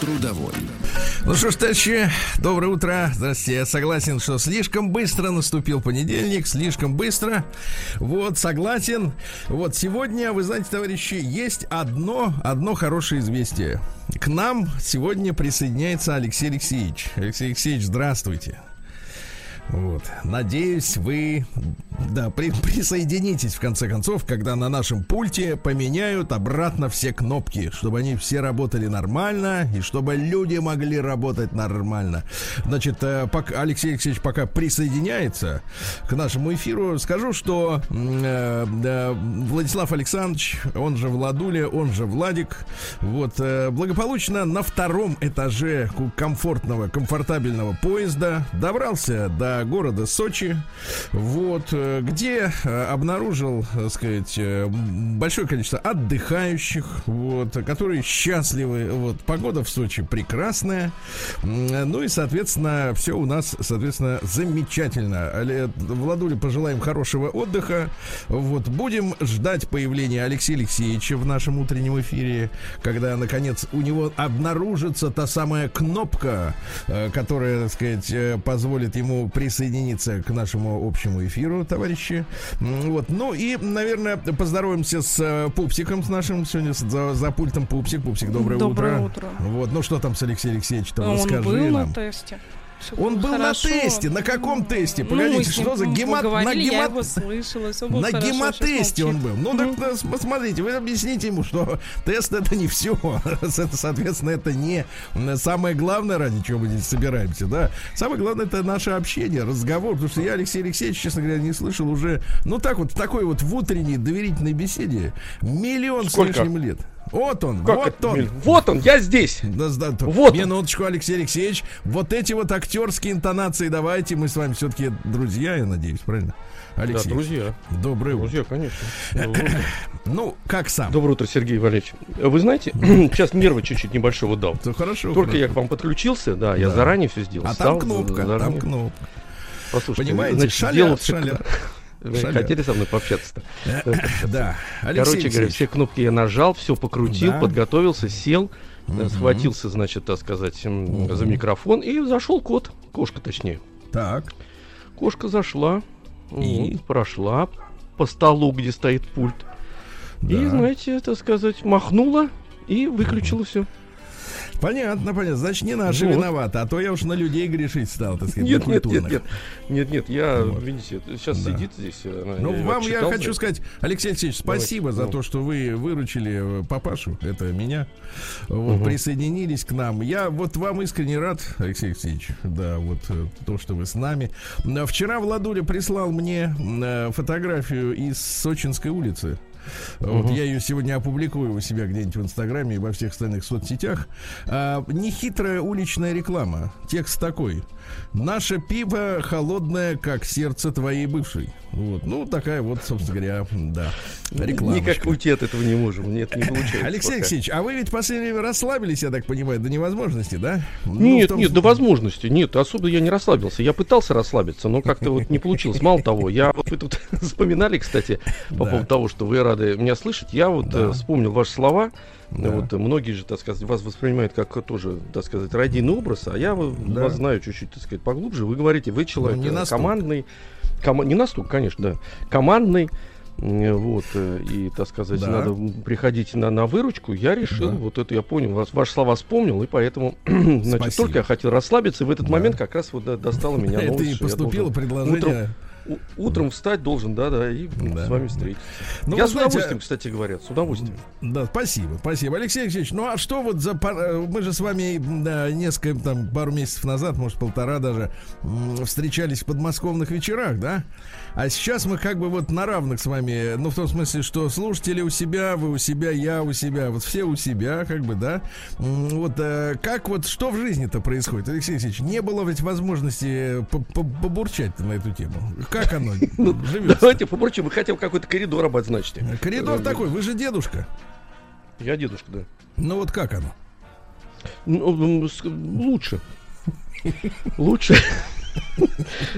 Трудовой. Ну что ж, товарищи, доброе утро. Здравствуйте. Я согласен, что слишком быстро наступил понедельник, слишком быстро. Вот, согласен. Вот сегодня, вы знаете, товарищи, есть одно, одно хорошее известие. К нам сегодня присоединяется Алексей Алексеевич. Алексей Алексеевич, здравствуйте. Вот. Надеюсь, вы да, при, присоединитесь в конце концов, когда на нашем пульте поменяют обратно все кнопки, чтобы они все работали нормально и чтобы люди могли работать нормально. Значит, э, пока Алексей Алексеевич пока присоединяется к нашему эфиру, скажу, что э, э, Владислав Александрович, он же Владуля, он же Владик, вот э, благополучно на втором этаже комфортного, комфортабельного поезда добрался до города Сочи, вот, э, где э, обнаружил, так сказать, э, большое количество отдыхающих, вот, которые счастливы, вот, погода в Сочи прекрасная, ну и, соответственно, все у нас, соответственно, замечательно. Владуле пожелаем хорошего отдыха, вот, будем ждать появления Алексея Алексеевича в нашем утреннем эфире, когда, наконец, у него обнаружится та самая кнопка, которая, так сказать, позволит ему при присоединиться к нашему общему эфиру, товарищи. Вот. Ну и, наверное, поздороваемся с э, Пупсиком, с нашим сегодня за, за пультом Пупсик. Пупсик, доброе, доброе утро. утро. Вот. Ну что там с Алексеем Алексеевичем? Он Расскажи был нам. на тесте. Он был хорошо. на тесте. На каком тесте? Ну, Погодите, ним что за гемат... На гемат... его слышала, На хорошо, гемотесте он был. Ну, так э, см- смотрите, вы объясните ему, что тест это не все. Это, соответственно, это не самое главное, ради чего мы здесь собираемся, да. Самое главное это наше общение, разговор. Потому что я Алексей Алексеевич, честно говоря, не слышал уже, ну так вот, в такой вот в утренней доверительной беседе миллион Сколько? с лишним лет. Вот он, Как вот это, он. блин? Вот он, я здесь. Да, да, Вот он. Минуточку, Алексей Алексеевич. Вот эти вот актерские интонации давайте. Мы с вами все-таки друзья, я надеюсь, правильно? Да, Алексей, друзья. доброе утро. Друзья, конечно. Доброе утро. Ну, как сам? Доброе утро, Сергей Валерьевич. Вы знаете, сейчас нервы чуть-чуть небольшого дал. Все хорошо. Только хорошо. я к вам подключился, да, я Да. заранее все сделал. А там кнопка, заранее. там кнопка. Послушайте, Понимаете, значит, все- шалят. Вы шалят. хотели со мной пообщаться-то? Да, Алексей Короче говоря, Алексеевич. все кнопки я нажал, все покрутил, Да. подготовился, сел, Мгм. схватился, значит, так сказать, м, за микрофон и зашел кот, кошка точнее. Так, Кошка зашла, И? вот, прошла по столу, где стоит пульт. И, да. знаете, так сказать, махнула и выключила все. Понятно, понятно. Значит, не наши Вот. виноваты, а то я уж на людей грешить стал, так сказать, Нет, нет, нет, нет. Нет, нет, я, Вот. видите, сейчас Да. сидит здесь. она- Ну, его вам я хочу сказать, Алексей Алексеевич, Давайте, спасибо за ну. то, что вы выручили э, папашу, это меня, вот, Мгм. присоединились к нам. Я вот вам искренне рад, Алексей Алексеевич, да, вот э, то, что вы с нами. Э, Вчера Владуля прислал мне э, фотографию из Сочинской улицы. Вот Мгм. я ее сегодня опубликую у себя где-нибудь в Инстаграме и во всех остальных соцсетях. А, нехитрая уличная реклама. Текст такой. Наше пиво холодное, как сердце твоей бывшей. Вот. Ну, такая вот, собственно говоря, да, реклама. Никак уйти от этого не можем. Нет, не получается. Алексей пока. Алексеевич, а вы ведь в последнее время расслабились, я так понимаю, до невозможности, да? Ну, Нет, том нет, до возможности. Нет, особо я не расслабился. Я пытался расслабиться, но как-то вот не получилось. Мало того, я вот вы тут вспоминали, кстати, по поводу того, что вы рады меня слышать. Я вот э, вспомнил ваши слова. Да. Вот многие же, так сказать, вас воспринимают как тоже, так сказать, родийный образ, а я Да. вас знаю чуть-чуть, так сказать, поглубже. Вы говорите, вы человек Ну, не э, настолько. командный, кома- не настолько, конечно, да, командный. э, Вот, э, и, так сказать, Да. надо приходить на, на выручку. Я решил, Да. вот это я понял, вас, ваши слова вспомнил, и поэтому, значит, Спасибо. только я хотел расслабиться, и в этот Да. момент как раз вот до- достало меня Это и поступило предложение. Утром встать должен, да-да, и Да. с вами встретиться. Ну, я с знаете, удовольствием, кстати говоря, с удовольствием. Да, спасибо, спасибо. Алексей Алексеевич, ну а что вот за пар- э, Мы же с вами да, несколько, там, пару месяцев назад, может, полтора даже, встречались в подмосковных вечерах, да? А сейчас мы как бы вот на равных с вами, ну, в том смысле, что слушатели у себя, вы у себя, я у себя, вот все у себя, как бы, да? Вот э, как вот, что в жизни-то происходит? Алексей Алексеевич, не было ведь возможности по- побурчать на эту тему. Как оно Ну, живет? Давайте попробуем, мы хотим какой-то коридор обозначить. Коридор Э, такой, вы же дедушка. Я дедушка, да. Ну вот как оно? Ну, лучше. Лучше.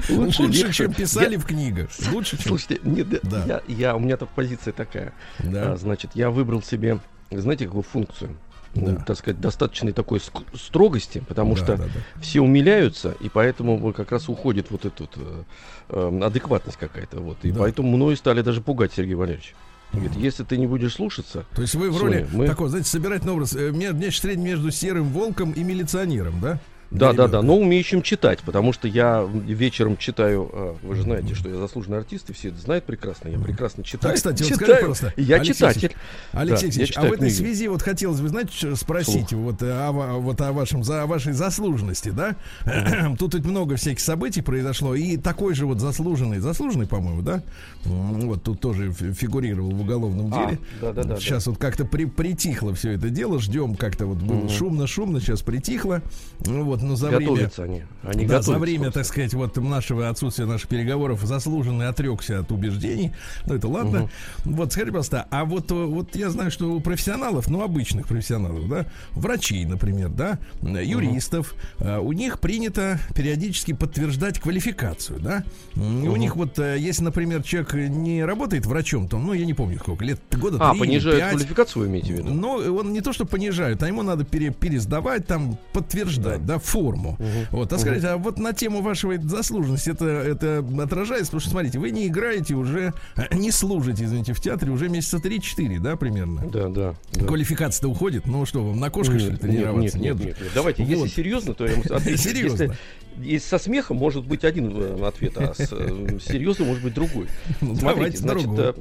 Лучше, легче. чем писали в книгах. Лучше, чем... Слушайте, нет, Да. я, я, у меня так позиция такая. Да. А, значит, я выбрал себе, знаете, какую функцию? Да. Ну, так сказать, достаточной такой строгости, потому Да, что да, да. все умиляются, и поэтому как раз уходит вот эта вот, э, э, адекватность какая-то. Вот. И Да. поэтому мною стали даже пугать Сергей Валерьевич. Говорит, если ты не будешь слушаться, То есть вы в Соня, роли мы- такого, знаете, собирательный образ, э, ме- нечто среднее между серым волком и милиционером, да? Да, да, да, но умеющим читать, потому что я вечером читаю, э, вы же знаете, что я заслуженный артист, и все это знают прекрасно, я прекрасно читаю. А, кстати, вот читаю, скажи, пожалуйста, я Алексей читатель. Алексей Да, Алексеевич, а в этой книги. связи вот хотелось бы, знаете, спросить вот, э, о, вот о вашем, за, о вашей заслуженности, да? Тут ведь много всяких событий произошло, и такой же вот заслуженный, заслуженный, по-моему, да? Вот тут тоже фи- фигурировал в уголовном А, деле. да, да, да, да. Сейчас вот как-то при, притихло все это дело, ждем как-то вот было шумно-шумно, сейчас притихло. Ну Вот, но за время... Готовятся они. Они да, готовятся за время, просто. так сказать, вот нашего отсутствия наших переговоров заслуженный отрекся от убеждений. Ну, это ладно. Вот, скажи, пожалуйста, а вот, вот я знаю, что у профессионалов, ну, обычных профессионалов, да, врачей, например, да, юристов, э, у них принято периодически подтверждать квалификацию, да. И У них вот, э, если, например, человек не работает врачом, то, ну, я не помню сколько, лет, года А, три или понижают пять, квалификацию, вы имеете в виду? но он не то, что понижают, а ему надо пере- пересдавать, там, подтверждать, да, форму. Вот, а скажите, а вот на тему вашей заслуженности это, это отражается? Потому что, смотрите, вы не играете уже, э, не служите, извините, в театре уже месяца 3-4, да, примерно? Да, да. да. Квалификация-то уходит, ну что, вам на кошках, что ли, Нет, нет, тренироваться? нет, нет, нет. Давайте, если Вот. серьезно, то я вам. Серьезно. Если, если со смехом может быть один э, ответ, а с э, серьезно может быть другой. Ну, Смотрите, давайте значит, другого.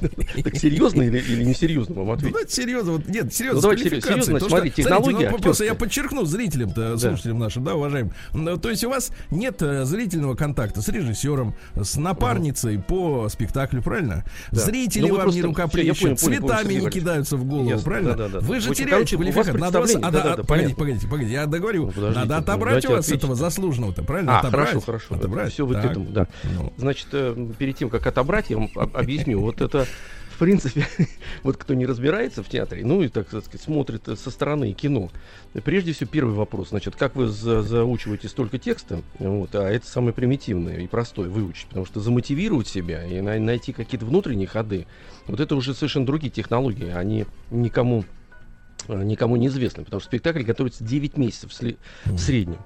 так серьезно или, или несерьезно вам Ну, ответить? давайте серьезно, вот нет, серьезно, Ну, давайте серьезно, Потому смотрите, что, технология ну, просто я подчеркну зрителям-то, слушателям нашим, да, уважаемым. Ну, То есть у вас нет э, зрительного контакта с режиссером, с напарницей по спектаклю, правильно? Да. Зрители Ну, вам просто- не рукоплещут, цветами не кидаются в голову, Ясно, правильно? да-да-да. Вы же общем, теряете квалификацию. Надо вас, представление, а, да, да-да-да, погодите, погодите, погодите, я договорю. Ну, Надо отобрать у вас этого заслуженного-то, правильно? А, хорошо, хорошо. Отобрать. Все Так. этому, да. Ну. Значит, э, перед тем, как отобрать, я вам об- объясню. Вот это, в принципе, вот кто не разбирается в театре, ну и, так сказать, смотрит со стороны кино. Прежде всего, первый вопрос. Значит, как вы за- заучиваете столько текста? Вот, а это самое примитивное и простое выучить. Потому что замотивировать себя и най- найти какие-то внутренние ходы, вот это уже совершенно другие технологии. Они никому никому не известны, потому что спектакль готовится 9 месяцев в среднем.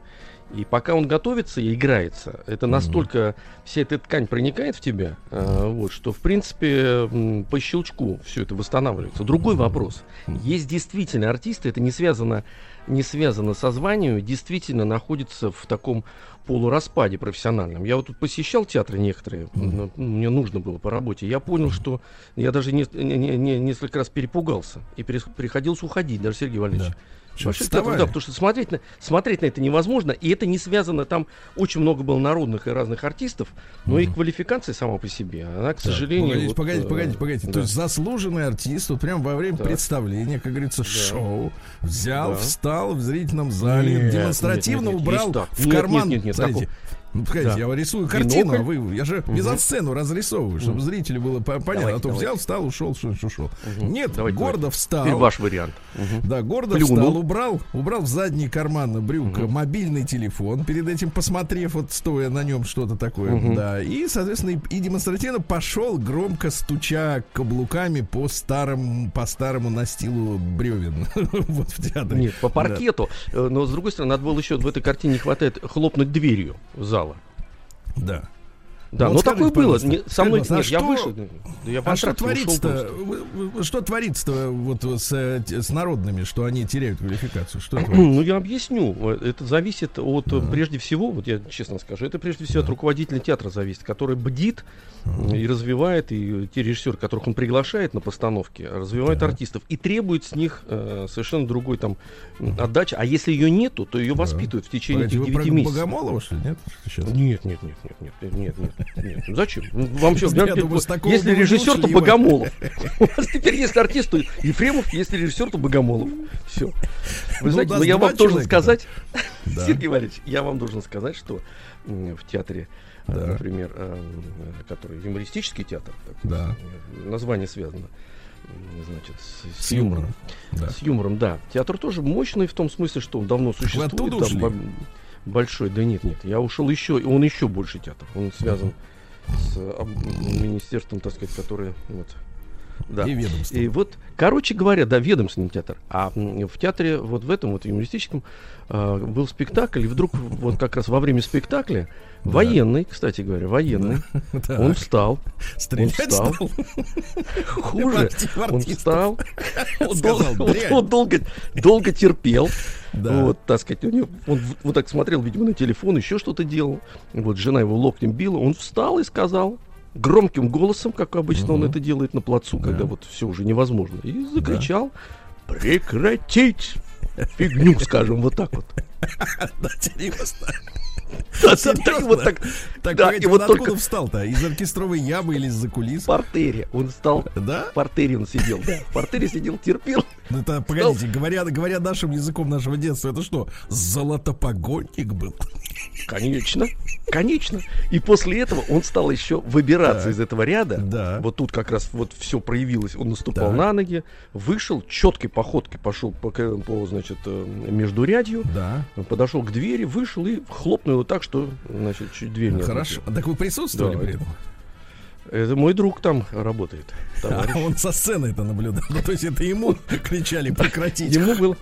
И пока он готовится и играется, это настолько вся эта ткань проникает в тебя, э, вот, что в принципе м, по щелчку все это восстанавливается. Другой вопрос. Есть действительно артисты, это не связано, не связано со званием, действительно находятся в таком полураспаде профессиональном. Я вот тут посещал театры некоторые, ну, мне нужно было по работе. Я понял, что я даже не- не- не- несколько раз перепугался и перес- приходилось уходить, даже Сергей Валерьевич. Да. Вставай. театр, да, потому что смотреть на, смотреть на это невозможно, и это не связано, там очень много было народных и разных артистов, но и квалификация сама по себе, она, к сожалению... Погодите, вот, погодите, э, погодите, погодите. да. То есть заслуженный артист, вот прям во время Так. представления, как говорится, шоу, взял, Да. встал в зрительном зале, Нет, демонстративно нет, нет, убрал есть так. в карман. нет, нет, нет, Смотрите, ну, погодите, Да. я рисую картину, а вы, я же мизансцену разрисовываю, чтобы зрителю было по- понятно. Давайте, а то давайте. взял, встал, ушел, что ушел. Мгм. Нет, Давайте, гордо давайте. встал. Теперь ваш вариант. Мгм. Да, гордо Плюнул. встал, убрал, убрал в задний карман брюка мобильный телефон, перед этим посмотрев, вот стоя на нем что-то такое, Мгм. да, и, соответственно, и, и демонстративно пошел, громко стуча каблуками по старому, по старому настилу бревен, вот в театре. Нет, по паркету. Э, Но, с другой стороны, надо было еще в этой картине не хватает хлопнуть дверью зала. Да. Да, Ну, но вот скажите, такое было. Не- со мной нет, а я что- вышел. да Я А что ушел творится-то? Вы- вы- Что творится-то вот с, э, с народными, что они теряют квалификацию? Что творится? Ну, я объясню. Э, Это зависит от, э, прежде всего, вот я честно скажу, это прежде всего от руководителя театра зависит, который бдит э, и развивает, и те режиссеры, которых он приглашает на постановки, развивают артистов и требует с них э, совершенно другой там м, отдачи. А если ее нету, то ее воспитывают в течение Погодите, этих вы про 9 месяцев. Богомолова, что ли? Нет? Что сейчас? Нет, нет, нет, нет, нет, нет, нет, нет. Ну зачем? Ну, Вам что, Я думаю, если режиссер, то. Богомолов. У вас теперь есть артист, то Ефремов, если режиссер, то Богомолов. Все. Вы Ну, знаете, но я вам должен сказать. Сергей Валерьевич, я вам должен сказать, что в театре, э, Да. например, э, который юмористический театр, Да. э, название связано, значит, с, С юмором. Да. с юмором, да. Театр тоже мощный в том смысле, что он давно существует. оттуда там ушли? Бо- большой, да нет, нет. Я ушел еще, он еще больше театр. Он связан с министерством, так сказать, которое вот. Да. И ведомство. И вот, короче говоря, да, ведомственный театр. А в театре, вот в этом вот юмористическом, а, был спектакль, и вдруг вот как раз во время спектакля военный, кстати говоря, военный, Так. он встал, Стрелять встал. стал? хуже, он встал, он, Сказал, дол- он- «Дрянь». он долго, долго терпел, Да. вот, так сказать, у него, он вот так смотрел, видимо, на телефон, еще что-то делал, вот, жена его локтем била, он встал и сказал, громким голосом, как обычно он Мгм. это делает на плацу, Да. когда вот все уже невозможно, и закричал, прекратить фигню, скажем, вот так вот. Да, вот так, Так, да, и вот только откуда встал-то? Из оркестровой ямы или из-за кулис? в портере, он стал, Да? в портере он сидел, в портере сидел, терпел, Ну это, погодите, говоря, говоря нашим языком нашего детства, это что, золотопогонник был? Конечно, конечно. И после этого он стал еще выбираться из этого ряда. Да. Вот тут как раз вот все проявилось. Он наступал на ноги, вышел, четкой походкой пошел по, по значит, э, междурядью, Да. подошел к двери, вышел и хлопнул его так, что, значит, чуть дверь не Хорошо. отлетела. Так вы присутствовали Да, при это- этом? Это мой друг там работает. А товарищ. он со сцены это наблюдал. Ну, то есть это ему кричали прекратить. Ему был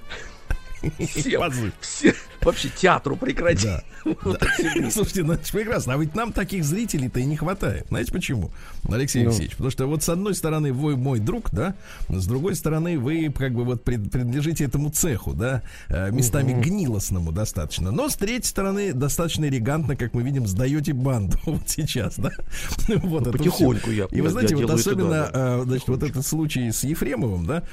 Позыв. все, вообще театру прекратить. Да. Вот. Слушайте, ну это ж прекрасно. А ведь нам таких зрителей-то и не хватает. Знаете почему, Алексей Ну. Алексеевич? Потому что вот с одной стороны вы мой друг, да, с другой стороны вы как бы вот принадлежите этому цеху, да, э, местами гнилостному достаточно. Но с третьей стороны достаточно элегантно, как мы видим, сдаете банду вот сейчас, да. Вот это потихоньку я- И вы знаете, вот особенно, э, значит, вот этот случай с Ефремовым, да,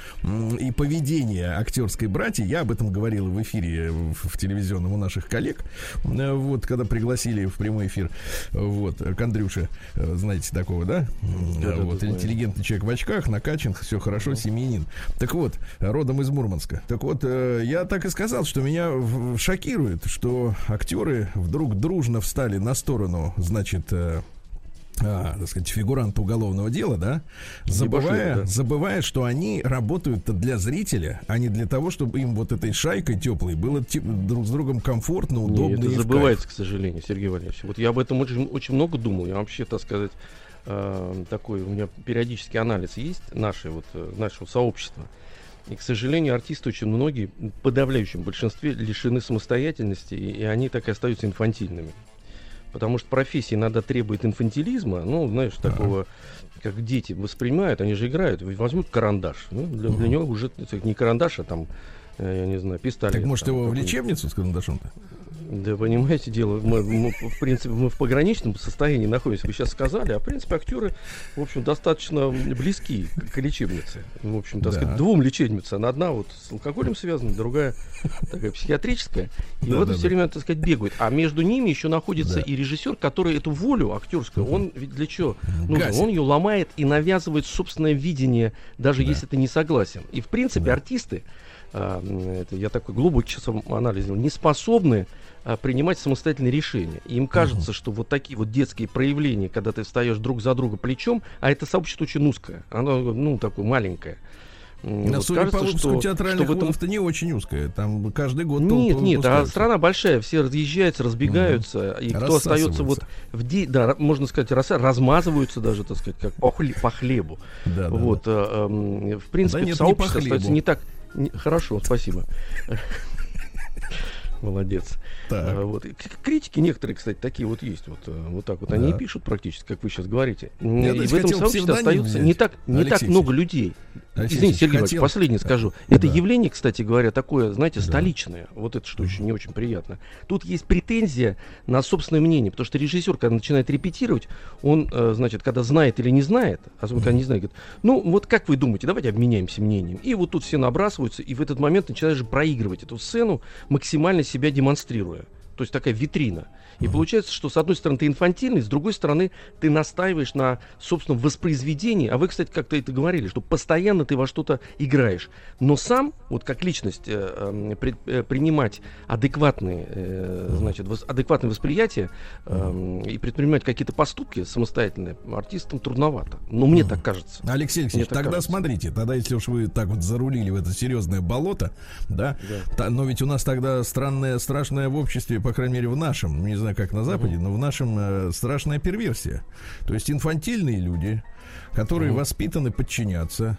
и поведение актерской братьи, я об этом говорил в эфире в, в телевизионном у наших коллег, э, вот, когда пригласили в прямой эфир, вот, к Андрюше, э, знаете такого, да, Да-да-да, вот, знаю. интеллигентный человек в очках, накачан, все хорошо, семьянин. Так вот, родом из Мурманска. Так вот, э, я так и сказал, что меня шокирует, что актеры вдруг дружно встали на сторону, значит, а, так сказать, фигуранта уголовного дела, да, забывая, да. забывая, что они работают для зрителя, а не для того, чтобы им вот этой шайкой теплой было друг с другом комфортно, Не, удобно это и в кайф. забывается, к сожалению, Сергей Валерьевич. Вот я об этом очень, очень много думал. Я вообще, так сказать, э, такой у меня периодический анализ есть нашей, вот, э, нашего сообщества. И, к сожалению, артисты очень многие, в подавляющем большинстве, лишены самостоятельности, и, и они так и остаются инфантильными. Потому что профессия иногда требует инфантилизма, ну, знаешь, такого, как дети воспринимают, они же играют, возьмут карандаш. Ну, для, для него уже не карандаш, а там, э, я не знаю, пистолет. Так может его в лечебницу с карандашом-то? Да, понимаете, дело, мы, мы, в принципе, мы в пограничном состоянии находимся, вы сейчас сказали, а, в принципе, актеры, в общем, достаточно близки к, к лечебнице. В общем, так Да. сказать, двум лечебницам. Одна вот с алкоголем связана, другая такая психиатрическая. И Да, вот да, все да. время, так сказать, бегают. А между ними еще находится Да. и режиссер, который эту волю актерскую, он ведь для чего нужен? Гасит. Он ее ломает и навязывает собственное видение, даже если ты не согласен. И, в принципе, Да. артисты, а, это я такой глубокий сейчас анализ сделал, не способны принимать самостоятельные решения. И им кажется, что вот такие вот детские проявления, когда ты встаешь друг за друга плечом, а это сообщество очень узкое, оно, ну, такое маленькое. Но вот судя по кажется, выпуску что- театральных что в этом вузов-то не очень узкая. Там каждый год нет, нет, а страна большая, все разъезжаются, разбегаются, и кто остается вот в де... да, можно сказать, раса- размазываются даже, так сказать, как по, хле- по хлебу. Да, да, вот, а, эм, в принципе, Да нет, в не по остается не так. Хорошо, спасибо. Молодец. Так. А, вот. Критики некоторые, кстати, такие вот есть. Вот, э, вот так вот они и Да. пишут практически, как вы сейчас говорите. Я, и в этом сообществе взять. не так, не так много людей. Извините, Сергей Иванович, последнее скажу. Это Да. явление, кстати говоря, такое, знаете, Да. столичное. Вот это что еще не очень приятно. Тут есть претензия на собственное мнение, потому что режиссер, когда начинает репетировать, он, э, значит, когда знает или не знает, особенно когда не знает, говорит, ну вот как вы думаете, давайте обменяемся мнением. И вот тут все набрасываются, и в этот момент начинаешь проигрывать эту сцену, максимально себя демонстрируя. То есть такая витрина. И получается, что с одной стороны ты инфантильный, с другой стороны ты настаиваешь на собственном воспроизведении. А вы, кстати, как-то это говорили, что постоянно ты во что-то играешь. Но сам, вот как личность, э, э, при, э, принимать адекватные, э, значит, вос, адекватное восприятие э, и предпринимать какие-то поступки самостоятельные артистам трудновато. Ну, мне так кажется. Алексей Алексеевич, тогда кажется. смотрите, тогда если уж вы так вот зарулили в это серьезное болото, да, та- но ведь у нас тогда странное, страшное в обществе, по крайней мере в нашем, не знаю как на Западе, но в нашем э, страшная перверсия. То есть инфантильные люди, которые воспитаны подчиняться,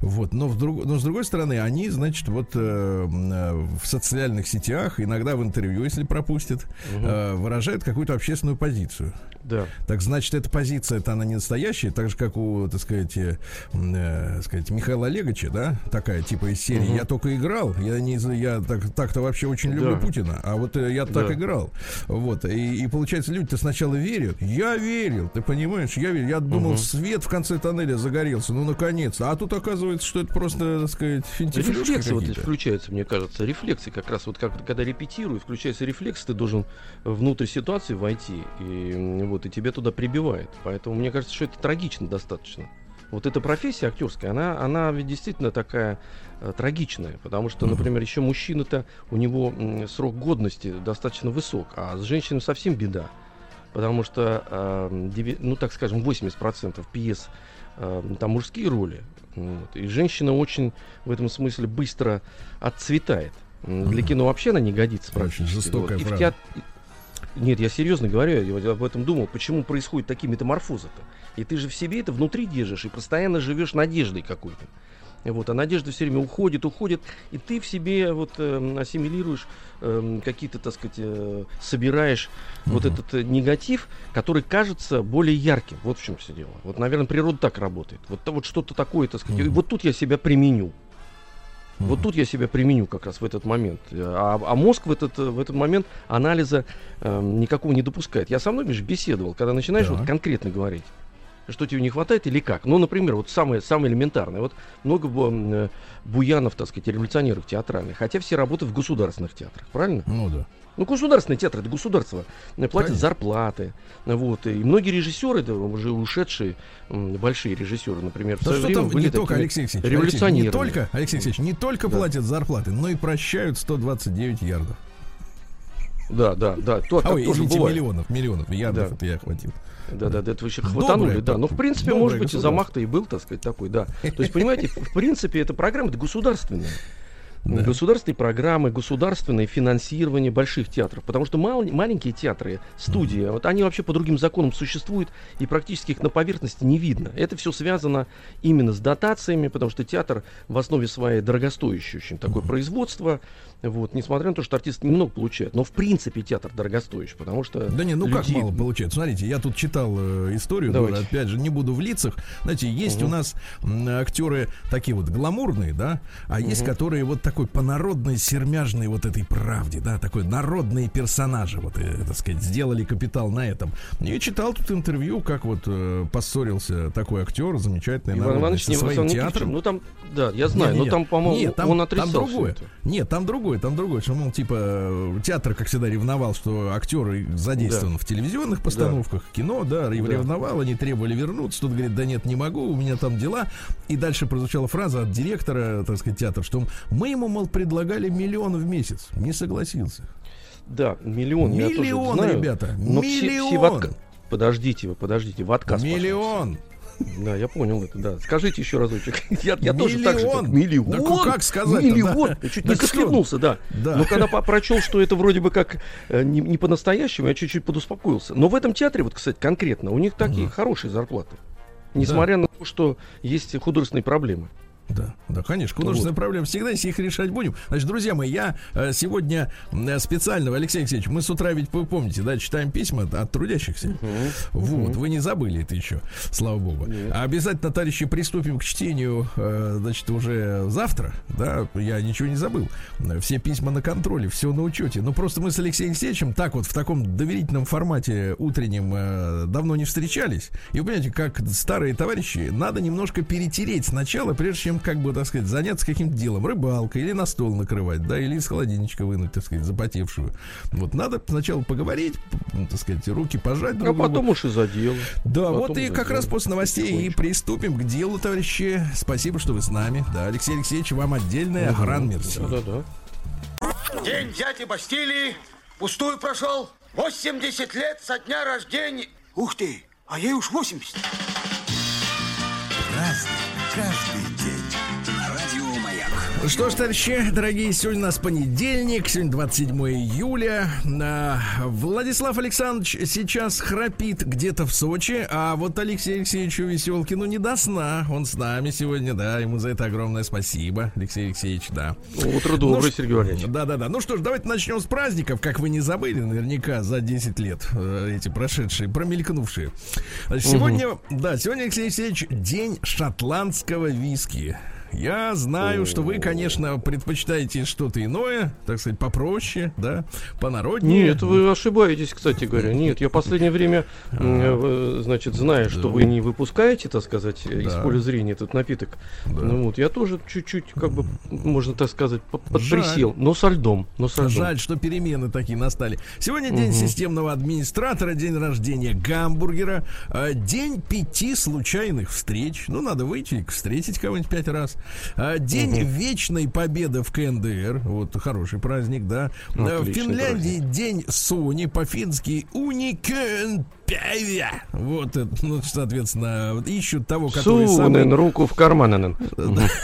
вот, но, в друг- но с другой стороны, они, значит, вот э, э, в социальных сетях, иногда в интервью, если пропустят, э, выражают какую-то общественную позицию. Да. Так значит, эта позиция, это она не настоящая, так же, как у, так сказать, э, э, сказать Михаила Олеговича, да, такая типа из серии «Я только играл», я, не, я так, так-то вообще очень люблю Да. Путина, а вот э, я так Да. играл. Вот, и, и получается, люди-то сначала верят, я верил, ты понимаешь, я верил, я думал, свет в конце тоннеля загорелся, ну, наконец-то, а тут оказывается, что это просто, так сказать, Рефлексы вот включаются, мне кажется. Рефлексы как раз вот как, когда репетирую, включается рефлекс, ты должен внутрь ситуации войти, и вот и тебя туда прибивает. Поэтому мне кажется, что это трагично достаточно. Вот эта профессия актерская, она, она ведь действительно такая э, трагичная, потому что, например, еще мужчина-то, у него м, срок годности достаточно высок, а с женщиной совсем беда. Потому что, э, деви- ну так скажем, 80% пьес э, там мужские роли. Вот. И женщина очень в этом смысле быстро отцветает. Для кино вообще она не годится. Очень практически. жестокая И в фраза. теат- Нет, я серьезно говорю, я вот об этом думал, почему происходят такие метаморфозы-то. И ты же в себе это внутри держишь и постоянно живешь надеждой какой-то. Вот, а надежда все время уходит, уходит, и ты в себе вот эм, ассимилируешь эм, какие-то, так сказать, э, собираешь вот этот э, негатив, который кажется более ярким. Вот в чем все дело. Вот, наверное, природа так работает. Вот, вот что-то такое, так сказать. И вот тут я себя применю. Вот тут я себя применю как раз в этот момент. А, а мозг в этот, э, в этот момент анализа эм, никакого не допускает. Я со мной, видишь, беседовал, когда начинаешь Так. вот конкретно говорить, что тебе не хватает или как. Ну, например, вот самое, самое элементарное. Вот много бу- э, буянов, так сказать, революционеров театральных, хотя все работают в государственных театрах, правильно? Ну да. Ну, государственный театр, это государство э, платит Конечно. зарплаты. Вот, и многие режиссеры, это уже ушедшие большие режиссеры, например, в Да что там были не только, Алексей Алексеевич, Алексей, революционерами. не только, Алексей Алексеевич, не только Да. платят зарплаты, но и прощают 129 ярдов. Да, да, да. То, А, ой, извините, бывает. миллионов, миллионов, ярдов Да. это я охватил. Да, да, да, это вы еще Доброе, хватанули, да. так, Но в принципе, может быть, и замах-то и был, так сказать, такой, да. То есть, понимаете, в принципе, эта программа государственная. Да. Государственные программы, государственное финансирование больших театров. Потому что мал- маленькие театры, студии, вот они вообще по другим законам существуют, и практически их на поверхности не видно. Это все связано именно с дотациями, потому что театр в основе своей дорогостоящий очень такое производство. Вот, несмотря на то, что артист немного получает. Но в принципе театр дорогостоящий, потому что Да не, ну как людей- мало получается. Смотрите, я тут читал э, историю, Давайте. да, опять же, не буду в лицах. Знаете, есть у нас актеры такие вот гламурные, да, а есть которые вот такой по народной сермяжной вот этой правде, да, такой народные персонажи, вот, э, так сказать, сделали капитал на этом. И читал тут интервью, как вот э, поссорился такой актер, замечательный Иван Иванович со не, своим он чем. театром. Ну там, да, я знаю, Не-не-не. но там, по-моему, Нет, там, он там отрицал всё другое. Нет, там другое, там другое. Что, мол, типа, э, театр, как всегда, ревновал, что актеры задействованы в телевизионных постановках, кино, да, рев- Да. ревновал, они требовали вернуться. Тут говорит, да нет, не могу, у меня там дела. И дальше прозвучала фраза от директора, так сказать, театра, что мы ему, мол, предлагали миллион в месяц. Не согласился. Да, миллион. я тоже Миллион, знаю, ребята, но все- все в миллион. отка- Подождите вы, подождите, в отказ пошли Миллион. все. Да, я понял это, да. Скажите еще разочек. Я, я тоже так же. Миллион. как, Миллион. Да ку- как сказать-то, Миллион. да? Я чуть Да не что? захлебнулся, да. Да. Но когда прочел, что это вроде бы как э, не, не по-настоящему, я чуть-чуть подуспокоился. Но в этом театре, вот, кстати, конкретно, у них такие хорошие зарплаты. Несмотря на то, что есть художественные проблемы. Да, да, конечно. Художественная проблема всегда, если их решать будем. Значит, друзья мои, я э, сегодня э, специально, Алексей Алексеевич, мы с утра ведь, вы помните, да, читаем письма от трудящихся. Вот, вы не забыли это еще, слава богу. Нет. А обязательно, товарищи, приступим к чтению, э, значит, уже завтра, да, я ничего не забыл. Все письма на контроле, все на учете. Но просто мы с Алексеем Алексеевичем так вот в таком доверительном формате утреннем давно не встречались. И вы понимаете, как старые товарищи, надо немножко перетереть сначала, прежде чем как бы, так сказать, заняться каким-то делом, рыбалкой или на стол накрывать, да, или из холодильничка вынуть, так сказать, запотевшую. Вот надо сначала поговорить, так сказать, руки пожать А друг другу. потом уж и за дело. Да, потом вот и как дело. раз после новостей и приступим к делу, товарищи. Спасибо, что вы с нами. Да, Алексей Алексеевич, вам отдельная охрана мерси. Да-да-да. День дяди Бастилии пустую прошел. 80 лет со дня рождения. Ух ты, а ей уж 80. Разный, каждый. Что ж, товарищи, дорогие, сегодня у нас понедельник, сегодня 27 июля. А, Владислав Александрович сейчас храпит где-то в Сочи, а вот Алексею Алексеевичу Веселкину не до сна. Он с нами сегодня, да, ему за это огромное спасибо, Алексей Алексеевич, да. Утро доброе, Ну, Сергей Валерьевич. Да, да, да. Ну что ж, давайте начнем с праздников, как вы не забыли, наверняка за 10 лет э, эти прошедшие, промелькнувшие. Значит, Сегодня, да, сегодня, Алексей Алексеевич, день шотландского виски. Я знаю, что вы, конечно, предпочитаете что-то иное, так сказать, попроще, да, понароднее. Нет, вы ошибаетесь, кстати говоря. Нет, я последнее время, м, э, значит, зная, что вы не выпускаете, так сказать, из поля зрения этот напиток, ну вот, я тоже чуть-чуть, как бы, можно так сказать, подприсел, но со льдом, но со льдом. Жаль, что перемены такие настали. Сегодня день системного администратора, день рождения гамбургера, э, день пяти случайных встреч. Ну, надо выйти, встретить кого-нибудь пять раз. Э, День вечной победы в КНДР. Вот хороший праздник, да. Э, В Отличный Финляндии день Сони, по-фински Уникен Певя. Вот, ну, соответственно, ищут того, который самый Сунен руку в карман.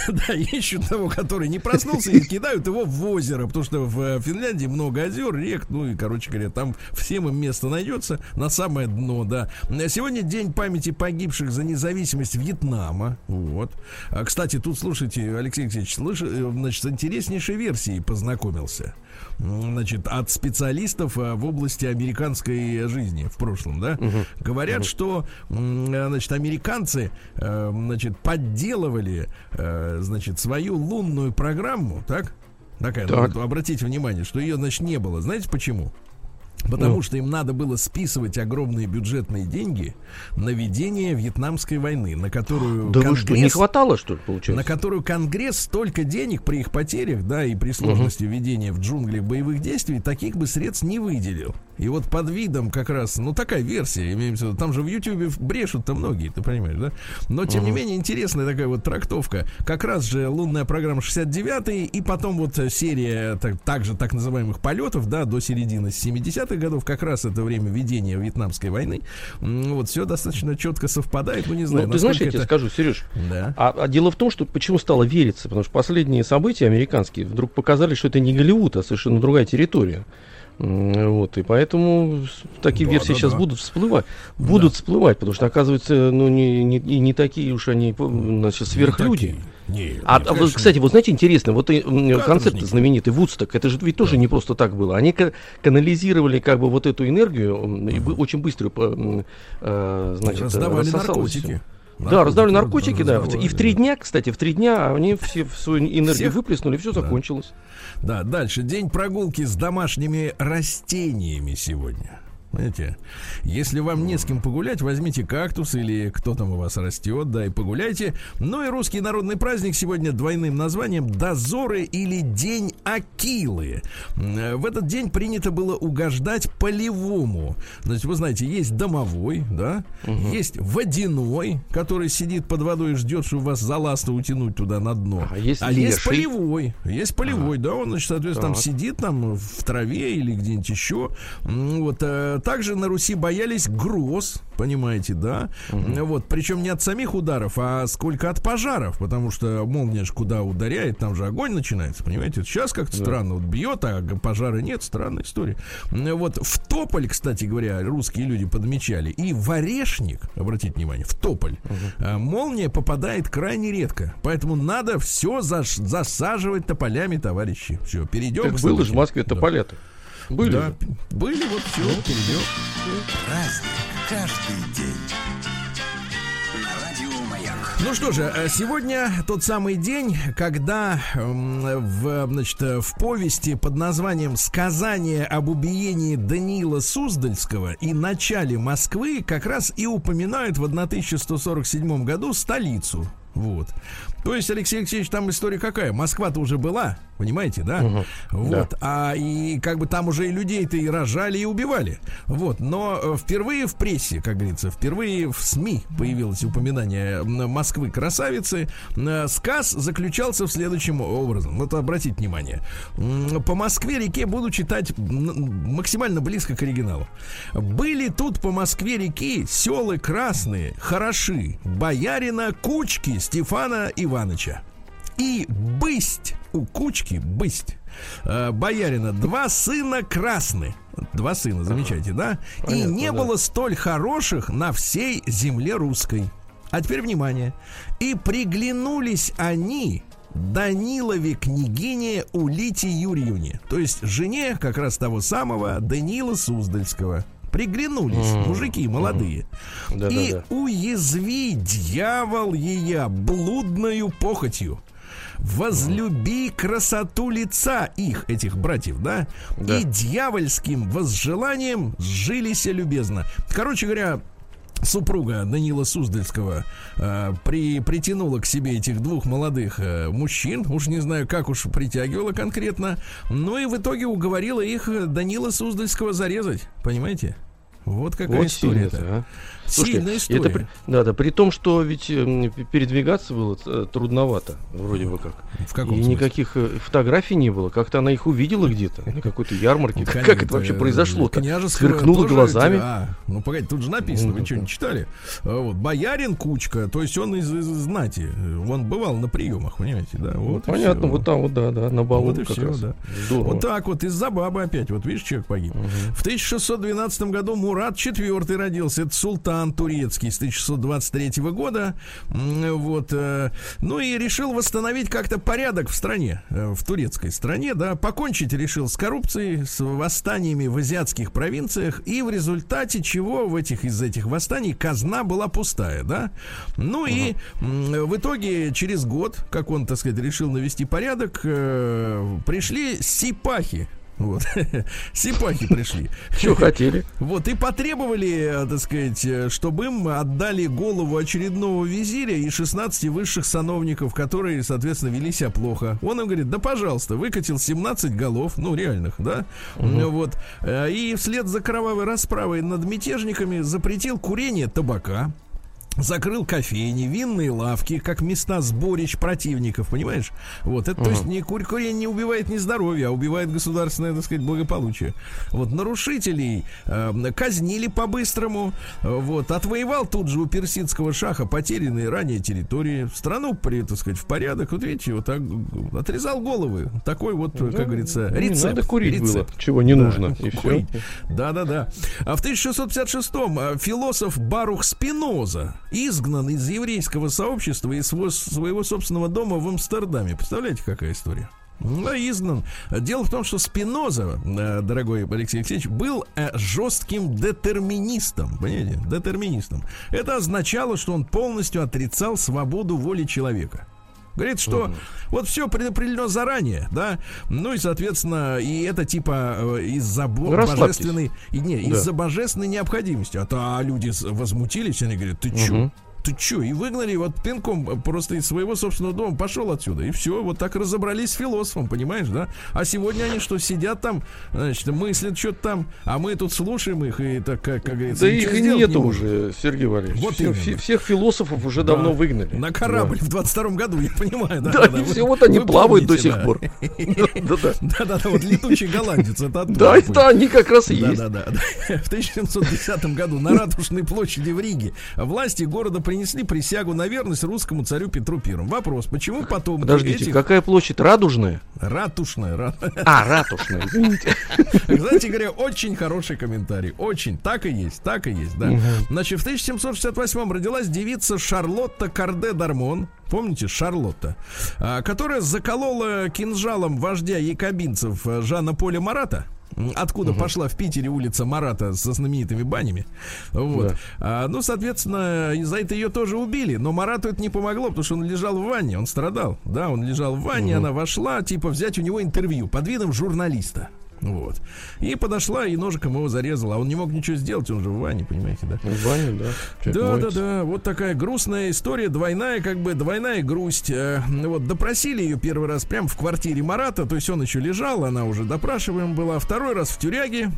Да, ищут того, который не проснулся, и кидают его в озеро, потому что в э, Финляндии много озер, рек, ну и, короче говоря, там всем им место найдется на самое дно, да. Сегодня день памяти погибших за независимость Вьетнама, вот. А, кстати, тут, слушайте, Алексей Алексеевич, слыш, э, значит, с интереснейшей версией познакомился. Значит, от специалистов э, в области американской жизни в прошлом, да, говорят, что, м, э, значит, американцы, значит, подделывали, значит, свою лунную программу, так? Такая, ну, Так. вот обратите внимание, что ее, значит, не было. Знаете почему? Потому Ну. что им надо было списывать огромные бюджетные деньги на ведение Вьетнамской войны, на которую Да вы что, не Конгресс- хватало, что ли, получается? на которую Конгресс столько денег при их потерях, да, и при сложности ведения в джунглях боевых действий, таких бы средств не выделил. И вот под видом как раз, ну такая версия, имеем в виду, там же в Ютьюбе брешут-то многие, ты понимаешь, да? Но тем не менее интересная такая вот трактовка. Как раз же лунная программа 69 и потом вот э, серия так, также так называемых полетов, да, до середины 70-х годов, как раз это время ведения Вьетнамской войны. Вот все достаточно четко совпадает, ну не знаю, Ну, ты знаешь, я тебе это- скажу, Сереж, Да. а, а дело в том, что почему стало вериться, потому что последние события американские вдруг показали, что это не Голливуд, а совершенно другая территория. Вот, и поэтому такие Да, версии да, сейчас да. будут всплывать. Будут всплывать, потому что, оказывается, ну, не, не, не такие уж они, значит, сверхлюди. Не, А, нет, а вот, конечно, кстати, вот знаете, интересно, вот м, Каторжники. концерт знаменитый Вудсток, это же ведь тоже не просто так было. Они ка- канализировали как бы вот эту энергию, м, и очень быстро, э, значит, э, раздавали наркотики. всё. Да, раздавали наркотики, да. И в три дня, кстати, в три дня они все свою энергию Всех? выплеснули, все закончилось. Да, дальше. День прогулки с домашними растениями сегодня. Знаете, если вам не с кем погулять, возьмите кактус или кто там у вас растет, да, и погуляйте. Ну и русский народный праздник сегодня двойным названием «Дозоры» или «День Акилы». В этот день принято было угождать полевому. Значит, вы знаете, есть домовой, да, есть водяной, который сидит под водой и ждет, чтобы вас за ласты утянуть туда на дно. А есть есть леший. полевой. Есть полевой, да, он, значит, соответственно, там Так. сидит там в траве или где-нибудь еще. Вот. Также на Руси боялись гроз, понимаете, да. Вот. Причем не от самих ударов, а сколько от пожаров, потому что молния же куда ударяет, там же огонь начинается, понимаете. Сейчас как-то странно, вот бьет, а пожара нет, странная история. Вот в Тополь, кстати говоря, русские люди подмечали, и в Орешник, обратите внимание, в Тополь, э, молния попадает крайне редко, поэтому надо все засаживать тополями, товарищи. Все, перейдем. Так к было же в. Москве Да. Были. Да, были, вот все, перейдем. Праздник каждый день. На радио Маяк. Ну что же, э, сегодня тот самый день, когда м, в, значит, э, в повести под названием «Сказание об убиении Даниила Суздальского и начале Москвы» как раз и упоминают в 1147 году столицу. Вот. То есть, Алексей Алексеевич, там история какая? Москва-то уже была, понимаете, да? Мгм. Вот. Да. А и как бы там уже и людей-то и рожали, и убивали. Вот. Но э, впервые в прессе, как говорится, впервые в СМИ появилось упоминание Москвы красавицы. Э, Сказ заключался в следующем образом. Вот обратите внимание. По Москве-реке буду читать максимально близко к оригиналу. Были тут по Москве-реки селы красные, хороши, боярина Кучки Стефана Ивановича. И бысть у кучки, бысть, э, боярина, два сына красны. Два сына, замечайте, да? И Понятно, не да. было столь хороших на всей земле русской. А теперь внимание. И приглянулись они Данилове княгине Улите Юрьевне. То есть жене как раз того самого Данила Суздальского. Приглянулись, мужики молодые. Да, И да, да. уязви, дьявол ея, блудною похотью. Возлюби красоту лица их, этих братьев, да? Да. И дьявольским возжеланием сжилися любезно. Короче говоря, супруга Данила Суздальского э, при, притянула к себе этих двух молодых э, мужчин, уж не знаю, как уж притягивала конкретно, но и в итоге уговорила их э, Данила Суздальского зарезать, понимаете? Вот какая Вот история-то. а. Слушайте, Сильная история. Это, при- да, да, при том, что ведь п- передвигаться было э, трудновато, вроде бы как. В каком и смысле? никаких э, фотографий не было. Как-то она их увидела где-то на какой-то ярмарке. Ну, Как, это вообще э, произошло-то? княжеского Сверкнула глазами. А, ну погоди, тут же написано, Ну, вы что, да. не читали? А, Вот, боярин Кучка, то есть он из, из знати, он бывал на приемах, понимаете, да? Ну, Вот понятно, вот там вот, да, да, на балу Вот и всё, раз. да. Здорово. Вот так вот, из-за бабы опять. Вот видишь, человек погиб. В 1612 году Мурат IV родился. Это султан турецкий с 1623 года. Вот. э, Ну и решил восстановить как-то порядок в стране, э, в турецкой стране, да. Покончить решил с коррупцией, с восстаниями в азиатских провинциях. И в результате чего в этих, из этих восстаний казна была пустая, да. Ну и в итоге через год, как он, так сказать, решил навести порядок, э, пришли сипахи. Вот. Сипахи пришли. Что хотели? Вот, и потребовали, э, так сказать, э, чтобы им отдали голову очередного визиря и 16 высших сановников, которые, соответственно, вели себя плохо. Он им говорит, да, пожалуйста, выкатил 17 голов, ну, реальных, да, Ну, вот, и вслед за кровавой расправой над мятежниками запретил курение табака, закрыл кофейни, винные лавки, как места сборищ противников, понимаешь? Вот, это, то есть, не, кур- курение не убивает не здоровье, а убивает государственное, так сказать, благополучие. Вот, нарушителей э, казнили по-быстрому, э, вот, отвоевал тут же у персидского шаха потерянные ранее территории, страну, при, так сказать, в порядок, вот видите, вот так, отрезал головы, такой вот, э, как говорится, Ну, не рецепт. надо курить рецепт. было, чего не Да, нужно. И курить. все. Да, да, да. А в 1656-м э, философ Барух Спиноза изгнан из еврейского сообщества из сво- своего собственного дома в Амстердаме. Представляете, какая история? Да, изгнан. Дело в том, что Спиноза, э, дорогой Алексей Алексеевич, был э, жестким детерминистом. Понимаете? Детерминистом. Это означало, что он полностью отрицал свободу воли человека. Говорит, что вот все предопределено заранее, да, ну и, соответственно, и это типа э, из-за бо- Ну, божественной, и не, Да. из-за божественной необходимости. А то а люди возмутились, они говорят, ты чё? Ты чё? И выгнали вот пинком э, просто из своего собственного дома, пошел отсюда. И все, вот так разобрались с философом, понимаешь, да? А сегодня они что, сидят там, значит, мыслят что-то там, а мы тут слушаем их, и так, как, как говорится, Да их и нету не уже, Сергей Валерьевич. Вот Все- все- всех философов уже Да. давно выгнали. На корабль в 22 году, я понимаю, да. Да, да, вы- все, вот они плавают до сих да. пор. Да-да. Да-да-да, вот летучий голландец, это оттуда. Да, это они как раз и есть. Да, да, да. В 1710 году на Ратушной площади в Риге власти города принесли присягу на верность русскому царю Петру Первому. Вопрос, почему потом Подождите, какая площадь? Радужная? Ратушная, ра- А, ратушная, извините. Кстати говоря, очень хороший комментарий. Очень. Так и есть, так и есть, да. Значит, в 1768 родилась девица Шарлотта Карде Дармон. Помните, Шарлотта, а, которая заколола кинжалом вождя якобинцев э, Жана Поля Марата. Откуда пошла в Питере улица Марата со знаменитыми банями. Вот. Да. А, ну, соответственно, за это ее тоже убили. Но Марату это не помогло, потому что он лежал в ванне, он страдал. Да, он лежал в ванне, она вошла, типа, взять у него интервью под видом журналиста. Вот. И подошла и ножиком его зарезала. А он не мог ничего сделать, он же в ванне, понимаете, да? В ванне, да. Человек Да, да, моется. да. Вот такая грустная история, двойная, как бы двойная грусть. Э, Вот допросили ее первый раз прямо в квартире Марата, то есть он еще лежал, она уже допрашиваем была. Второй раз в тюряге.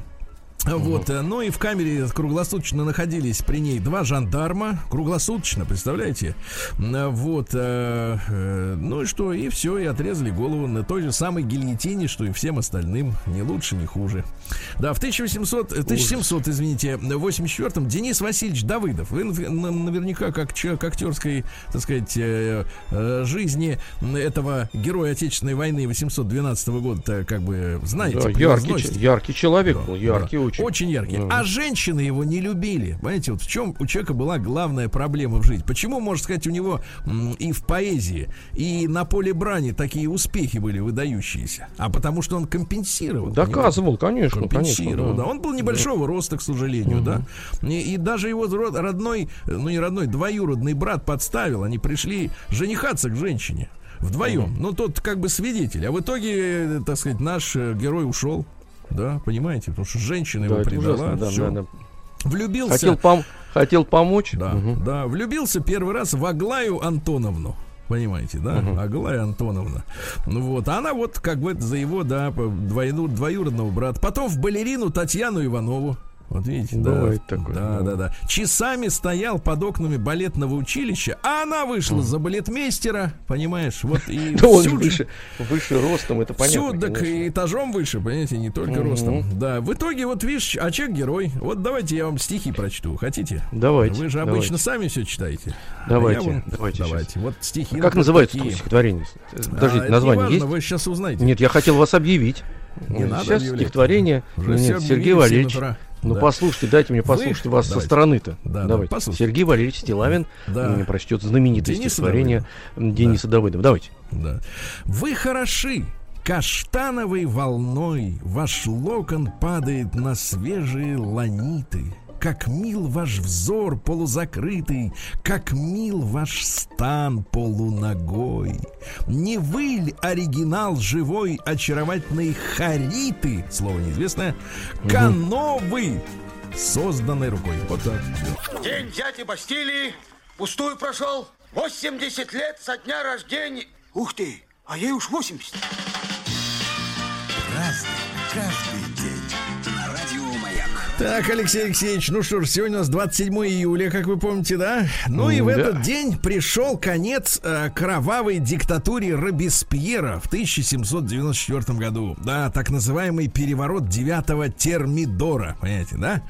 Вот, э, ну и в камере круглосуточно находились при ней два жандарма, круглосуточно, представляете? М, Вот, э, э, ну и что, и все, и отрезали голову на той же самой гильотине, что и всем остальным, не лучше, не хуже. Да, в 1800, э, 1700, извините, в 84-м Денис Васильевич Давыдов, вы нав- на- наверняка как человек актерской, так сказать, э, э, жизни этого героя Отечественной войны 812 года, как бы знаете, Да, яркий, яркий человек Да, был, яркий да. очень. Очень яркий. Да. А женщины его не любили. Понимаете, вот в чем у человека была главная проблема в жизни. Почему, можно сказать, у него и в поэзии, и на поле брани такие успехи были выдающиеся? А потому что он компенсировал. Доказывал, конечно, Компенсировал, конечно. да. Он был небольшого роста, к сожалению, да. И, и даже его ро- родной, ну не родной, двоюродный брат подставил. Они пришли женихаться к женщине. Вдвоем. Ну, тот как бы свидетель. А в итоге, э, так сказать, наш э, герой ушел. Да, понимаете? Потому что женщина Да, его предала. ужасно, да, всё. да, да. Влюбился. Хотел, пом- хотел помочь. Да, Мгм. да, влюбился первый раз в Аглаю Антоновну. Понимаете, да? Аглая Антоновна. Ну вот, она вот как бы за его, да, двойну, двоюродного брата. Потом в балерину Татьяну Иванову. Вот видите, да. Бывает такое, Да, да. да, да. Часами стоял под окнами балетного училища, а она вышла за балетмейстера, понимаешь? Вот и Да он выше, выше ростом, это понятно. Всю, так и этажом выше, понимаете, не только ростом. Да, в итоге, вот видишь, а человек герой. Вот давайте я вам стихи прочту. Хотите? Давайте, Вы же обычно сами все читаете. А Давайте, давайте давайте. Вот стихи. Как ну, называется стихотворение? А, Подождите, название есть? Вы сейчас узнаете. Нет, я хотел вас объявить. Не надо Сейчас объявлять. стихотворение. Уже нет, Сергей Валерьевич. Ну Да. послушайте, дайте мне Вы- послушать вас со давайте. стороны-то. Да, да, Давайте. послушайте. Сергей Валерьевич Стилавин Да. м, прочтет знаменитое Дениса стихотворение Дениса Давыдова. Давайте. Да. Вы хороши, каштановой волной Ваш локон падает на свежие ланиты. Как мил ваш взор полузакрытый, Как мил ваш стан полуногой. Не вы ли оригинал живой очаровательной Хариты, слово неизвестное, Кановы, созданной рукой. Вот так. День дяди Бастилии пустую прошел. 80 лет со дня рождения. Ух ты, а ей уж 80. Разный, каждый Так, Алексей Алексеевич, ну что ж, сегодня у нас 27 июля, как вы помните, да? Ну и в Да. этот день пришел конец э, кровавой диктатуре Робеспьера в 1794 году. Да, так называемый переворот 9 термидора, понимаете, да?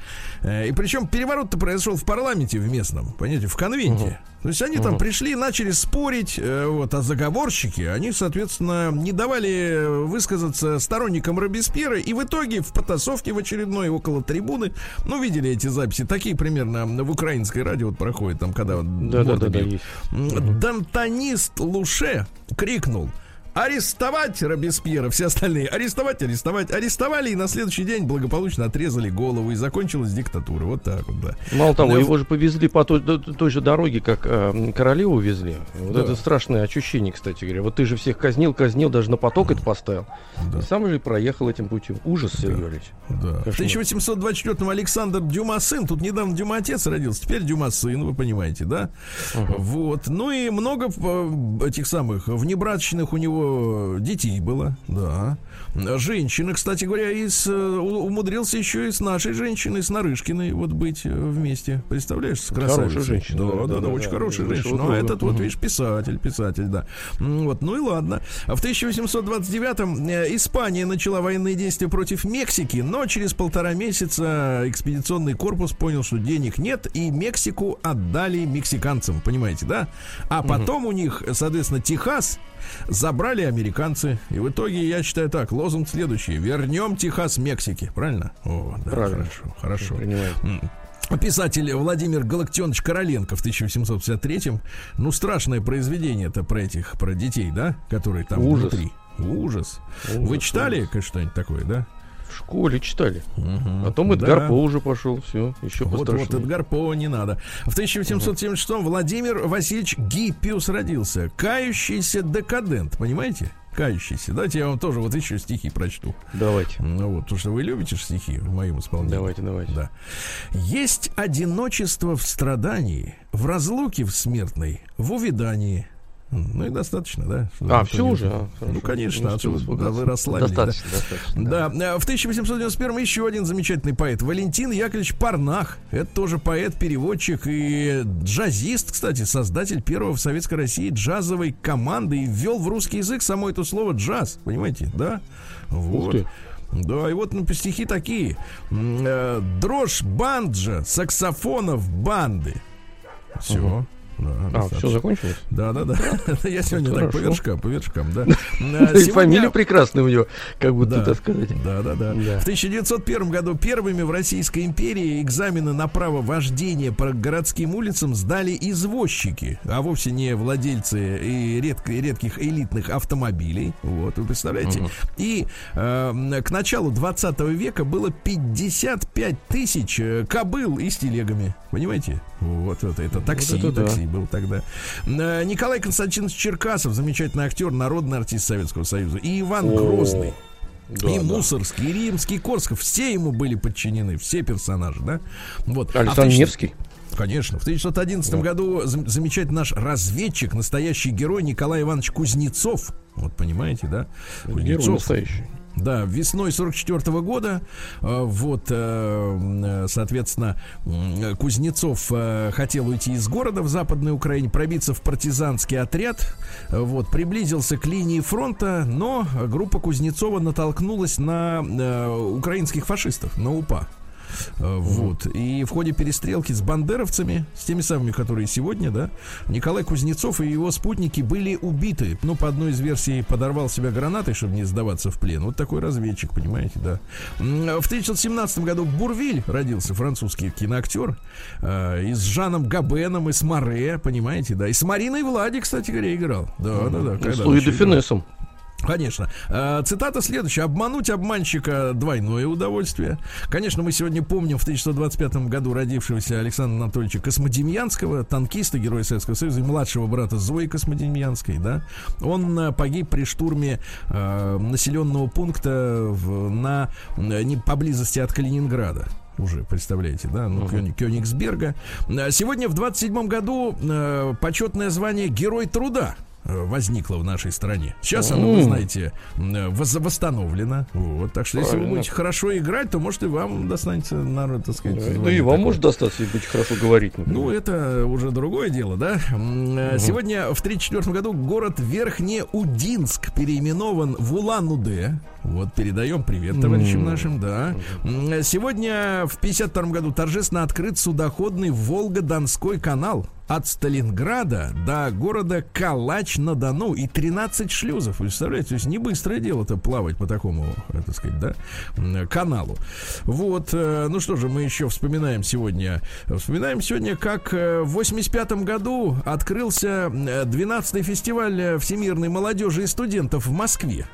Э, и причем переворот-то произошел в парламенте в местном, понимаете, в конвенте. То есть они там пришли, начали спорить, э, вот, а заговорщики, они, соответственно, не давали э, высказаться сторонникам Робеспьера, и в итоге в потасовке в очередной около трибуны, ну, видели эти записи, такие примерно в украинской радио вот проходят, там, когда Да, да, да, да, Дантонист Луше крикнул Арестовать Робеспьера, все остальные Арестовать, арестовать, арестовали И на следующий день благополучно отрезали голову И закончилась диктатура, вот так вот, да Мало того, Да. его же повезли по той, той- же дороге, как э, королеву везли. Вот Да. это страшное ощущение, кстати говоря. Вот ты же всех казнил, казнил, даже на поток это поставил. Да. И сам же проехал этим путем. Ужас, Сергей Валерьевич. Да. В Кошмар. 1824-м Александр Дюма сын, тут недавно Дюма отец родился, теперь Дюма сын, вы понимаете, да? Вот. Ну и много э, этих самых внебрачных у него детей было, да. Женщина, кстати говоря, из, э, умудрился еще и с нашей женщиной, с Нарышкиной, вот быть э, вместе. Представляешь, с Хорошая красавицей. женщина, Да, да, да, да, да, очень да, хорошая высшего женщина. Ну, а этот вот, видишь, писатель, писатель, да. Вот, ну и ладно. А в 1829-м э, Испания начала военные действия против Мексики, но через полтора месяца экспедиционный корпус понял, что денег нет, и Мексику отдали мексиканцам, понимаете, да? А потом у них, соответственно, Техас забрали американцы. И в итоге, я считаю так, лозунг следующий. Вернем Техас Мексике, правильно? О, да, Правильно. хорошо, хорошо. Писатель Владимир Галактионович Короленко в 1753-м. Ну, страшное произведение это про этих, про детей, да? Которые там Ужас. внутри. Ужас. Ужас, Вы читали ужас. конечно, что-нибудь такое, да? В школе читали. Мгм. Потом Да. Эдгар По уже пошел. Все, еще Вот, вот, пострашнее. Эдгар По не надо. В 1776-м Владимир Васильевич Гиппиус родился. Кающийся декадент, понимаете? кающийся. Давайте я вам тоже вот еще стихи прочту. Давайте. Ну вот, потому что вы любите же стихи в моем исполнении. Давайте, давайте. Да. Есть одиночество в страдании, в разлуке в смертной, в увидании. Ну и достаточно, да? А, все уже? А, ну, конечно, Не а да, вы расслабились. да. Достаточно, достаточно. Да, э, в 1891 еще один замечательный поэт Валентин Яковлевич Парнах. Это тоже поэт, переводчик и джазист, кстати, создатель первого в Советской России джазовой команды и ввел в русский язык само это слово джаз. Понимаете, да? Вот. ты. Да, и вот ну, стихи такие. Э, Дрожь банджа, саксофонов банды. Все. А, все закончилось? Да, да, да. Я сегодня так по вершкам, по вершкам, да. И Сегодня- фамилия прекрасная у него, как будто, да, так сказать. Да, да, да, Да. В 1901 году первыми в Российской империи экзамены на право вождения по городским улицам сдали извозчики, а вовсе не владельцы и редко, редких элитных автомобилей. Вот, вы представляете? И э, к началу 20 века было 55 тысяч э, кобыл и с телегами. Понимаете? Вот это, это такси, это да. Был тогда. Э, Николай Константинович Черкасов, замечательный актер, народный артист Советского Союза. И Иван О, Грозный. Да, и да. Мусорский, и Римский, Корсков, все ему были подчинены, все персонажи, да? Вот. А Александр тысяч- Невский. Конечно. В 1911 году зам- замечательный наш разведчик, настоящий герой Николай Иванович Кузнецов. Вот понимаете, да? Герой настоящий. Да, весной 44 года, э, вот, э, э, соответственно, Кузнецов хотел уйти из города в Западной Украине, пробиться в партизанский отряд, вот, приблизился к линии фронта, но группа Кузнецова натолкнулась на украинских фашистов, на УПА. Э, Вот. И в ходе перестрелки с бандеровцами, с теми самыми, которые сегодня, да, Николай Кузнецов и его спутники были убиты. Ну, по одной из версий, подорвал себя гранатой, чтобы не сдаваться в плен. Вот такой разведчик, понимаете, да. В 1917 году Бурвиль родился, французский киноактер, э, и с Жаном Габеном, и с Море, понимаете, да. И с Мариной Влади, кстати говоря, играл. Да, да, да. Когда с Луи де. Финесом. Конечно. Э, Цитата следующая. Обмануть обманщика двойное удовольствие. Конечно, мы сегодня помним в 1925 году родившегося Александра Анатольевича Космодемьянского, танкиста, героя Советского Союза и младшего брата Зои Космодемьянской, да. Он э, погиб при штурме э, населенного пункта в- на, э, не поблизости от Калининграда уже, представляете, да, ну, Кёни- Кёнигсберга. Сегодня в 27 году э, почетное звание Герой труда э, возникло в нашей стране. Сейчас оно, вы знаете, э, восстановлено. Вот, так что, если вы Правильно. будете хорошо играть, то, может, и вам достанется, народ, так сказать. Да и звание вам такое. может достаться, если будете хорошо говорить. например. Ну, это уже другое дело, да? Э, Сегодня в 1934 году город Верхнеудинск переименован в Улан-Удэ. Вот, передаем привет товарищам М. нашим, да. Сегодня в 1952 году торжественно открыт судоходный Волго-Донской канал от Сталинграда до города Калач-на-Дону и 13 шлюзов. Вы представляете, то есть не быстрое дело-то плавать по такому, так сказать, да, каналу. Вот, э, ну что же, мы еще вспоминаем сегодня, вспоминаем сегодня, как э, в 85 году открылся э, 12-й фестиваль э, всемирной молодежи и студентов в Москве.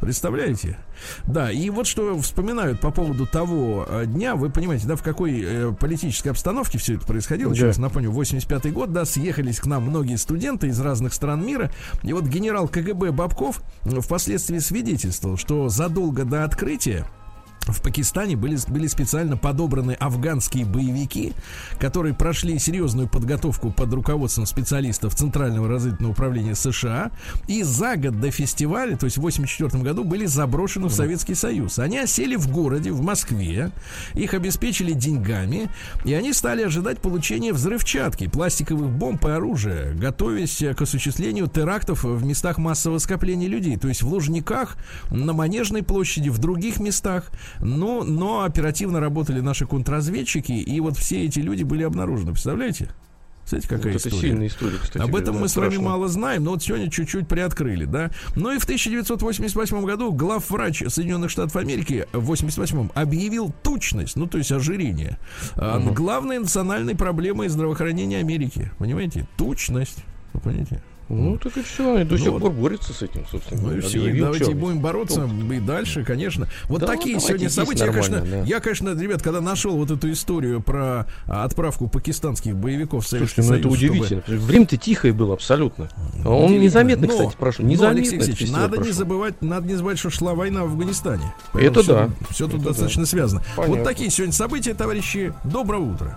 Представляете? Да, и вот что вспоминают по поводу того э, дня, вы понимаете, да, в какой э, политической обстановке все это происходило. Да. раз напомню, 85 год, да, съехались к нам многие студенты из разных стран мира. И вот генерал КГБ Бабков э, впоследствии свидетельствовал, что задолго до открытия в Пакистане были, были специально подобраны афганские боевики, которые прошли серьезную подготовку под руководством специалистов Центрального разведывательного управления США и за год до фестиваля, то есть в 1984 году, были заброшены в Советский Союз. Они осели в городе, в Москве, их обеспечили деньгами, и они стали ожидать получения взрывчатки, пластиковых бомб и оружия, готовясь к осуществлению терактов в местах массового скопления людей, то есть в Лужниках, на Манежной площади, в других местах. Ну, но оперативно работали наши контрразведчики, и вот все эти люди были обнаружены. Представляете? Представляете, какая Вот это история? сильная история, кстати. Об этом говоря, мы с вами страшно. мало знаем, но вот сегодня чуть-чуть приоткрыли, да. Ну и в 1988 году главврач Соединенных Штатов Америки в 88 объявил тучность, ну то есть ожирение, а, главной национальной проблемой здравоохранения Америки. Понимаете? Тучность. Вы понимаете? Ну, так и все, и до сих Ну, пор борется с этим, собственно. Ну и все, Объявил, давайте чё, будем бороться и дальше, конечно. Вот Да, такие сегодня события. Я, конечно, да. я, конечно, ребят, когда нашел вот эту историю про а, отправку пакистанских боевиков в Советский Слушайте, ну это Союз, чтобы- удивительно. Время-то тихое было абсолютно. А Он Удивительно. незаметно, Но- кстати, прошел. но, Незаметно. Алексей Алексеевич, надо не прошел. забывать, надо не забывать, что шла война в Афганистане. Это все, да. Все тут Это достаточно связано. Вот Понятно. такие сегодня события, товарищи. Доброе утро.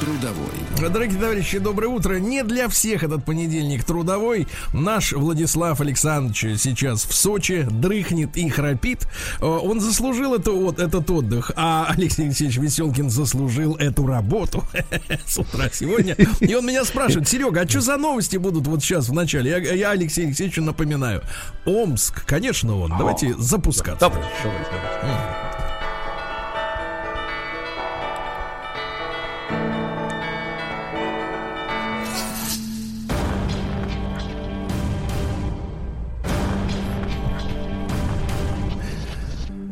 Трудовой. Дорогие товарищи, доброе утро. Не для всех этот понедельник трудовой. Наш Владислав Александрович сейчас в Сочи дрыхнет и храпит. Э, Он заслужил это, вот, этот отдых, а Алексей Алексеевич Веселкин заслужил эту работу с утра сегодня. И он меня спрашивает, Серега, а что за новости будут вот сейчас в начале? Я, я Алексею Алексеевичу напоминаю. Омск, конечно, он. Давайте запускаться.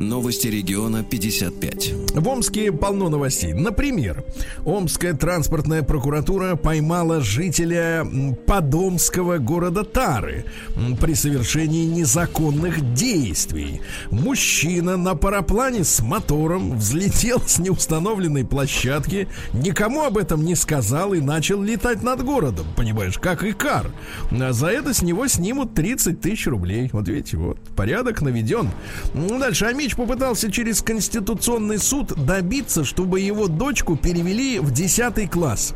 Новости региона 55. В Омске полно новостей. Например, Омская транспортная прокуратура поймала жителя подомского города Тары при совершении незаконных действий. Мужчина на параплане с мотором взлетел с неустановленной площадки, никому об этом не сказал и начал летать над городом, понимаешь, как Икар. А за это с него снимут 30 тысяч рублей. Вот видите, вот, порядок наведен. Дальше Амич попытался через Конституционный суд добиться, чтобы его дочку перевели в 10 класс.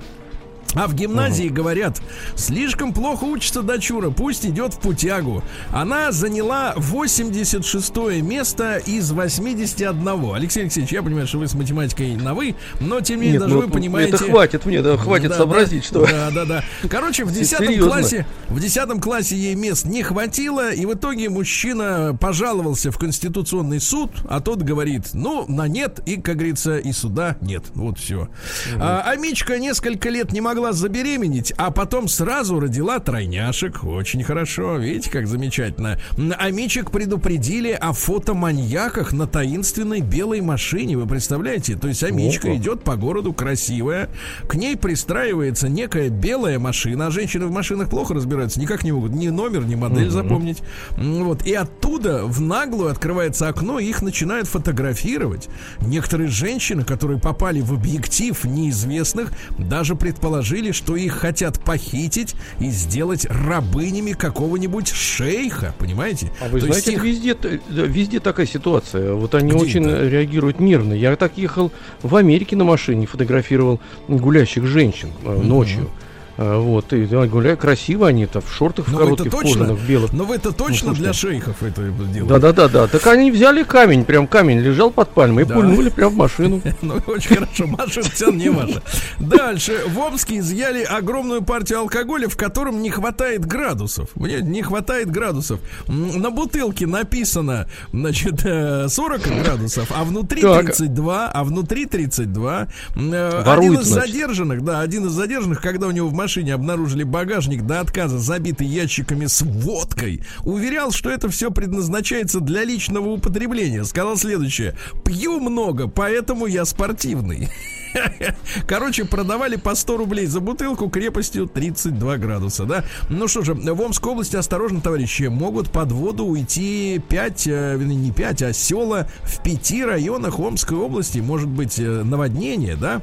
А в гимназии говорят, слишком плохо учится дочура, пусть идет в путягу. Она заняла 86 место из 81. Алексей Алексеевич, я понимаю, что вы с математикой на вы, но тем не менее, Нет, даже ну, вы понимаете... Это хватит мне, да, хватит Да, сообразить, да, что... Да, да, да. Короче, в 10 Серьезно? классе, в 10 классе ей мест не хватило, и в итоге мужчина пожаловался в Конституционный суд, а тот говорит, ну, на нет, и, как говорится, и суда нет. Вот все. А, а Мичка несколько лет не могла забеременеть, а потом сразу родила тройняшек. Очень хорошо. Видите, как замечательно. А Мичек предупредили о фотоманьяках на таинственной белой машине. Вы представляете? То есть Амичка Опа. идет по городу красивая, к ней пристраивается некая белая машина, а женщины в машинах плохо разбираются, никак не могут ни номер, ни модель запомнить. М, Вот. И оттуда в наглую открывается окно, и их начинают фотографировать. Некоторые женщины, которые попали в объектив неизвестных, даже предположили, что их хотят похитить и сделать рабынями какого-нибудь шейха, понимаете? А вы То знаете, их- везде, везде такая ситуация. Вот они Где очень это? реагируют нервно. Я так ехал в Америке на машине, фотографировал гулящих женщин э, ночью. А, Вот, и да, гуляю красиво они-то в шортах, в Но вы-то коротких, точно, кожаных, белых. но вы-то точно слушайте. для шейхов это делаете? Да-да-да-да. Так они взяли камень, прям камень лежал под пальмой и Да. пульнули прям в машину. Ну, очень хорошо, Маша, все не ваша. Дальше. В Омске изъяли огромную партию алкоголя, в котором не хватает градусов. Мне не хватает градусов. На бутылке написано, значит, э, 40 градусов, а внутри Так. 32, а внутри 32. М, э, Воруют, Один из задержанных, да, один из задержанных, когда у него в машине обнаружили багажник до отказа, забитый ящиками с водкой, уверял, что это все предназначается для личного употребления. Сказал следующее. Пью много, поэтому я спортивный. Короче, продавали по 100 рублей за бутылку крепостью 32 градуса, да? Ну что же, в Омской области, осторожно, товарищи, могут под воду уйти 5, вернее, не 5, а села в пяти районах Омской области. Может быть, э, наводнение, да?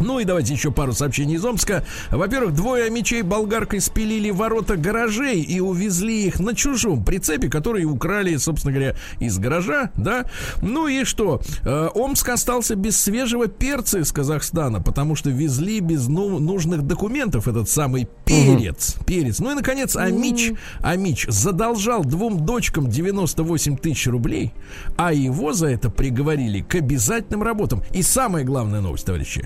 Ну и давайте еще пару сообщений из Омска. Во-первых, двое мечей болгаркой спилили ворота гаражей и увезли их на чужом прицепе, который украли, собственно говоря, из гаража, да. Ну и что? Э, Омск остался без свежего перца из Казахстана, потому что везли без ну- нужных документов этот самый перец. Перец. Ну и, наконец, Амич, Амич задолжал двум дочкам 98 тысяч рублей, а его за это приговорили к обязательным работам. И самая главная новость, товарищи.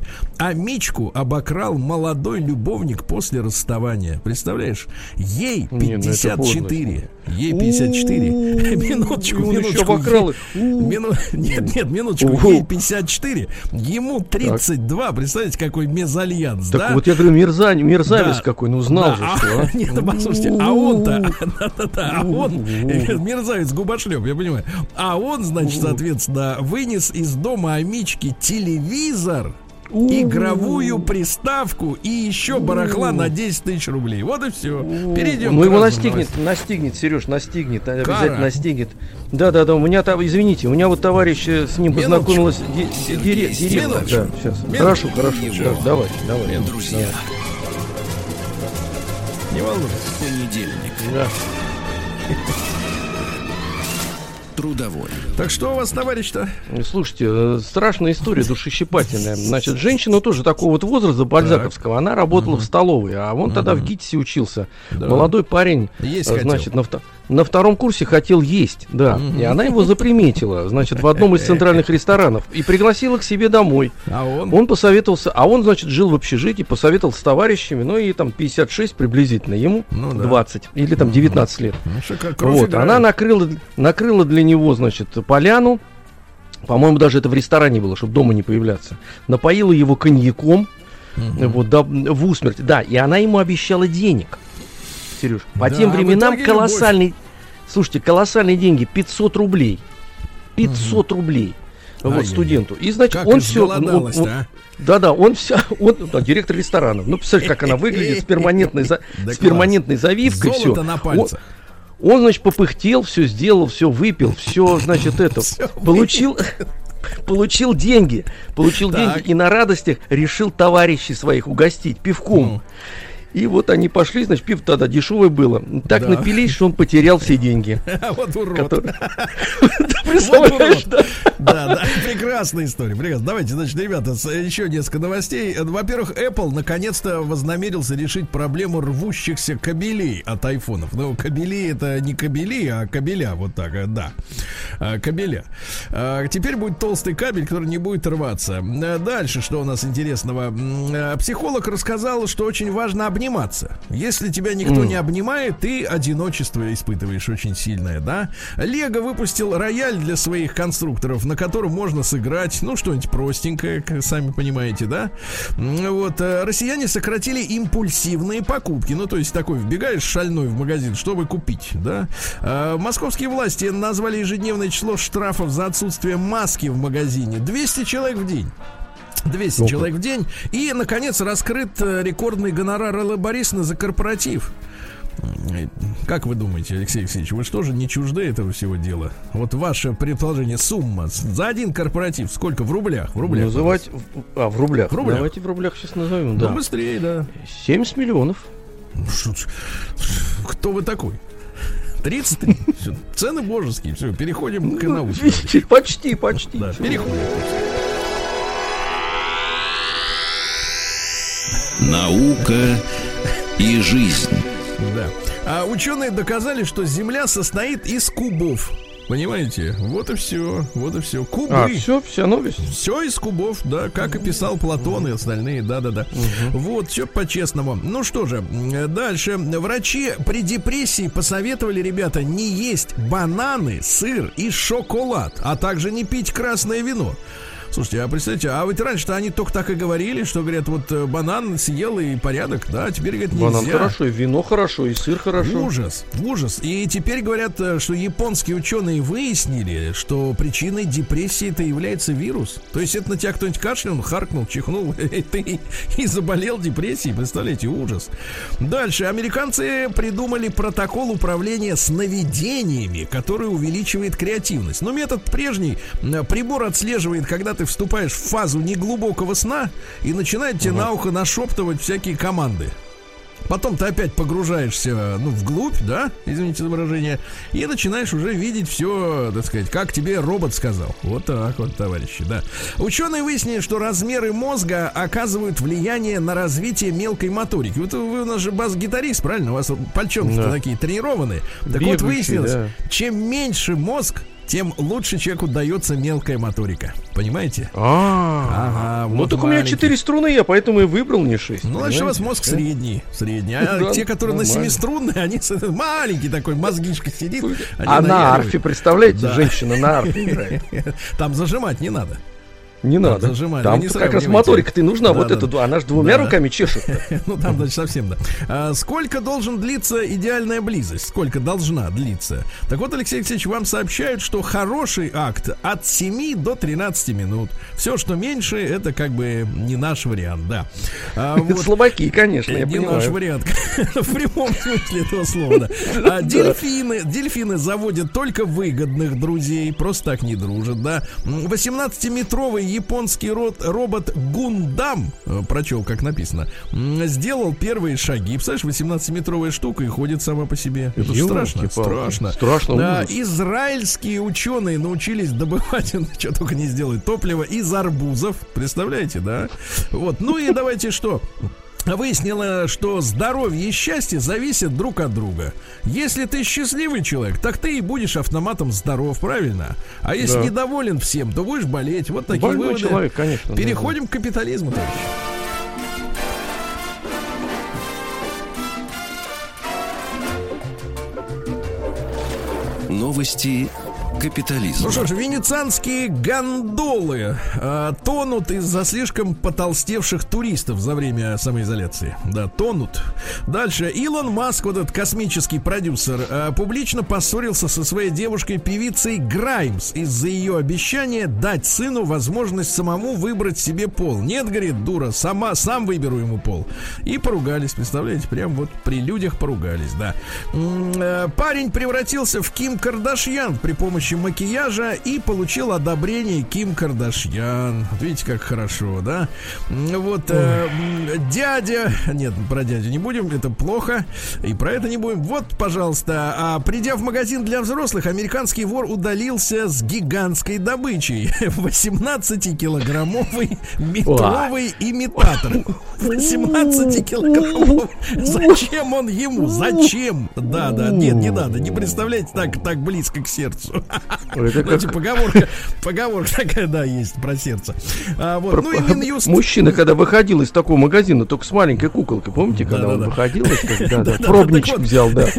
Амичку обокрал молодой любовник после расставания. Представляешь? Ей Не, ну 54. Ей 54. Минуточку, минуточку. обокрал. Мину- Нет, нет, минуточку. Ей 54. Ему 32. Представляете, какой мезальянс, Так да? вот я говорю, мерзань, мерзавец Да. какой, ну знал Да, же, а- что, а. Нет, послушайте, а он-то, а он, э, мерзавец губошлеп, я понимаю, а он, значит, соответственно, вынес из дома Амички телевизор, игровую приставку и еще барахла на 10 тысяч рублей. Вот и все. Перейдем Ну его настигнет, новостям. настигнет, Сереж, настигнет, Кара. обязательно настигнет. Да, да, да, у меня там, извините, у меня вот товарищ э, с ним познакомилась директор. Да, сейчас. Минуточку. Хорошо, хорошо, сейчас, давай, давай. Друзья, Не волнуйтесь. понедельник. Да. Трудовой. Так что у вас, товарищ-то? Слушайте, э, страшная история, душещипательная. Значит, женщина тоже такого вот возраста бальзаковского, она работала в столовой, а он тогда в ГИТИСе учился. Да. Молодой парень, Есть э, хотел. значит, на, вто- на втором курсе хотел есть, да. И она его заприметила, значит, в одном из центральных ресторанов и пригласила к себе домой. А он? Он посоветовался, а он, значит, жил в общежитии, посоветовался с товарищами, ну и там 56 приблизительно, ему Ну да. 20 или там 19 лет. Ну, что, как кровь Вот, играет. она накрыла, накрыла для него, значит, поляну. По-моему, даже это в ресторане было, чтобы дома не появляться. Напоила его коньяком, вот, да, в усмерть. Да, и она ему обещала денег. Сереж, по Да, тем а временам колоссальный... Слушайте, колоссальные деньги, 500 рублей. 500 рублей. Вот Ай-яй-яй. студенту. И значит, Как он все... изголодалась-то, а? Да-да, он вся, он, да, директор ресторана. Ну, представляешь, как она выглядит с перманентной, за- Да с перманентной завивкой. все. Золото на пальцах. Он, значит, попыхтел, все сделал, все выпил, все, значит, это, Всё получил, получил деньги, получил Так. деньги и на радостях решил товарищей своих угостить пивком. Ну. И вот они пошли, значит, пиво тогда дешевое было. Так Да. напились, что он потерял все деньги. Вот урод. представляешь, да? Да, да, прекрасная история. Прекрасно. Давайте, значит, ребята, еще несколько новостей. Э, Во-первых, Apple наконец-то вознамерился решить проблему рвущихся кабелей от айфонов. Ну, кабели это не кабели, а кабеля, вот так, э, да. А, Кабеля. А, Теперь будет толстый кабель, который не будет рваться. Э, Дальше, что у нас интересного? Э, Психолог рассказал, что очень важно обниматься. Если тебя никто не обнимает, ты одиночество испытываешь очень сильное, да? Лего выпустил рояль для своих конструкторов, на котором можно сыграть, ну, что-нибудь простенькое, как сами понимаете, да? Вот, э, россияне сократили импульсивные покупки, ну, то есть такой, вбегаешь шальной в магазин, чтобы купить, да? Э, Московские власти назвали ежедневное число штрафов за отсутствие маски в магазине. 200 человек в день. 200 Ого. человек в день. И, наконец, раскрыт э, рекордный гонорар Эллы Борисовны за корпоратив. Как вы думаете, Алексей Алексеевич, вы что же не чужды этого всего дела? Вот ваше предположение, сумма за один корпоратив сколько в рублях? В рублях. Называть, в- а, в рублях. В рублях. Давайте в рублях сейчас назовем, Да. да. быстрее, да. 70 миллионов. Ну, Кто вы такой? 33. Всё, Цены божеские. Все, переходим к науке. Видите, почти, почти. Да, переходим. Наука и жизнь. Да. А ученые доказали, что Земля состоит из кубов. Понимаете? Вот и все. Вот и все. Кубы. А, все, все, новость. Все из кубов, да, как и писал Платон и остальные, да-да-да. Вот, все по-честному. Ну что же, дальше. Врачи при депрессии посоветовали, ребята, не есть бананы, сыр и шоколад, а также не пить красное вино. Слушайте, а представьте, а ведь раньше-то они только так и говорили, что, говорят, вот э, банан съел и порядок, да, а теперь, говорят, нельзя. Банан хорошо, и вино хорошо, и сыр хорошо. Ужас, ужас. И теперь говорят, э, что японские ученые выяснили, что причиной депрессии это является вирус. То есть это на тебя кто-нибудь кашлянул, харкнул, чихнул, и ты и заболел депрессией. Представляете, ужас. Дальше. Американцы придумали протокол управления сновидениями, который увеличивает креативность. Но метод прежний. Э, Прибор отслеживает, когда ты вступаешь в фазу неглубокого сна и начинает тебе на ухо нашептывать всякие команды. Потом ты опять погружаешься, ну, вглубь, да, извините за выражение, и начинаешь уже видеть все, так сказать, как тебе робот сказал. Вот так вот, товарищи, да. Ученые выяснили, что размеры мозга оказывают влияние на развитие мелкой моторики. Вот вы у нас же бас-гитарист, правильно? У вас пальчонки Да. такие тренированные. Так вот Бегающий, выяснилось, да. чем меньше мозг, тем лучше человеку дается мелкая моторика. Понимаете? А, Ага, ну вот так у меня маленький. четыре струны, я поэтому и выбрал не шесть. Ну, значит, у вас мозг средний. Средний. А Да, те, которые на нормально. семиструнные, они маленький такой, мозгишка сидит. А на арфе, представляете, Да. женщина на арфе играет. Там зажимать не надо. Не надо. зажимали, Там как раз моторика-то и нужна. Да, вот да, это, да. она же двумя Да, руками чешет. Ну, там, значит, совсем, да. А, сколько должен длиться идеальная близость? Сколько должна длиться? Так вот, Алексей Алексеевич, вам сообщают, что хороший акт от 7 до 13 минут. Все, что меньше, это как бы не наш вариант, да. А, вот. Слабаки, конечно, я Не наш понимаю. вариант. В прямом смысле этого слова, да. А, Дельфины, дельфины заводят только выгодных друзей, просто так не дружат, да. М, 18-метровый японский род, робот Гундам, э, прочел, как написано, сделал первые шаги. Представляешь, 18-метровая штука и ходит сама по себе. Это ж страшно, Ёлки-палки. страшно. Страшно, Да, ужас. израильские ученые научились добывать, что только не сделают, топливо из арбузов. Представляете, да? Вот. Ну и давайте что? Выяснила, что здоровье и счастье зависят друг от друга. Если ты счастливый человек, так ты и будешь автоматом здоров, правильно? А если Да. недоволен всем, то будешь болеть. Вот такие Больной выводы. человек, конечно. да, Переходим к капитализму, товарищи. Новости капитализма. Ну что ж, венецианские гондолы э, тонут из-за слишком потолстевших туристов за время самоизоляции. Да, тонут. Дальше. Илон Маск, вот этот космический продюсер, э, публично поссорился со своей девушкой-певицей Граймс из-за ее обещания дать сыну возможность самому выбрать себе пол. Нет, говорит, дура, сама, сам выберу ему пол. И поругались, представляете, прям вот при людях поругались, да. Э, Парень превратился в Ким Кардашьян при помощи макияжа и получил одобрение Ким Кардашьян. Видите, как хорошо, да? Вот э, дядя... Нет, про дядю не будем, это плохо. И про это не будем. Вот, пожалуйста, а, придя в магазин для взрослых, американский вор удалился с гигантской добычей. 18-килограммовый метровый имитатор. 18 килограммов. Зачем он ему? Зачем? Да, да, нет, не надо. Не представляйте так, так близко к сердцу. Это Знаете, как поговорка, поговорка такая, да, есть про сердце. А, вот, про- ну и Минюст. Мужчина, когда выходил из такого магазина, только с маленькой куколкой, помните, когда он Да-да-да. выходил, да, да, пробничек взял, да.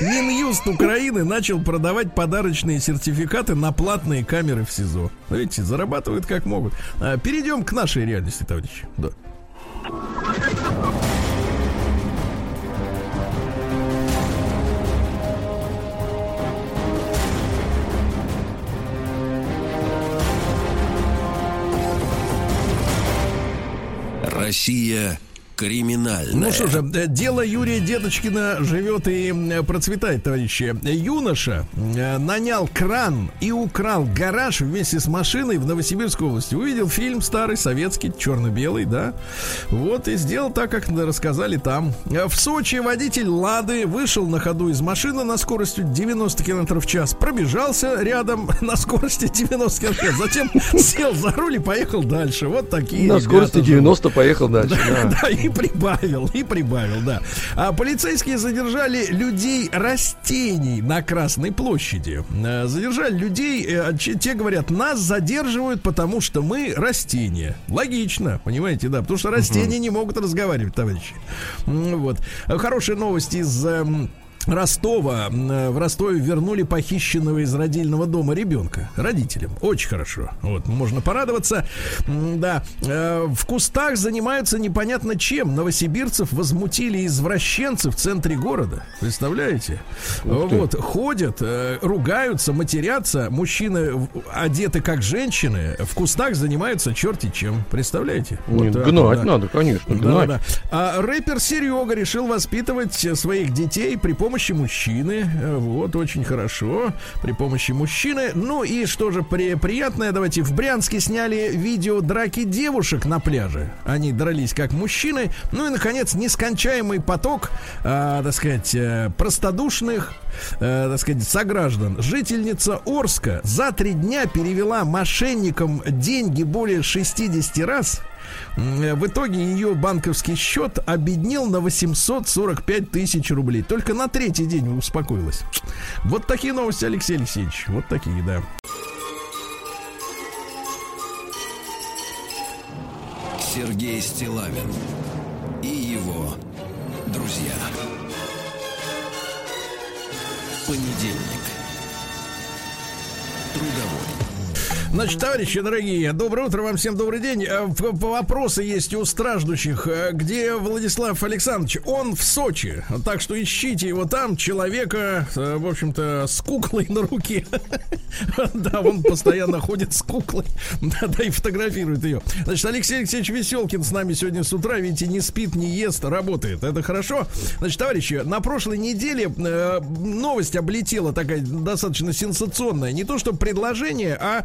Минюст Украины начал продавать подарочные сертификаты на платные камеры в СИЗО. Ну, Видите, зарабатывают как могут. А, Перейдем к нашей реальности, товарищи. Да. Россия криминальная. Ну что же, э, дело Юрия Дедочкина живет и м, процветает, товарищи. Юноша э, нанял кран и украл гараж вместе с машиной в Новосибирской области. Увидел фильм старый, советский, черно-белый, да. Вот и сделал так, как рассказали там. Э, В Сочи водитель Лады вышел на ходу из машины на скоростью 90 км в час, пробежался рядом на скорости 90 км в час, затем сел за руль и поехал дальше. Вот такие На скорости живут. 90 поехал дальше. Да, да. да, и прибавил, и прибавил, да. А полицейские задержали людей растений на Красной площади. Э, Задержали людей, э, те говорят, нас задерживают, потому что мы растения. Логично, понимаете, да, потому что растения не могут разговаривать, товарищи. Вот. Хорошие новости из эм, Ростова. М, В Ростове вернули похищенного из родильного дома ребенка родителям. Очень хорошо. Вот, можно порадоваться. Да. Э, В кустах занимаются непонятно чем. Новосибирцев возмутили извращенцы в центре города. Представляете? Вот. Ходят, э, ругаются, матерятся. Мужчины одеты как женщины. В кустах занимаются черти чем. Представляете? Не, Вот так, Гнать да. надо, конечно, Да, гнать. да. А рэпер Серега решил воспитывать э, своих детей при помощи мужчины. Э, Вот, очень хорошо. При помощи мужчины. Ну и что же при, приятное, давайте, в Брянске сняли видео драки девушек на пляже. Они дрались как мужчины. Ну и, наконец, нескончаемый поток, а, так сказать, э, простодушных, э, так сказать, сограждан. Жительница Орска за три дня перевела мошенникам деньги более 60 раз В итоге ее банковский счет обеднел на 845 тысяч рублей. Только на третий день успокоилась. Вот такие новости, Алексей Алексеевич. Вот такие, да. Сергей Стилавин и его друзья. Понедельник. Значит, товарищи дорогие, доброе утро вам всем, добрый день. Э, Вопросы есть у страждущих. Э, Где Владислав Александрович? Он в Сочи. Так что ищите его там, человека, э, в общем-то, с куклой на руке. Да, он постоянно ходит с куклой. Да, и фотографирует ее. Значит, Алексей Алексеевич Веселкин с нами сегодня с утра, видите, не спит, не ест, работает. Это хорошо. Значит, товарищи, на прошлой неделе новость облетела такая достаточно сенсационная. Не то, что предложение, а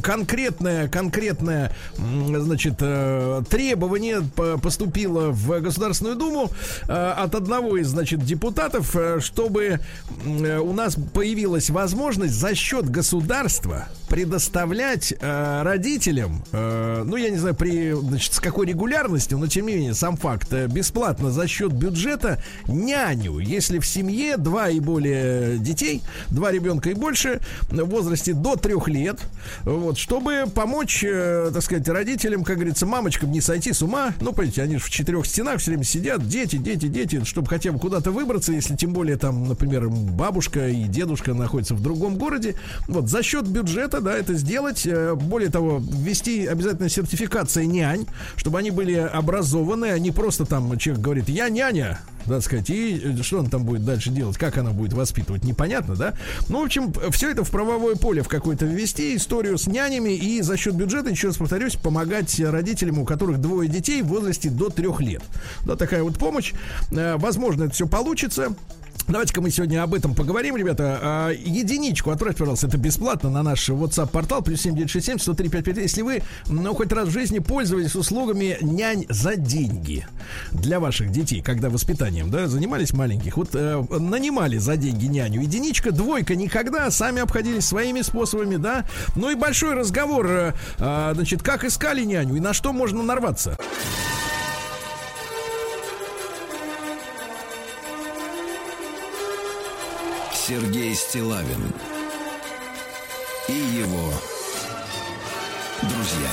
конкретное, конкретное, м, значит, э, требование по- поступило в Государственную Думу э, от одного из, значит, депутатов, э, чтобы э, у нас появилась возможность за счет государства предоставлять э, родителям, э, ну, я не знаю, при, значит, с какой регулярностью, но тем не менее, сам факт, э, бесплатно за счет бюджета няню, если в семье два и более детей, два ребенка и больше, в возрасте до трех лет, вот, чтобы помочь, э, так сказать, родителям, как говорится, мамочкам не сойти с ума, ну, понимаете, они же в четырех стенах все время сидят, дети, дети, дети, чтобы хотя бы куда-то выбраться, если тем более там, например, бабушка и дедушка находятся в другом городе, вот, за счет бюджета, да, это сделать, э, более того, ввести обязательно сертификация нянь, чтобы они были образованы, а не просто там человек говорит, я няня, так сказать, и э, что он там будет дальше делать, как она будет воспитывать, непонятно, да? Ну, в общем, все это в правовое поле в какое-то ввести, историю с нянями и за счет бюджета, еще раз повторюсь, помогать родителям, у которых двое детей в возрасте до трех лет. Да, такая вот помощь. Э, Возможно, это все получится. Давайте-ка мы сегодня об этом поговорим, ребята. А, единичку отправьте, пожалуйста, это бесплатно на наш WhatsApp-портал, плюс 7967 103 55. Если вы, ну, хоть раз в жизни пользовались услугами нянь за деньги для ваших детей, когда воспитанием, да, занимались маленьких, вот э, нанимали за деньги няню. Единичка, двойка никогда, сами обходились своими способами, да. Ну и большой разговор, э, а, значит, как искали няню и на что можно нарваться. Сергей Стилавин и его друзья.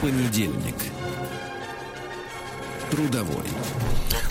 Понедельник. Трудовой.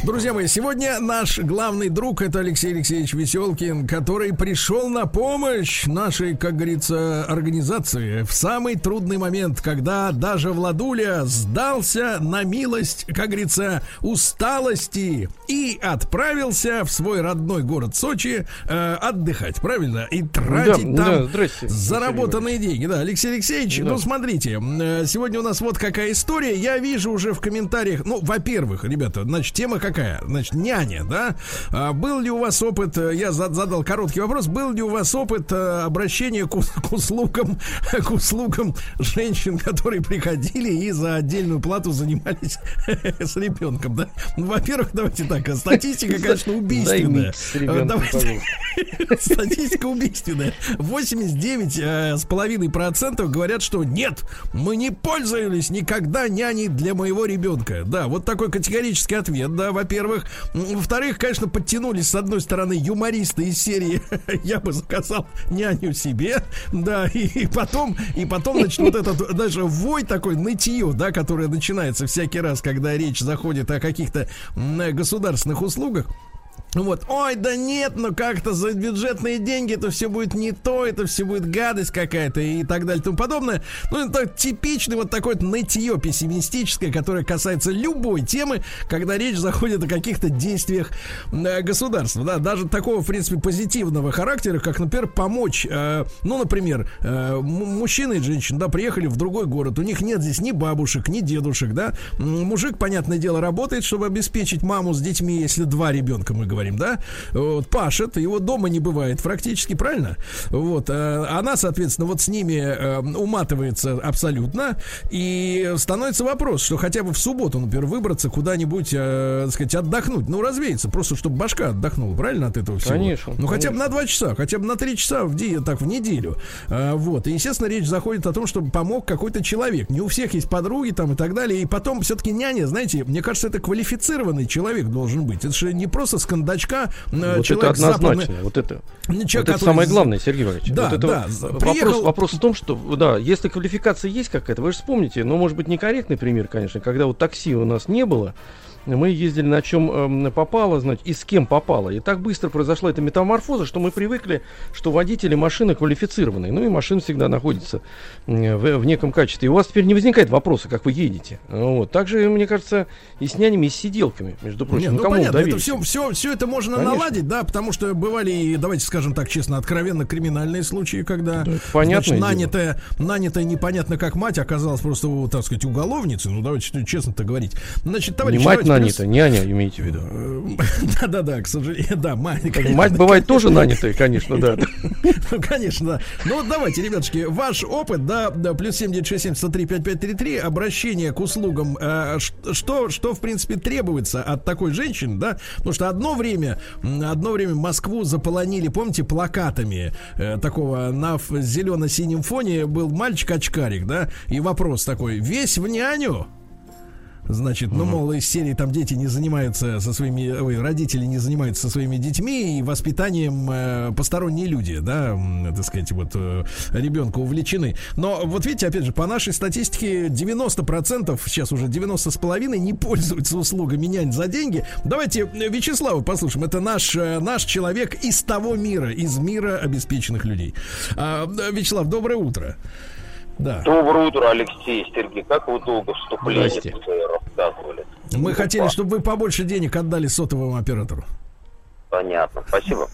Друзья мои, сегодня наш главный друг это Алексей Алексеевич Веселкин, который пришел на помощь нашей, как говорится, организации в самый трудный момент, когда даже Владуля сдался на милость, как говорится, усталости и отправился в свой родной город Сочи э, отдыхать, правильно? И тратить Да, там да, заработанные деньги. Да, Алексей Алексеевич, Да. ну смотрите, э, сегодня у нас вот какая история. Я вижу уже в комментариях, ну, во-первых, ребята, значит, тема какая? Значит, няня, да? А, был ли у вас опыт, э, я за- задал короткий вопрос, был ли у вас опыт э, обращения к, к услугам, к услугам женщин, которые приходили и за отдельную плату занимались с ребенком, да? Ну, во-первых, давайте так, а статистика, конечно, убийственная. Э, давайте-. Статистика убийственная. 89 э, с половиной процентов говорят, что нет, мы не пользовались никогда няней для моего ребенка. Да, вот такой категорический ответ, да, во-первых. Во-вторых, конечно, подтянулись с одной стороны юмористы из серии «Я бы заказал няню себе», да, и, и потом, и потом, значит, вот этот даже вой такой, нытье, да, которое начинается всякий раз, когда речь заходит о каких-то государственных услугах. Вот, ой, да нет, ну как-то за бюджетные деньги это все будет не то, это все будет гадость какая-то и так далее и тому подобное. Ну, это типичный вот такой вот нытье пессимистическое, которое касается любой темы, когда речь заходит о каких-то действиях э, государства, да, даже такого, в принципе, позитивного характера, как, например, помочь, э, ну, например, э, м- мужчина и женщина, да, приехали в другой город, у них нет здесь ни бабушек, ни дедушек, да, мужик, понятное дело, работает, чтобы обеспечить маму с детьми, если два ребенка, мы говорим, говорим, да, вот, пашет, его дома не бывает практически, правильно? Вот, э, она, соответственно, вот с ними э, уматывается абсолютно, и становится вопрос, что хотя бы в субботу, например, выбраться куда-нибудь, э, так сказать, отдохнуть, ну, развеяться, просто чтобы башка отдохнула, правильно, от этого всего? Конечно, Ну, хотя бы на два часа, хотя бы на три часа в, ди- так, в неделю. Вот, и, естественно, речь заходит о том, чтобы помог какой-то человек. Не у всех есть подруги там и так далее, и потом все-таки няня, знаете, мне кажется, это квалифицированный человек должен быть. Это же не просто с кондачка э, Вот это человек с однозначно. западной- Вот это. Ну, Вот человек, это который самое главное, Сергей Валерьевич. Да, вот это да, вопрос, приехал- вопрос в том, что, да, если квалификация есть какая-то, вы же вспомните, но может быть некорректный пример, конечно, когда вот такси у нас не было, мы ездили на чем эм, попало, значит, и с кем попало. И так быстро произошла эта метаморфоза, что мы привыкли, что водители машины квалифицированные. Ну и машина всегда находится в, в неком качестве. И у вас теперь не возникает вопроса, как вы едете. Вот. Также, мне кажется, и с нянями, и с сиделками, между прочим. Не, Ну, ну кому понятно, это все, все, все это можно Конечно. наладить, да, потому что бывали, и, давайте скажем так честно, откровенно криминальные случаи, когда Да, значит, дело. нанятая, нанятая непонятно как мать оказалась просто, так сказать, уголовницей. Ну, давайте честно-то говорить. Значит, товарищ, Не мать давайте нанята, няня имеете в виду. перес- Да-да-да, к сожалению, да, мать. конечно, Мать бывает тоже нанятая, конечно, да. Ну, конечно, да. Ну, вот давайте, ребятушки, ваш опыт, да, да плюс 7967 обращение к услугам, э, что, что, в принципе, требуется от такой женщины, да, потому что одно время, одно время Москву заполонили, помните, плакатами э, такого на зелено-синем фоне был мальчик-очкарик, да, и вопрос такой, весь в няню? Значит, ну, мол, из серии там дети не занимаются со своими, ой, родители не занимаются со своими детьми и воспитанием э, посторонние люди, да, так сказать, вот э, ребенка увлечены. Но вот видите, опять же, по нашей статистике 90%, сейчас уже 90 с половиной не пользуются услугами нянь за деньги. Давайте э, Вячеслава послушаем. Это наш, э, наш человек из того мира, из мира обеспеченных людей. А, э, Вячеслав, доброе утро. Да. Доброе утро, Алексей, Сергей. Как вы долго вступление рассказывали? Мы Ну, хотели, чтобы вы побольше денег отдали сотовому оператору. Понятно, спасибо.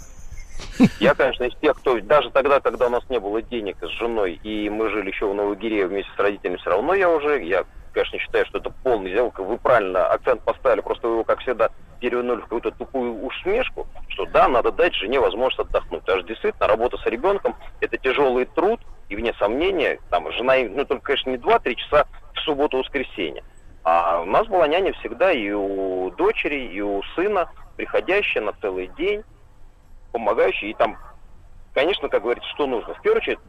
Я, конечно, из тех, кто даже тогда, когда у нас не было денег с женой, и мы жили еще в Новогире вместе с родителями, все равно я уже, я, конечно, считаю, что это полный сделка. Вы правильно акцент поставили, просто вы его, как всегда, перевернули в какую-то тупую усмешку, что да, надо дать жене возможность отдохнуть. Потому что действительно работа с ребенком – это тяжелый труд, и вне сомнения, там, жена, ну, только, конечно, не 2-3 часа в субботу-воскресенье. А у нас была няня всегда и у дочери, и у сына, приходящая на целый день, помогающая. И там, конечно, как говорится, что нужно. В первую очередь,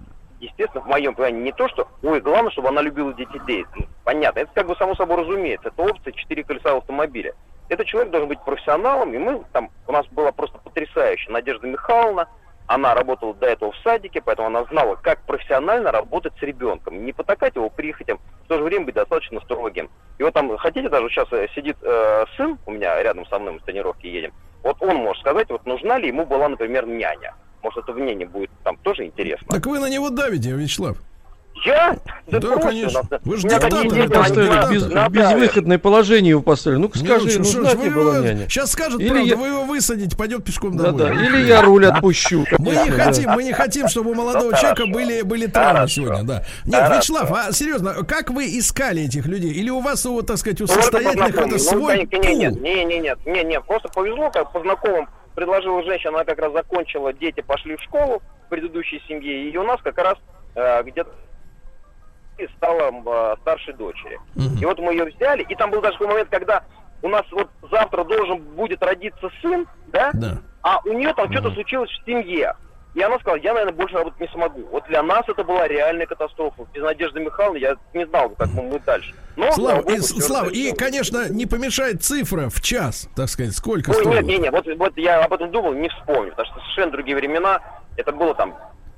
естественно, в моем понимании не то, что, ой, главное, чтобы она любила детей. Ну, Понятно, это как бы само собой разумеется. Это опция четыре колеса в автомобиле. Этот человек должен быть профессионалом, и мы там, у нас была просто потрясающая Надежда Михайловна, она работала до этого в садике, поэтому она знала, как профессионально работать с ребенком. Не потакать его прихотям, в то же время быть достаточно строгим. И вот там, хотите, даже сейчас э, сидит э, сын у меня рядом со мной, мы с тренировки едем. Вот он может сказать, вот нужна ли ему была, например, няня. Может, это мнение будет там тоже интересно. Так вы на него давите, Вячеслав. Я? Да, бросьте, конечно. Вы ж у меня диктатор, они диктатор. нас без, надавят. безвыходное положение его поставили. Ну-ка Не, скажи, ну, что нужна ж, тебе вы была его- няня? Сейчас скажут Или правду, я- вы его высадите, пойдет пешком Да, домой. да. Или я руль отпущу. Мы не да. хотим, мы не хотим, чтобы у молодого Ну, человека были, были травмы сегодня, да. Нет. Вячеслав, а серьезно, как вы искали этих людей? Или у вас, у, так сказать, у Ну, это состоятельных это свой Ну, не, нет, пул? не, не, нет, не, не, просто повезло, как по знакомым предложила женщина, она как раз закончила, дети пошли в школу в предыдущей семье, и у нас как раз э, где-то стала э, старшей дочери. И вот мы ее взяли, и там был даже такой момент, когда у нас вот завтра должен будет родиться сын, да, Да. а у нее там что-то случилось в семье. И она сказала, я, наверное, больше работать не смогу. Вот для нас это была реальная катастрофа. Без Надежды Михайловны я не знал, бы, как мы мы дальше. Но, Слава, и, богу, всё Слава, и, конечно, не помешает цифра в час, так сказать, сколько Ой, стоит. нет, нет, нет, вот, вот я об этом думал, не вспомню, потому что совершенно другие времена. Это было там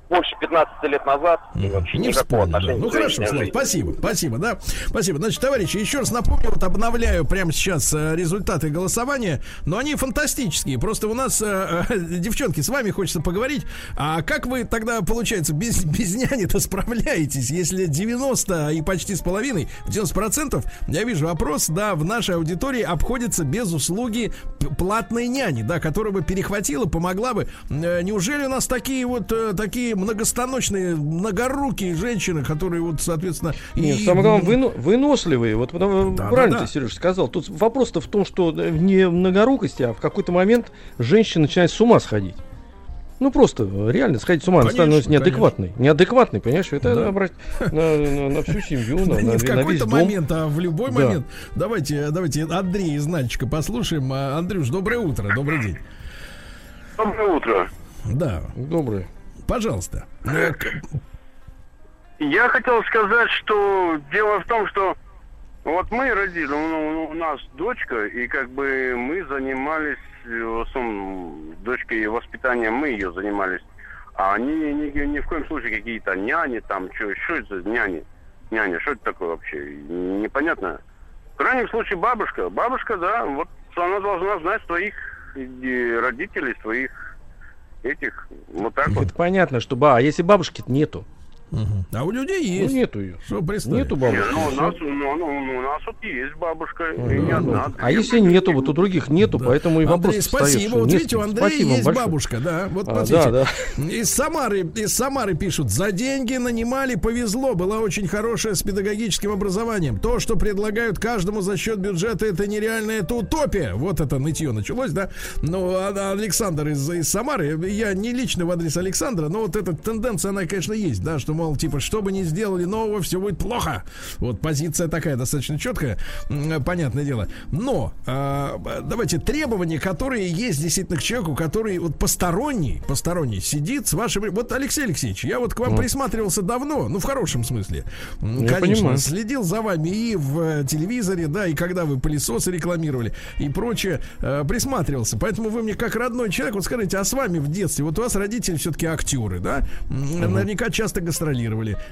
больше 15 лет назад. вообще Не вспомню, да. Ну хорошо, женщине Слав, жизни. спасибо, спасибо, да. Спасибо. Значит, товарищи, еще раз напомню, вот обновляю прямо сейчас э, результаты голосования, но они фантастические. Просто у нас, э, э, девчонки, с вами хочется поговорить. А как вы тогда, получается, без, без няни-то справляетесь, если 90 и почти с половиной, 90 процентов, я вижу опрос, да, в нашей аудитории обходится без услуги платной няни, да, которая бы перехватила, помогла бы. Э, Неужели у нас такие вот, э, такие такие многостаночные, многорукие женщины, которые вот, соответственно... Нет, и- самое главное, выно- выносливые. Вот потому- Да, правильно да, да. ты, Сереж, сказал. Тут вопрос-то в том, что э, не в многорукости, а в какой-то момент женщина начинает с ума сходить. Ну просто э, реально сходить с ума, она Конечно, становится неадекватной. Неадекватной, понимаешь? Это Да. брать на, на- на всю семью, на, Да на- не в на весь какой-то дом. момент, а в любой Да. момент. Давайте, давайте Андрей из Нальчика послушаем. А, Андрюш, доброе утро, добрый день. Доброе утро. Да, Доброе. Пожалуйста. Э, Я хотел сказать, что дело в том, что вот мы родили, у нас дочка, и как бы мы занимались, э, в основном, дочкой и воспитанием мы ее занимались. А они ни, ни в коем случае какие-то няни, там, что, что это няни? Няня, что это такое вообще? Непонятно. В крайнем случае бабушка. Бабушка, да, вот она должна знать своих э, родителей, своих этих, вот так вот. Это понятно, что ба, а если бабушки нету? Мгм. А у людей Ну, есть. нету ее. Что представить? Нету Не, бабушки. ну, у нас, ну, ну, ну, у нас вот есть бабушка, и Ну, не ну, одна. А если нету, вот у других нету, Да. поэтому и вопрос Андрей, спасибо. что Вот видите, у Андрея Спасибо есть большое. бабушка, да. Вот А, смотрите. да, Из Самары, из Самары пишут, за деньги нанимали, повезло, была очень хорошая с педагогическим образованием. То, что предлагают каждому за счет бюджета, это нереально, это утопия. Вот это нытье началось, да. Ну, а Александр из, из Самары, я не лично в адрес Александра, но вот эта тенденция, она, конечно, есть, да, что, мол, типа, что бы ни сделали нового, все будет плохо. Вот позиция такая достаточно четкая, м, понятное дело. Но а, давайте требования, которые есть действительно к человеку, который вот посторонний, посторонний сидит с вашим... Вот, Алексей Алексеевич, я вот к вам Вот. присматривался давно, ну, в хорошем смысле. Я Конечно, понимаю. следил за вами и в э, телевизоре, да, и когда вы пылесосы рекламировали и прочее, э, присматривался. Поэтому вы мне как родной человек, вот скажите, а с вами в детстве, вот у вас родители все-таки актеры, да, М, наверняка часто гастролировали.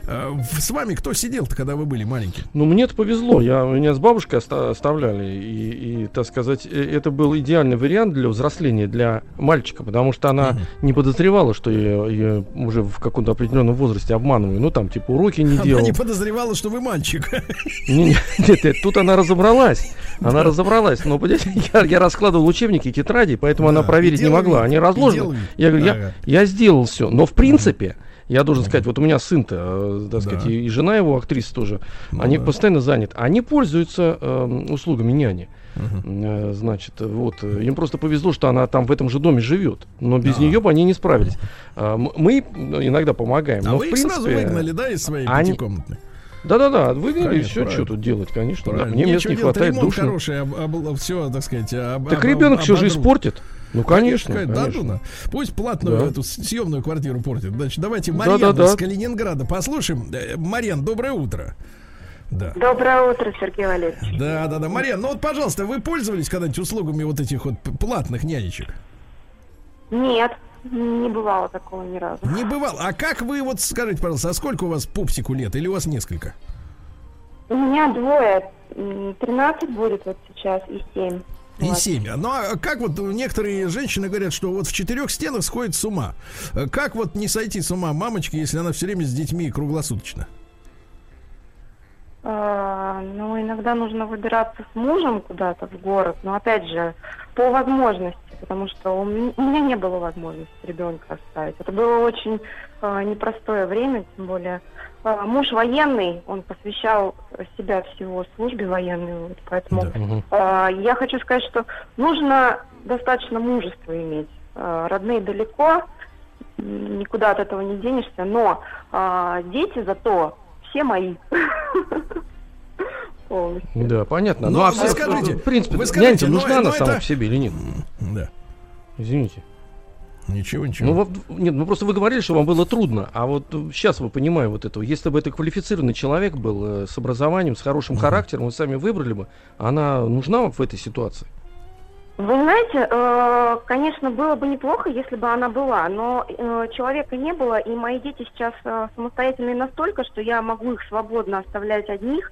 Э, в- С вами кто сидел-то, когда вы были маленькие? Ну, мне-то повезло. Я, меня с бабушкой оста- оставляли. И, и, так сказать, э, это был идеальный вариант для взросления для мальчика, потому что она не подозревала, что я, я уже в каком-то определенном возрасте обманываю. Ну, там, типа, уроки не Она делал. не подозревала, что вы мальчик. Не, не, нет, нет, тут она разобралась. Она разобралась. Но, понимаете, я, я раскладывал учебники, тетради, поэтому она проверить не могла. Они разложены. Я говорю, я сделал все. Но, в принципе, я должен сказать, вот у меня сын-то, э, так сказать, Да. и, и жена его, актриса тоже, Ну они да. постоянно заняты. Они пользуются эм, услугами няни. Э, Значит, вот, э, им просто повезло, что она там в этом же доме живет. Но без А. нее бы они не справились. А, Мы иногда помогаем. А но, вы в их сразу принципе, выгнали, да, из своей они- пятикомнатной? Да-да-да, выгнали, и все, правильно. что тут делать, конечно. да. Мне мест не делать, хватает, душно. хороший, все, так сказать, об- Так об- ребенок все же испортит. Ну, конечно. Конечно, да. Пусть платную Да. эту съемную квартиру портит. Значит, давайте Да, Марьяну да, да. из Калининграда послушаем. Э, Марьян, доброе утро. Да. Доброе утро, Сергей Валерьевич. Да, да, да. Марьян, ну вот, пожалуйста, вы пользовались когда-нибудь услугами вот этих вот платных нянечек? Нет, не бывало такого ни разу. Не бывало. А как вы вот скажите, пожалуйста, а сколько у вас пупсику лет? Или у вас несколько? У меня двое. м, 13 будет вот сейчас и 7. И семь. Ну а как вот некоторые женщины говорят, что вот в четырех стенах сходит с ума. Как вот не сойти с ума мамочки, если она все время с детьми круглосуточно? А, ну, иногда нужно выбираться с мужем куда-то в город, но опять же, по возможности, потому что у меня, у меня не было возможности ребенка оставить. Это было очень а, непростое время, тем более муж военный, он посвящал себя всего службе военной, вот, поэтому Да. А, Я хочу сказать, что нужно достаточно мужества иметь. А, Родные далеко, никуда от этого не денешься, но а, дети зато все мои. Полностью. Да, понятно. Ну, Ну, а вы все- скажите, в принципе, вы скажите, нянька ну, нужна ну, она сама это- по себе или нет? Да. Извините. Ничего, ничего. Ну, во- нет, ну просто вы говорили, что вам было трудно, а вот сейчас вы понимаю вот этого. Если бы это квалифицированный человек был э, с образованием, с хорошим характером, вы сами выбрали бы, она нужна вам в этой ситуации? Вы знаете, э, конечно, было бы неплохо, если бы она была, но э, человека не было, и мои дети сейчас э, самостоятельные настолько, что я могу их свободно оставлять одних.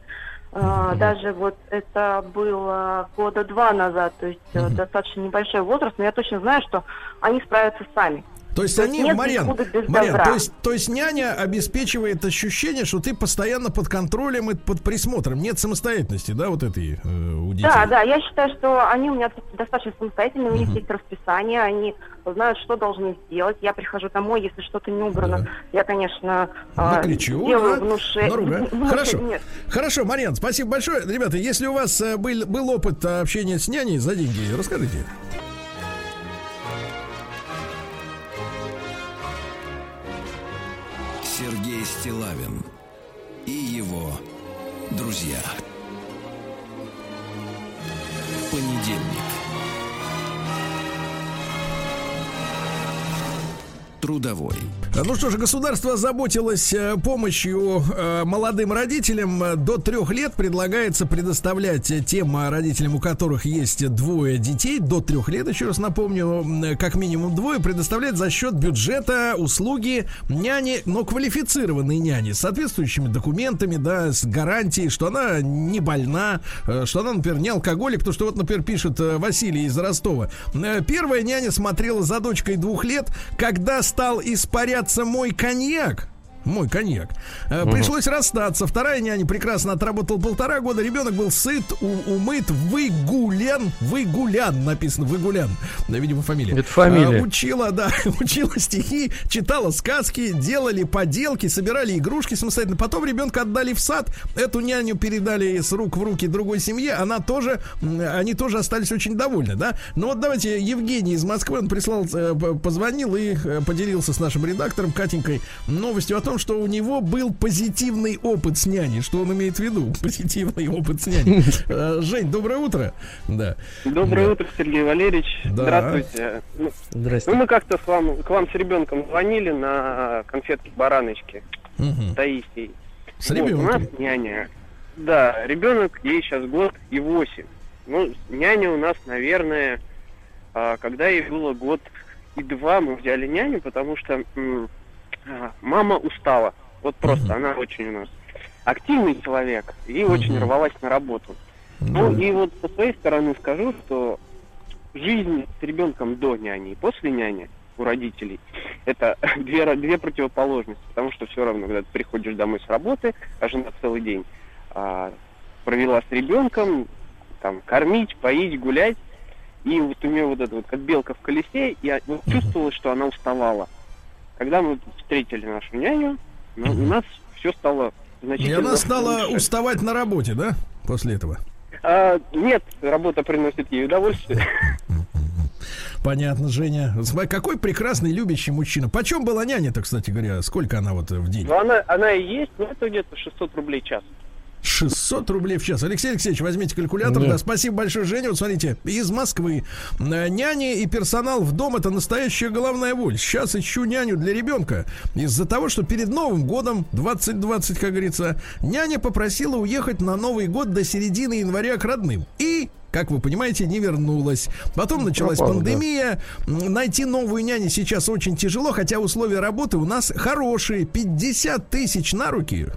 Э, Даже вот это было года два назад, то есть Мгм. достаточно небольшой возраст, но я точно знаю, что они справятся сами. То есть То они, нет Марьян, Марьян, добра. то есть, то есть няня обеспечивает ощущение, что ты постоянно под контролем и под присмотром. Нет самостоятельности, да, вот этой э, у детей. Да, да, я считаю, что они у меня достаточно самостоятельные, у них есть расписание, они знают, что должны сделать. Я прихожу домой, если что-то не убрано, я, конечно, Накричу, делаю да? Наругаю. внуше- Хорошо. Нет. Хорошо, Марьян, спасибо большое. Ребята, если у вас э, был, был опыт общения с няней за деньги, расскажите. Стилавин и его друзья. Понедельник. Трудовой. Ну что ж, государство озаботилось э, помощью э, молодым родителям. До трех лет предлагается предоставлять тем родителям, у которых есть двое детей, до трех лет, еще раз напомню, как минимум двое, предоставлять за счет бюджета услуги няни, но квалифицированной няни, с соответствующими документами, да, с гарантией, что она не больна, э, что она, например, не алкоголик, то, что вот, например, пишет Василий из Ростова. Первая няня смотрела за дочкой двух лет, когда стал испаряться мой коньяк. Мой коньяк. Э, Пришлось расстаться. Вторая няня прекрасно отработала полтора года. Ребенок был сыт, у- умыт, выгулян. Выгулян написано, выгулян. Да, видимо, фамилия. Это фамилия. Э, Учила, да, учила стихи, читала сказки, делали поделки, собирали игрушки самостоятельно. Потом ребенка отдали в сад. Эту няню передали с рук в руки другой семье. Она тоже, они тоже остались очень довольны, да. Но вот давайте Евгений из Москвы, он прислал, э, позвонил и поделился с нашим редактором Катенькой новостью о том, что у него был позитивный опыт с няней. Что он имеет в виду? Позитивный опыт с няней. Э, Жень, доброе утро. Да. Доброе Да. утро, Сергей Валерьевич. Да. Здравствуйте. Ну, Здрасте. ну, мы как-то с вам, к вам с ребенком звонили на конфетки бараночки Мгм. Таисии. С Вот, у нас ребенком. няня. Да, ребенок, ей сейчас год и восемь. Ну, няня у нас, наверное, а, когда ей было год и два, мы взяли няню, потому что мама устала. Вот просто, Мгм. она очень у нас активный человек и очень Мгм. рвалась на работу. Ну и вот со своей стороны скажу, что жизнь с ребенком до няни и после няни у родителей это две, две противоположности, потому что все равно, когда ты приходишь домой с работы, а жена целый день а, провела с ребенком, там, кормить, поить, гулять, и вот у нее вот это вот как белка в колесе, я вот чувствовала, что она уставала. Когда мы встретили нашу няню, ну, у нас все стало И значительно она стала лучше. уставать на работе, да? После этого. А, нет, работа приносит ей удовольствие. Понятно, Женя. Смотри, Какой прекрасный, любящий мужчина. Почем была няня-то, кстати говоря? Сколько она вот в день? Но она, она и есть, но это где-то 600 рублей час. 600 рублей в час. Алексей Алексеевич, возьмите калькулятор. Да. Да, спасибо большое, Женя. Вот смотрите, из Москвы. Э, Няни и персонал в дом это настоящая головная боль. Сейчас ищу няню для ребенка. Из-за того, что перед Новым годом, 2020, как говорится, няня попросила уехать на Новый год до середины января к родным. И как вы понимаете, не вернулась. Потом началась пропала, да. пандемия. М, Найти новую няню сейчас очень тяжело, хотя условия работы у нас хорошие. 50 тысяч на руки.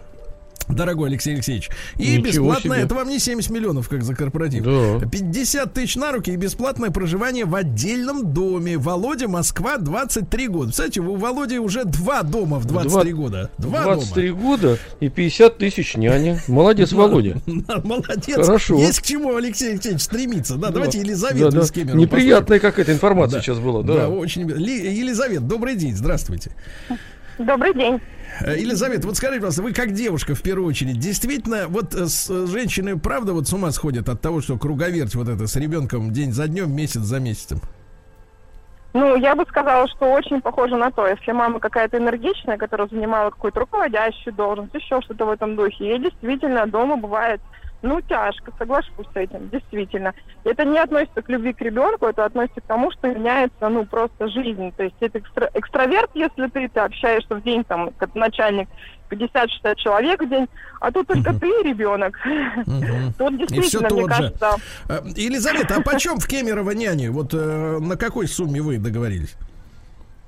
Дорогой Алексей Алексеевич. И Ничего бесплатное, себе. это вам не 70 миллионов, как за корпоратив. Да. 50 тысяч на руки и бесплатное проживание в отдельном доме. Володя, Москва, 23 года. Кстати, у Володи уже два дома в 23 Два- года. Два 23 года и 50 тысяч няня. Молодец, Володя. дома. Молодец. Хорошо. Есть к чему Алексей Алексеевич стремиться. Да, давайте Да, Елизавету из. Кемерово Неприятная какая-то информация сейчас была. Да, очень. Ли- Елизавета, добрый день, здравствуйте. Добрый день. Э, Елизавета, вот скажите, пожалуйста, вы как девушка в первую очередь, действительно, вот э, с- э, женщины, правда, вот с ума сходят от того, что круговерть вот это с ребенком день за днем, месяц за месяцем? Ну, я бы сказала, что очень похоже на то, если мама какая-то энергичная, которая занимала какую-то руководящую должность, еще что-то в этом духе, ей действительно дома бывает, ну, тяжко, соглашусь с этим, действительно. Это не относится к любви к ребенку, это относится к тому, что меняется, ну, просто жизнь. То есть это экстра- экстраверт, если ты, ты общаешься в день, там, как начальник, 50-60 человек в день, а тут только ты и ребенок. Мгм. Тут действительно, мне тот же. кажется, Э, Елизавета, а почем в Кемерово няне? Вот э, на какой сумме вы договорились?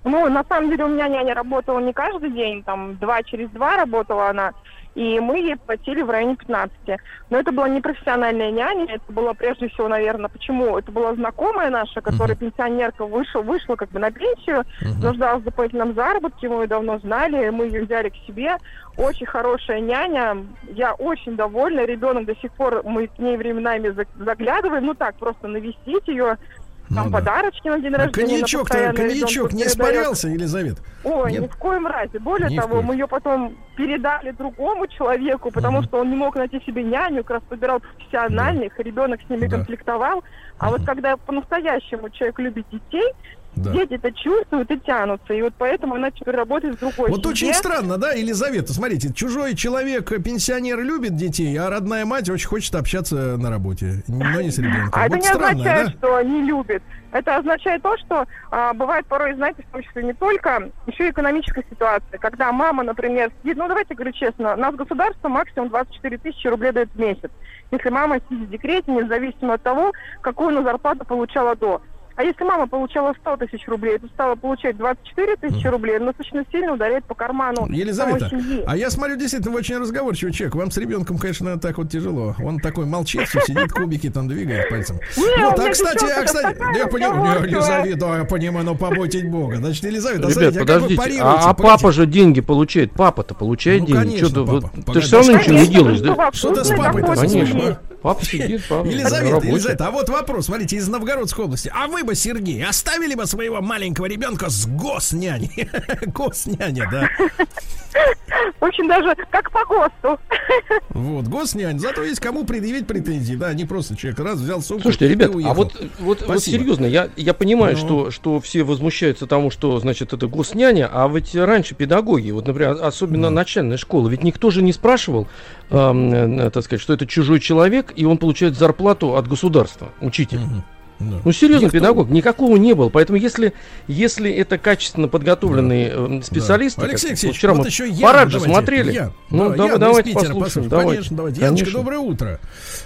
Ну, на самом деле у меня няня работала не каждый день, там два через два работала она. И мы ей платили в районе 15. Но это была не профессиональная няня, это было прежде всего, наверное, почему? Это была знакомая наша, которая пенсионерка вышла, вышла как бы на пенсию, нуждалась в дополнительном заработке, мы ее давно знали, мы ее взяли к себе. Очень хорошая няня, я очень довольна, ребенок до сих пор, мы к ней временами за- заглядываем, ну так, просто навестить ее, там Ну да. подарочки на день рождения. коньячок-то, постоянно коньячок не испарялся, Елизавета? Ой, Нет? ни в коем разе. Более Ни того, мы ее потом передали другому человеку, потому что он не мог найти себе няню, как раз подбирал профессиональных, ребенок с ними Да. конфликтовал. А вот когда по-настоящему человек любит детей, Да. дети это чувствуют и тянутся. И вот поэтому она теперь работает в другой Вот семье. очень странно, да, Елизавета? Смотрите, чужой человек, э, пенсионер, любит детей, а родная мать очень хочет общаться на работе, но не с ребенком. А это вот не странно, означает, да? что не любит. Это означает то, что а, бывает порой, знаете, в том числе не только, еще и экономическая ситуация. Когда мама, например, сидит, ну давайте говорю честно, нас государство максимум 24 тысячи рублей дает в месяц. Если мама сидит в декрете, независимо от того, какую она зарплату получала до. А если мама получала 100 тысяч рублей, то стала получать 24 тысячи рублей, но достаточно сильно ударяет по карману Елизавета, а я смотрю, действительно, вы очень разговорчивый человек. Вам с ребенком, конечно, так вот тяжело. Он такой молчит, всё сидит, кубики там двигает пальцем. Не, вот, а кстати, а кстати, я понимаю. Елизавета, я понимаю, ну побойтесь Бога. Значит, Елизавета, Ребят, смотрите, а как вы подождите, а, а Погодите. папа же деньги получает, папа-то получает Ну, деньги. конечно, ты, папа. ты Погоди. же все равно ничего не Конечно, делаешь, да? во Что ты с папой-то а? Папа сидит, папа Елизавета. Елизавета, а вот вопрос, смотрите, из Новгородской области. А вы бы, Сергей, оставили бы своего маленького ребенка с госняней? Госняня, да. Очень даже как по ГОСТу. Вот, госнянь. Зато есть кому предъявить претензии. Да, не просто человек раз взял сумку Слушайте, ребят, а вот, вот, вот серьезно, я, я понимаю, Ну. что, что все возмущаются тому, что, значит, это госняня, а ведь раньше педагоги, вот, например, особенно начальная школа, ведь никто же не спрашивал, эм, э, так сказать, что это чужой человек, и он получает зарплату от государства, учитель. Да. Ну, серьезно, Никто- педагог, никакого не было. Поэтому, если, если это качественно подготовленные э, специалисты, Да. Алексей Алексеевич, вчера вот мы еще Ян, парад же смотрели. Ян, ну, да, да, из давайте Питера послушаем. послушаем. Давайте. Конечно, давайте. Яночка, Конечно. доброе утро.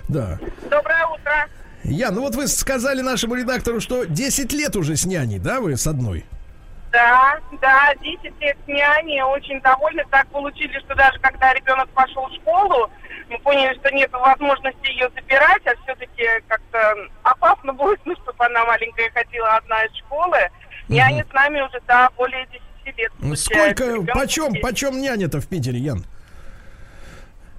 Да. Доброе утро. Ян, ну вот вы сказали нашему редактору, что 10 лет уже с няней, да, вы с одной? Да, да, 10 лет с няней, очень довольны. Так получили, что даже когда ребенок пошел в школу, мы поняли, что нет возможности ее забирать, а все-таки как-то опасно будет, ну, чтобы она маленькая ходила одна из школы. Няня с нами уже, да, более 10 лет. получается. Сколько, почем, 10. почем няня-то в Питере, Ян?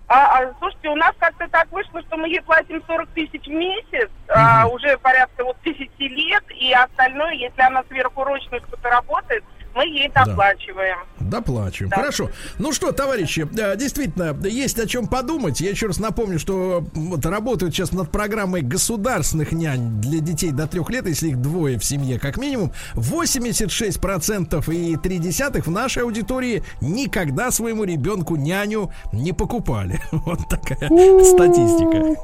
А, а, слушайте, у нас как-то так вышло, что мы ей платим 40 тысяч в месяц, а, уже порядка вот 10 лет, и остальное, если она сверхурочно что-то работает, мы ей доплачиваем. Доплачиваем. Да. Хорошо. Ну что, товарищи, э, действительно, есть о чем подумать. Я еще раз напомню, что вот работают сейчас над программой государственных нянь для детей до трех лет, если их двое в семье как минимум. 86% и 3 в нашей аудитории никогда своему ребенку няню не покупали. Вот такая статистика.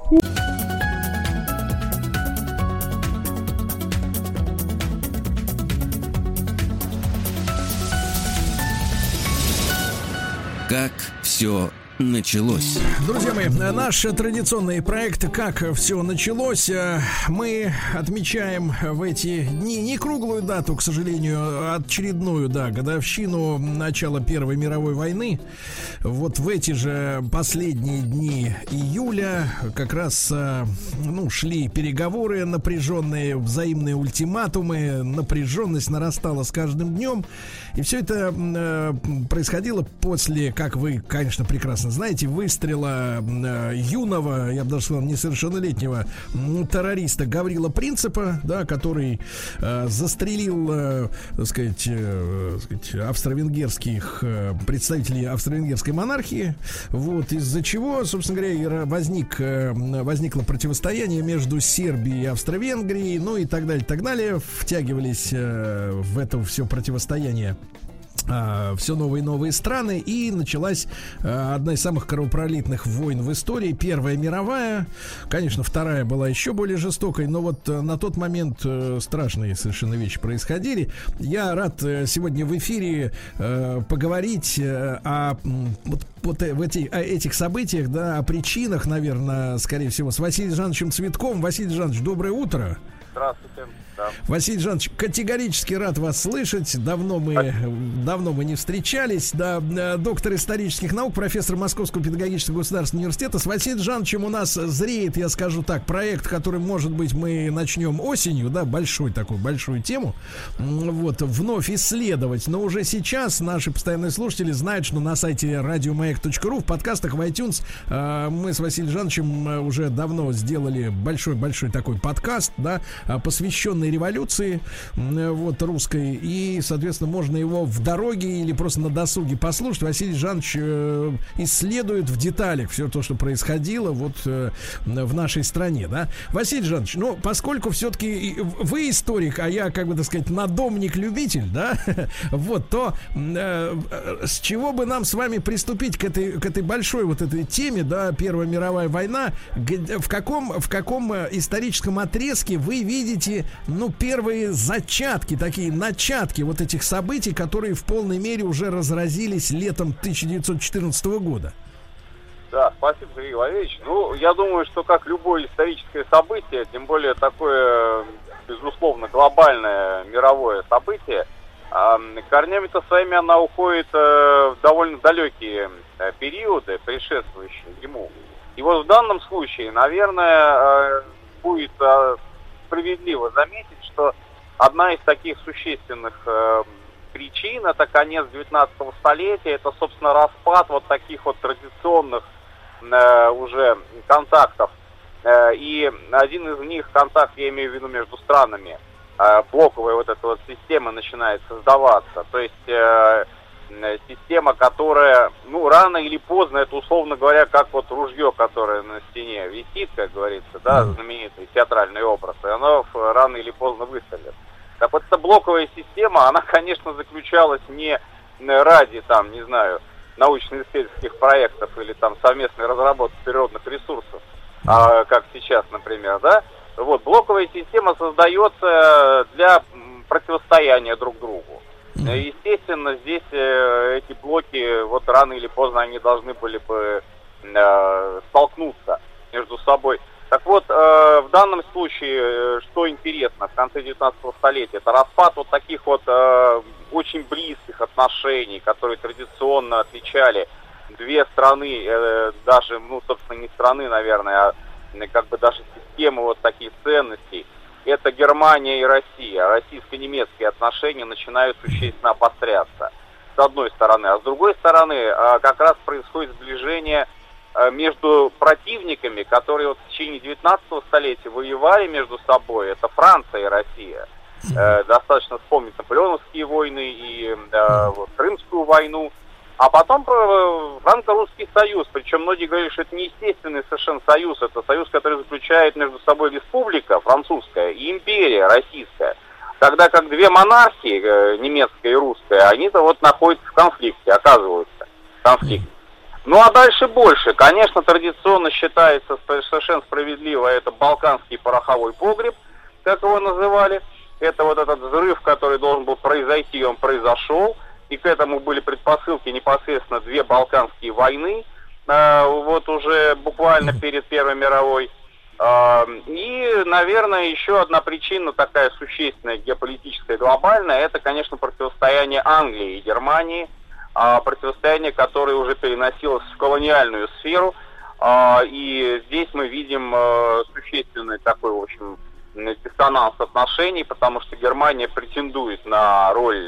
Как все началось. Друзья мои, наш традиционный проект «Как все началось». э, Мы отмечаем в эти дни не круглую дату, к сожалению, а очередную, да, годовщину начала Первой мировой войны. Вот в эти же последние дни июля как раз, э, ну, шли переговоры напряженные, взаимные ультиматумы, напряженность нарастала с каждым днем. И все это э, происходило после, как вы, конечно, прекрасно знаете, выстрела э, юного, я бы даже сказал, несовершеннолетнего террориста Гаврила Принципа, да, который э, застрелил, э, так сказать, э, сказать, австро-венгерских э, представителей австро-венгерской монархии, вот из-за чего, собственно говоря, возник, э, возникло противостояние между Сербией и Австро-Венгрией, ну и так далее, так далее, втягивались э, в это все противостояние все новые и новые страны, и началась а, одна из самых кровопролитных войн в истории, Первая мировая. Конечно, вторая была еще более жестокой, но вот э, на тот момент э, страшные совершенно вещи происходили. Я рад э, сегодня в эфире э, поговорить э, о вот, вот э, в эти, о этих событиях, да, о причинах, наверное, скорее всего, с Василием Жановичем Цветковым. Василий Жанович, доброе утро. Здравствуйте. Да. Василий Жанович, категорически рад вас слышать. Давно мы, давно мы не встречались. Да, э, доктор исторических наук, профессор Московского педагогического государственного университета. С Василием Жановичем у нас зреет, я скажу так, проект, который, может быть, мы начнем осенью, да, большой такую, большую тему. Вот, вновь исследовать. Но уже сейчас наши постоянные слушатели знают, что на сайте радиомаяк.ру в подкастах в iTunes э, мы с Василием Жановичем э, уже давно сделали большой-большой такой подкаст, да, э, посвященный революции э, вот русской. И, соответственно, можно его в дороге или просто на досуге послушать. Василий Жанович э, исследует в деталях все то, что происходило вот э, в нашей стране, да. Василий Жанович, ну, поскольку все-таки вы историк, а я, как бы так сказать, надомник-любитель, да, вот, то с чего бы нам с вами приступить к этой, к этой большой вот этой теме, да, Первая мировая война, в каком, в каком историческом отрезке вы видите, ну, первые зачатки, такие начатки вот этих событий, которые в полной мере уже разразились летом 1914 года? Да, спасибо, Сергей Валерьевич. Ну, я думаю, что как любое историческое событие, тем более такое, безусловно, глобальное мировое событие, а, корнями-то своими она уходит э, в довольно далекие э, периоды, предшествующие ему. И вот в данном случае, наверное, э, будет справедливо заметить, что одна из таких существенных э, причин это конец 19 столетия, это, собственно, распад вот таких вот традиционных э, уже контактов. Э, и один из них, контакт, я имею в виду между странами, э, блоковая вот эта вот система начинает создаваться. То есть э, система, которая, ну, рано или поздно, это, условно говоря, как вот ружье, которое на стене висит, как говорится, да, знаменитый театральный образ, и оно рано или поздно выстрелит. Так вот, эта блоковая система, она, конечно, заключалась не ради, там, не знаю, научно-исследовательских проектов или там совместной разработки природных ресурсов, а, как сейчас, например, да. Вот, блоковая система создается для м, противостояния друг другу. Э, Естественно, здесь э, эти блоки, вот рано или поздно они должны были бы э, столкнуться между собой. Так вот, в данном случае, что интересно, в конце 19 столетия, это распад вот таких вот очень близких отношений, которые традиционно отличали две страны, даже, ну, собственно, не страны, наверное, а как бы даже системы вот таких ценностей. Это Германия и Россия. Российско-немецкие отношения начинают существенно обостряться, с одной стороны. А с другой стороны, э, как раз происходит сближение э, между противниками, которые вот в течение 19 столетия воевали между собой, это Франция и Россия. Э, достаточно вспомнить наполеоновские войны и вот, Крымскую войну. А потом про франко-русский союз. Причем многие говорят, что это не естественный совершенно союз. Это союз, который заключает между собой республика французская и империя российская. Тогда как две монархии, э, немецкая и русская, они-то вот находятся в конфликте, оказываются в конфликте. Ну а дальше больше. Конечно, традиционно считается совершенно справедливо это балканский пороховой погреб, как его называли. Это вот этот взрыв, который должен был произойти, он произошел. И к этому были предпосылки непосредственно две балканские войны, э, вот уже буквально перед Первой мировой. Э, И, наверное, еще одна причина такая существенная, геополитическая, глобальная, это, конечно, противостояние Англии и Германии, а, противостояние, которое уже переносилось в колониальную сферу. А, И здесь мы видим существенный такой, в общем, диссонанс отношений, потому что Германия претендует на роль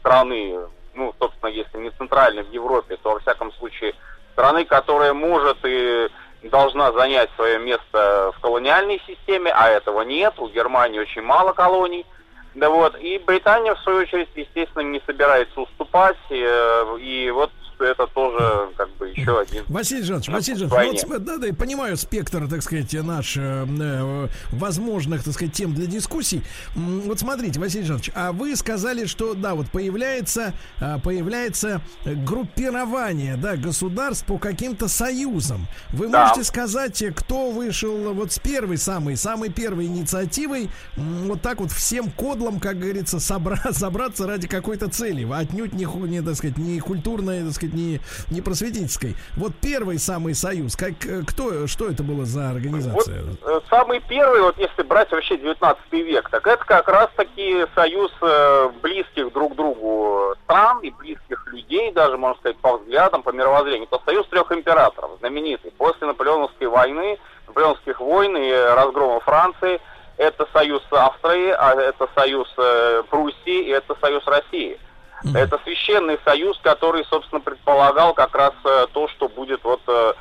страны, ну, собственно, если не центральной в Европе, то, во всяком случае, страны, которая может и должна занять свое место в колониальной системе, а этого нет, у Германии очень мало колоний. Да вот, и Британия, в свою очередь, естественно, не собирается уступать, э, и вот это тоже как бы еще один... Василий Жанович, Василий Жанович, вот, да, да, я понимаю спектр, так сказать, наш э, э, возможных, так сказать, тем для дискуссий. Вот смотрите, Василий Жанович, а вы сказали, что, да, вот появляется, а, появляется группирование, да, государств по каким-то союзам. Вы Да. можете сказать, э, кто вышел вот с первой, самой, самой первой инициативой, вот так вот всем кодлом, как говорится, собра- собраться ради какой-то цели, отнюдь не, не, так сказать, не культурной, так сказать, не, не просветительской. Вот первый самый союз, как, э, кто, что это было за организация? Вот, э, самый первый, вот если брать вообще 19 век, так это как раз-таки союз э, близких друг другу стран и близких людей, даже, можно сказать, по взглядам, по мировоззрению. Это союз трех императоров, знаменитый. После Наполеоновской войны, Наполеоновских войн и разгрома Франции, это союз Австрии, а это союз Пруссии и это союз России. Это священный союз, который, собственно, предполагал как раз э, то, что будет вот э,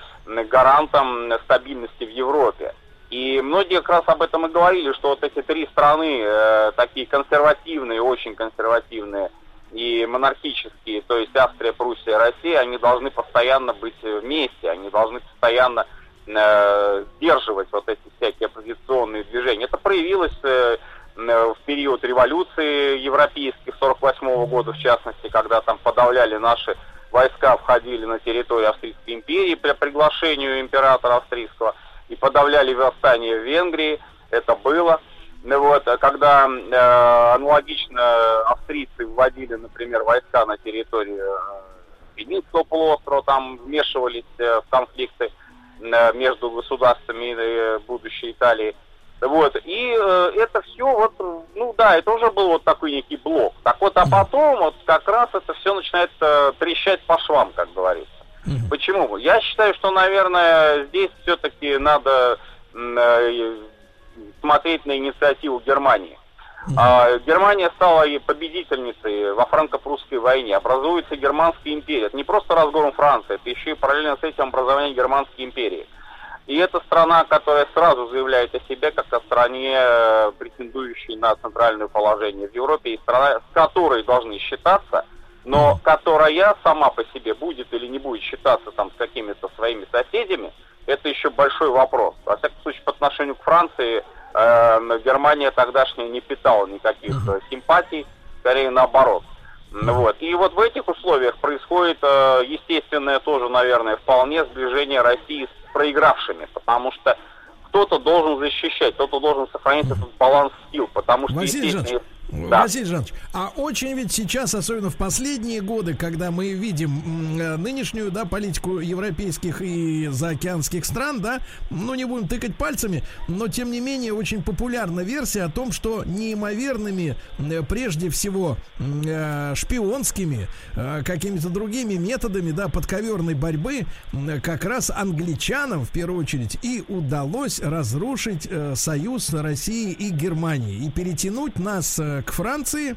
гарантом стабильности в Европе. И многие как раз об этом и говорили, что вот эти три страны, э, такие консервативные, очень консервативные и монархические, то есть Австрия, Пруссия, Россия, они должны постоянно быть вместе, они должны постоянно э, сдерживать вот эти всякие оппозиционные движения. Это проявилось э, в период революции европейских 48 года, в частности, когда там подавляли наши войска, входили на территорию Австрийской империи при приглашению императора австрийского и подавляли восстание в Венгрии. Это было. Ну вот, а когда э, аналогично австрийцы вводили, например, войска на территорию э, Пенинского полуострова, там вмешивались э, в конфликты э, между государствами э, будущей Италии. Вот, и э, это все вот, ну да, это уже был вот такой некий блок. Так вот, а потом вот как раз это все начинает э, трещать по швам, как говорится. Почему? Я считаю, что, наверное, здесь все-таки надо э, смотреть на инициативу Германии. А, Германия стала и победительницей во франко-прусской войне. Образуется Германская империя. Это не просто разгром Франции, это еще и параллельно с этим образование Германской империи. И это страна, которая сразу заявляет о себе как о стране, э, претендующей на центральное положение в Европе, и страна, с которой должны считаться, но которая сама по себе будет или не будет считаться там с какими-то своими соседями, это еще большой вопрос. Во всяком случае, по отношению к Франции, э, Германия тогдашняя не питала никаких э, симпатий, скорее наоборот. Вот. И вот в этих условиях происходит э, естественное тоже, наверное, вполне сближение России с проигравшими, потому что кто-то должен защищать, кто-то должен сохранить этот баланс сил, потому что, Василий естественно, да. Василий Жанович, а очень ведь сейчас, особенно в последние годы, когда мы видим э, нынешнюю, да, политику европейских и заокеанских стран, да, ну не будем тыкать пальцами, но тем не менее очень популярна версия о том, что неимоверными, э, прежде всего э, шпионскими, какими-то другими методами, да, подковерной борьбы, как раз англичанам в первую очередь и удалось разрушить союз России и Германии и перетянуть нас к Франции.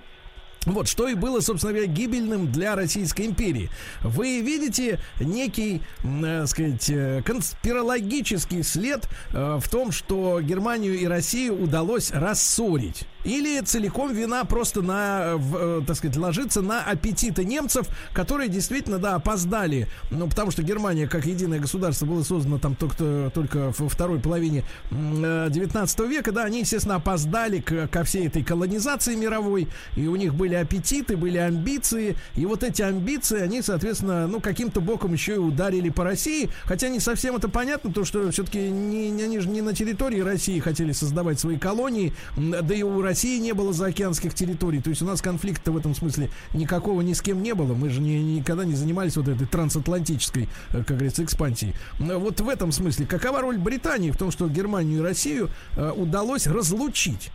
Вот, что и было, собственно говоря, гибельным для Российской империи. Вы видите некий, э, сказать, э, конспирологический след э, в том, что Германию и Россию удалось рассорить. Или целиком вина просто на, э, так сказать, ложится на аппетиты немцев, которые действительно, да, опоздали. Ну, потому что Германия, как единое государство, было создано там только, только во второй половине 19 века, да, они, естественно, опоздали к, ко всей этой колонизации мировой, и у них были аппетиты, были амбиции, и вот эти амбиции, они, соответственно, ну, каким-то боком еще и ударили по России, хотя не совсем это понятно, то, что все-таки не, они же не на территории России хотели создавать свои колонии, да и у России России не было заокеанских территорий. То есть у нас конфликта в этом смысле никакого ни с кем не было. Мы же не, никогда не занимались вот этой трансатлантической, э, как говорится, экспансией. Вот в этом смысле, какова роль Британии в том, что Германию и Россию э, удалось разлучить?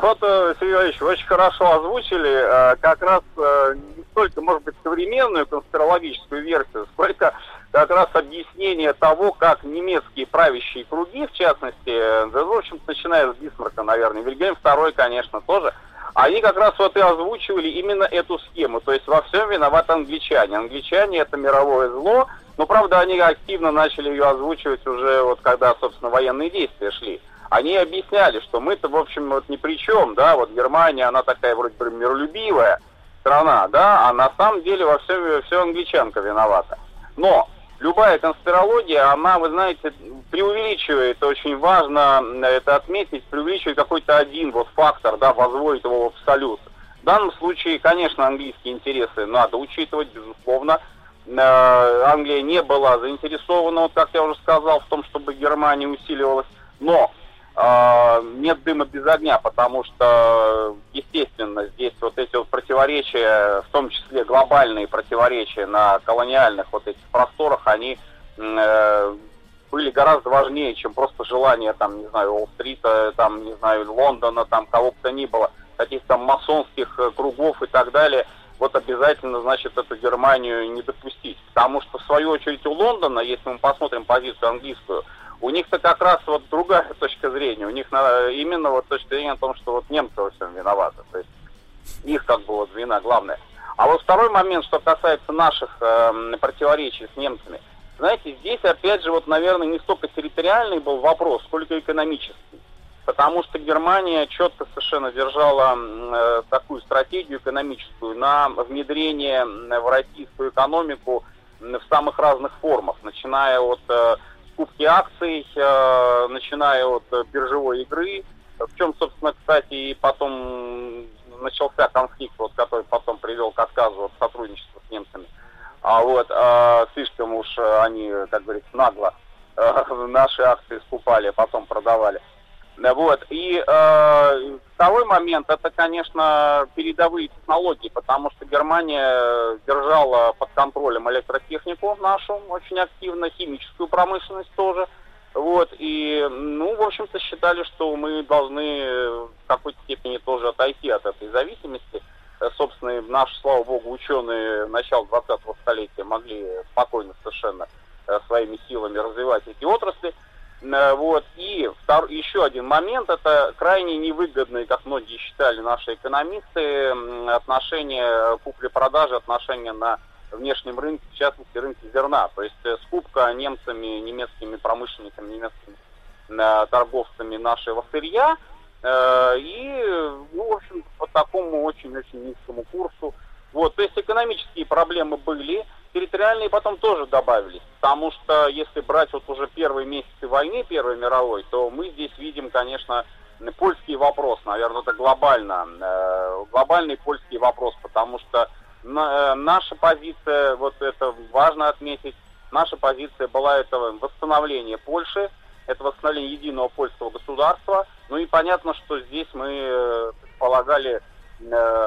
Вот, э, Сергей очень хорошо озвучили как раз не столько, может быть, современную конспирологическую версию, сколько как раз объяснение того, как немецкие правящие круги, в частности, да, в общем начиная с Бисмарка, наверное, Вильгельм II, конечно, тоже, они как раз вот и озвучивали именно эту схему. То есть во всем виноваты англичане. Англичане это мировое зло, но, правда, они активно начали ее озвучивать уже вот когда, собственно, военные действия шли. Они объясняли, что мы-то, в общем, вот ни при чем, да, вот Германия, она такая вроде бы миролюбивая страна, да, а на самом деле во всем все англичанка виновата. Но любая конспирология, она, вы знаете, преувеличивает, очень важно это отметить, преувеличивает какой-то один вот фактор, да, возводит его в абсолют. В данном случае, конечно, английские интересы надо учитывать, безусловно. Э, Англия не была заинтересована, вот как я уже сказал, в том, чтобы Германия усиливалась. Но нет дыма без огня, потому что, естественно, здесь вот эти вот противоречия, в том числе глобальные противоречия на колониальных вот этих просторах, они э, были гораздо важнее, чем просто желание, там, не знаю, Уолл-стрита, там, не знаю, Лондона, там, кого бы то ни было, каких-то масонских э, кругов и так далее, вот обязательно, значит, эту Германию не допустить. Потому что, в свою очередь, у Лондона, если мы посмотрим позицию английскую, у них-то как раз вот другая точка зрения. У них именно вот точка зрения о том, что вот немцы во всем виноваты. То есть их как бы вот вина главная. А вот второй момент, что касается наших э, противоречий с немцами – знаете, здесь опять же, вот, наверное, не столько территориальный был вопрос, сколько экономический. Потому что Германия четко совершенно держала э, такую стратегию экономическую на внедрение в российскую экономику в самых разных формах, начиная от э, скупки акций, э, начиная от э, биржевой игры, в чем, собственно, кстати, и потом начался конфликт, вот, который потом привел к отказу от сотрудничества с немцами. А вот а, слишком уж они, как говорится, нагло а, наши акции скупали, а потом продавали. Вот. И э, второй момент, это, конечно, передовые технологии, потому что Германия держала под контролем электротехнику нашу очень активно, химическую промышленность тоже. Вот, и, ну, в общем-то, считали, что мы должны в какой-то степени тоже отойти от этой зависимости. Собственно, наши, слава богу, ученые начала 20-го столетия могли спокойно совершенно э, своими силами развивать эти отрасли. Э, вот. И втор... еще один момент, это крайне невыгодные, как многие считали наши экономисты, отношения купли-продажи, отношения на внешнем рынке, в частности рынке зерна. То есть скупка немцами, немецкими промышленниками, немецкими торговцами нашего сырья – Э, и, ну, в общем, по такому очень-очень низкому курсу. Вот, то есть экономические проблемы были, территориальные потом тоже добавились, потому что если брать вот уже первые месяцы войны, Первой мировой, то мы здесь видим, конечно, польский вопрос, наверное, это глобально, э, глобальный польский вопрос, потому что э, наша позиция, вот это важно отметить, наша позиция была это восстановление Польши, это восстановление единого польского государства. Ну и понятно, что здесь мы э, предполагали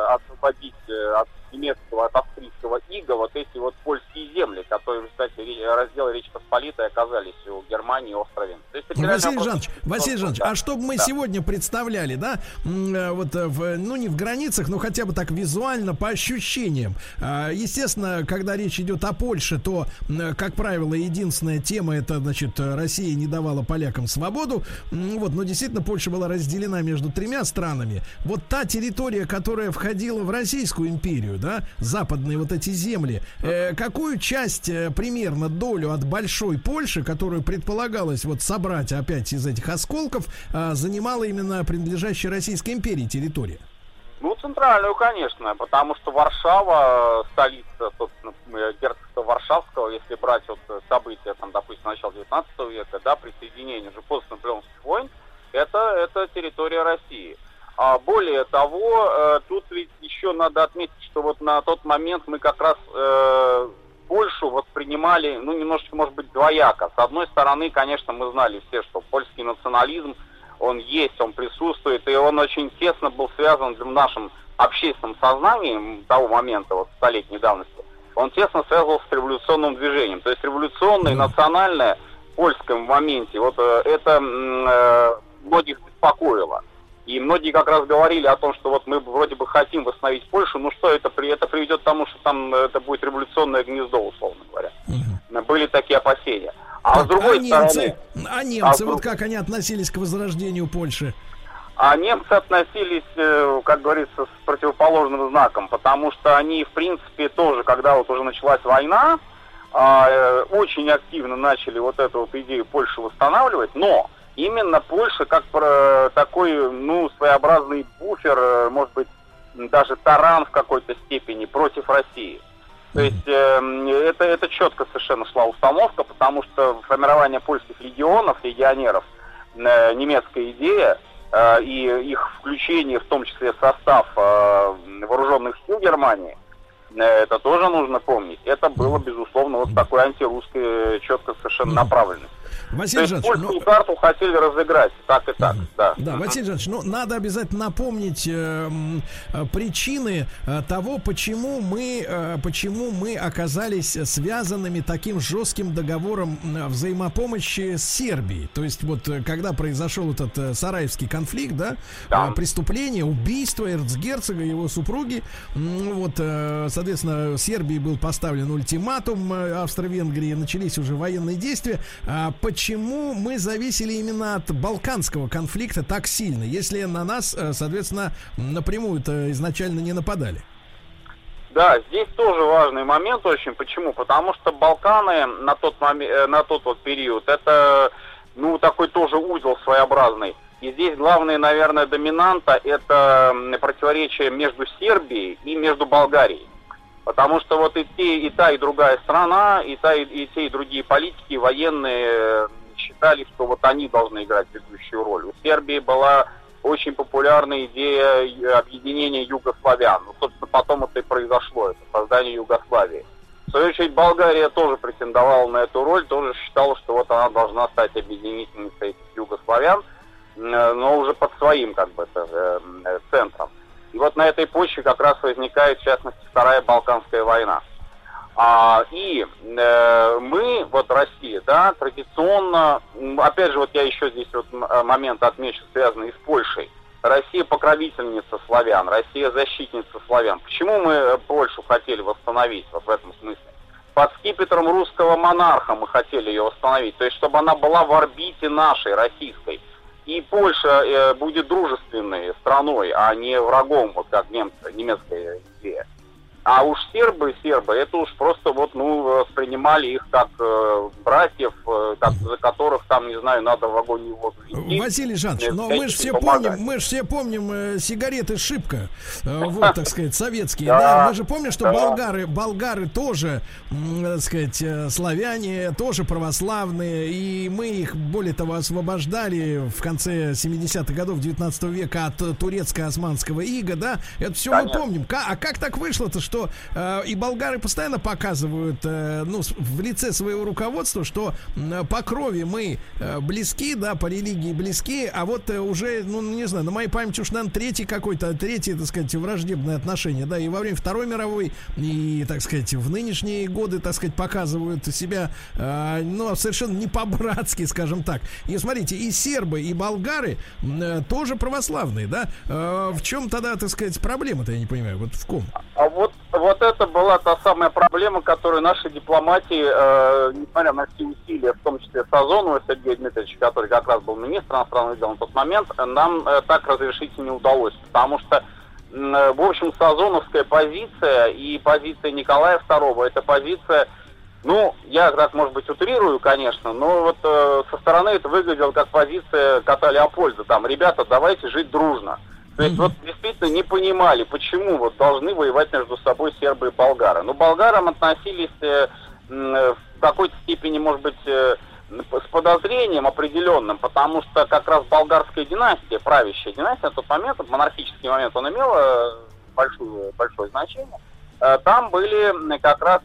освободить от немецкого, от австрийского ига вот эти вот польские земли, которые, кстати, раздел Речи Посполитой оказались у Германии и Островен. То есть, ну, Василий Жанович, Василий Жанович, да. а что бы мы да. сегодня представляли, да, э, вот э, в, ну не в границах, но хотя бы так визуально, по ощущениям. А, естественно, когда речь идет о Польше, то, как правило, единственная тема это, значит, Россия не давала полякам свободу. Вот, но действительно Польша была разделена между тремя странами. Вот та территория, которая входила в Российскую империю, да, западные вот эти земли, э, какую часть э, примерно долю от большой Польши, которую предполагалось вот собрать опять из этих осколков, э, занимала именно принадлежащая Российской империи территория? Ну, центральную, конечно, потому что Варшава, столица, собственно, герцогства Варшавского, если брать вот события, там, допустим, начала 19 века, да, присоединение уже после наполеонских войн, это, это территория России. А более того, э, тут ведь еще надо отметить, что вот на тот момент мы как раз э, Польшу воспринимали, ну, немножечко, может быть, двояко. С одной стороны, конечно, мы знали все, что польский национализм, он есть, он присутствует, и он очень тесно был связан в нашем общественном сознании того момента, вот столетней давности, он тесно связывался с революционным движением. То есть революционное, национальное, польском моменте, вот э, это э, многих беспокоило. И многие как раз говорили о том, что вот мы вроде бы хотим восстановить Польшу, ну что это, это приведет к тому, что там это будет революционное гнездо, условно говоря. Угу. Были такие опасения. А так, с другой а немцы, стороны... А немцы, а, вот как они относились к возрождению Польши? А немцы относились, э, как говорится, с противоположным знаком, потому что они, в принципе, тоже, когда вот уже началась война, а, э, очень активно начали вот эту вот идею Польши восстанавливать, но именно Польша как такой, ну, своеобразный буфер, э, может быть, даже таран в какой-то степени против России. То есть э, это, это четко совершенно шла установка, потому что формирование польских легионов, легионеров, э, немецкая идея, э, и их включение в том числе в состав э, вооруженных сил Германии, э, это тоже нужно помнить. Это было, безусловно, вот такой антирусской четко совершенно направленности. Василий Жанович, польскую карту хотели разыграть, так и так, да. Да, Мгм. Василий Жанович, ну надо обязательно напомнить э, э, причины э, того, почему мы, э, почему мы оказались связанными таким жестким договором взаимопомощи с Сербией. То есть вот э, когда произошел этот э, Сараевский конфликт, да, э, преступление, убийство эрцгерцога и его супруги, м, вот, э, соответственно, Сербии был поставлен ультиматум э, Австро-Венгрии, начались уже военные действия. А почему мы зависели именно от балканского конфликта так сильно, если на нас, э, соответственно, напрямую-то изначально не нападали? Да, здесь тоже важный момент очень. Почему? Потому что Балканы на тот момент, на тот вот период, это ну такой тоже узел своеобразный. И здесь главная, наверное, доминанта это противоречие между Сербией и между Болгарией. Потому что вот и, те, и та, и другая страна, и, та, и, и те, и другие политики, военные считали, что вот они должны играть ведущую роль. У Сербии была очень популярная идея э, объединения югославян. Ну, собственно, потом это и произошло, это создание Югославии. В свою очередь, Болгария тоже претендовала на эту роль, тоже считала, что вот она должна стать объединительницей югославян, э, но уже под своим, как бы, э, центром. И вот на этой почве как раз возникает, в частности, Вторая Балканская война. А, и э, мы, вот Россия, да, традиционно, опять же, вот я еще здесь вот момент отмечу, связанный с Польшей. Россия покровительница славян, Россия защитница славян. Почему мы э, Польшу хотели восстановить вот в этом смысле? Под скипетром русского монарха мы хотели ее восстановить, то есть чтобы она была в орбите нашей, российской. И Польша э, будет дружественной страной, а не врагом, вот как немцы, немецкая идея. А уж сербы, сербы, это уж просто вот, ну, воспринимали их как э, братьев, э, как, за которых там, не знаю, надо в огонь и воду вести. Василий Жанович, Э, но мы же все помним, мы же все помним э, сигареты Шипка, э, вот, так сказать, советские. Да. Мы же помним, что болгары, болгары тоже, м, так сказать, э, славяне, тоже православные, и мы их, более того, освобождали в конце 70-х годов 19 века от э, турецко-османского ига, да, это все мы помним. А как так вышло-то, что э, и болгары постоянно показывают, э, ну, в лице своего руководства, что м, по крови мы э, близки, да, по религии близки, а вот э, уже, ну, не знаю, на моей памяти уж, наверное, третий какой-то, третий, так сказать, враждебное отношение, да, и во время Второй мировой, и, так сказать, в нынешние годы, так сказать, показывают себя, э, ну, совершенно не по-братски, скажем так. И смотрите, и сербы, и болгары э, тоже православные, да? Э, в чем тогда, так сказать, проблема-то, я не понимаю, вот в ком? А вот, вот это была та самая проблема, которую наши дипломатии, э, несмотря на все усилия, в том числе Сазонова Сергея Дмитриевича, который как раз был министр иностранных дел на тот момент, нам э, так разрешить не удалось. Потому что, э, в общем, Сазоновская позиция и позиция Николая II, это позиция ну, я так, может быть, утрирую, конечно, но вот э, со стороны это выглядело как позиция кота Леопольда. Там, ребята, давайте жить дружно. То есть вот действительно не понимали, почему вот должны воевать между собой сербы и болгары. Ну, болгарам относились э, э, в какой-то степени, может быть, э, с подозрением определенным, потому что как раз болгарская династия, правящая династия на тот момент, монархический момент он имел э, большую, большое значение, Э, там были как раз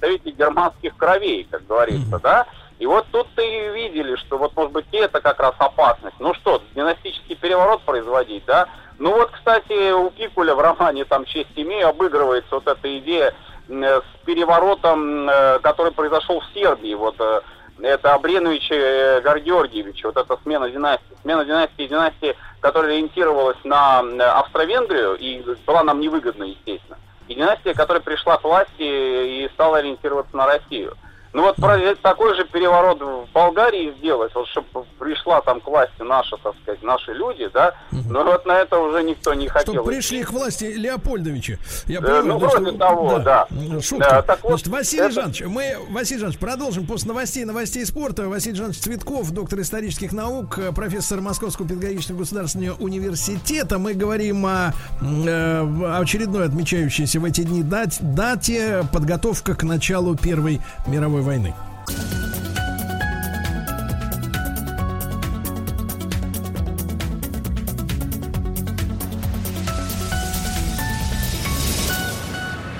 представители германских кровей, как говорится, да, и вот тут-то и видели, что вот, может быть, и это как раз опасность. Ну что, династический переворот производить, да? Ну вот, кстати, у Пикуля в романе там «Честь имею» обыгрывается вот эта идея э, с переворотом, э, который произошел в Сербии. Вот э, это Абренович э, Горгеоргиевич, вот эта смена династии. Смена династии и династии, которая ориентировалась на Австро-Венгрию и была нам невыгодна, естественно. И династия, которая пришла к власти и стала ориентироваться на Россию. Ну вот такой же переворот в Болгарии сделать, вот чтобы пришла там к власти наша, так сказать, наши люди, да, но вот на это уже никто не хотел. Чтобы пришли к власти Леопольдовичи. Я Э, понимаю, ну, да, вроде что- того, да. м, Шутка. Да, так вот, Значит, Василий это- Жанович, мы, Василий Жанович, продолжим после новостей, новостей спорта. Василий Жанович Цветков, доктор исторических наук, э, профессор Московского педагогического государственного университета. Мы говорим о м, э, очередной отмечающейся в эти дни дате подготовка к началу Первой мировой войны.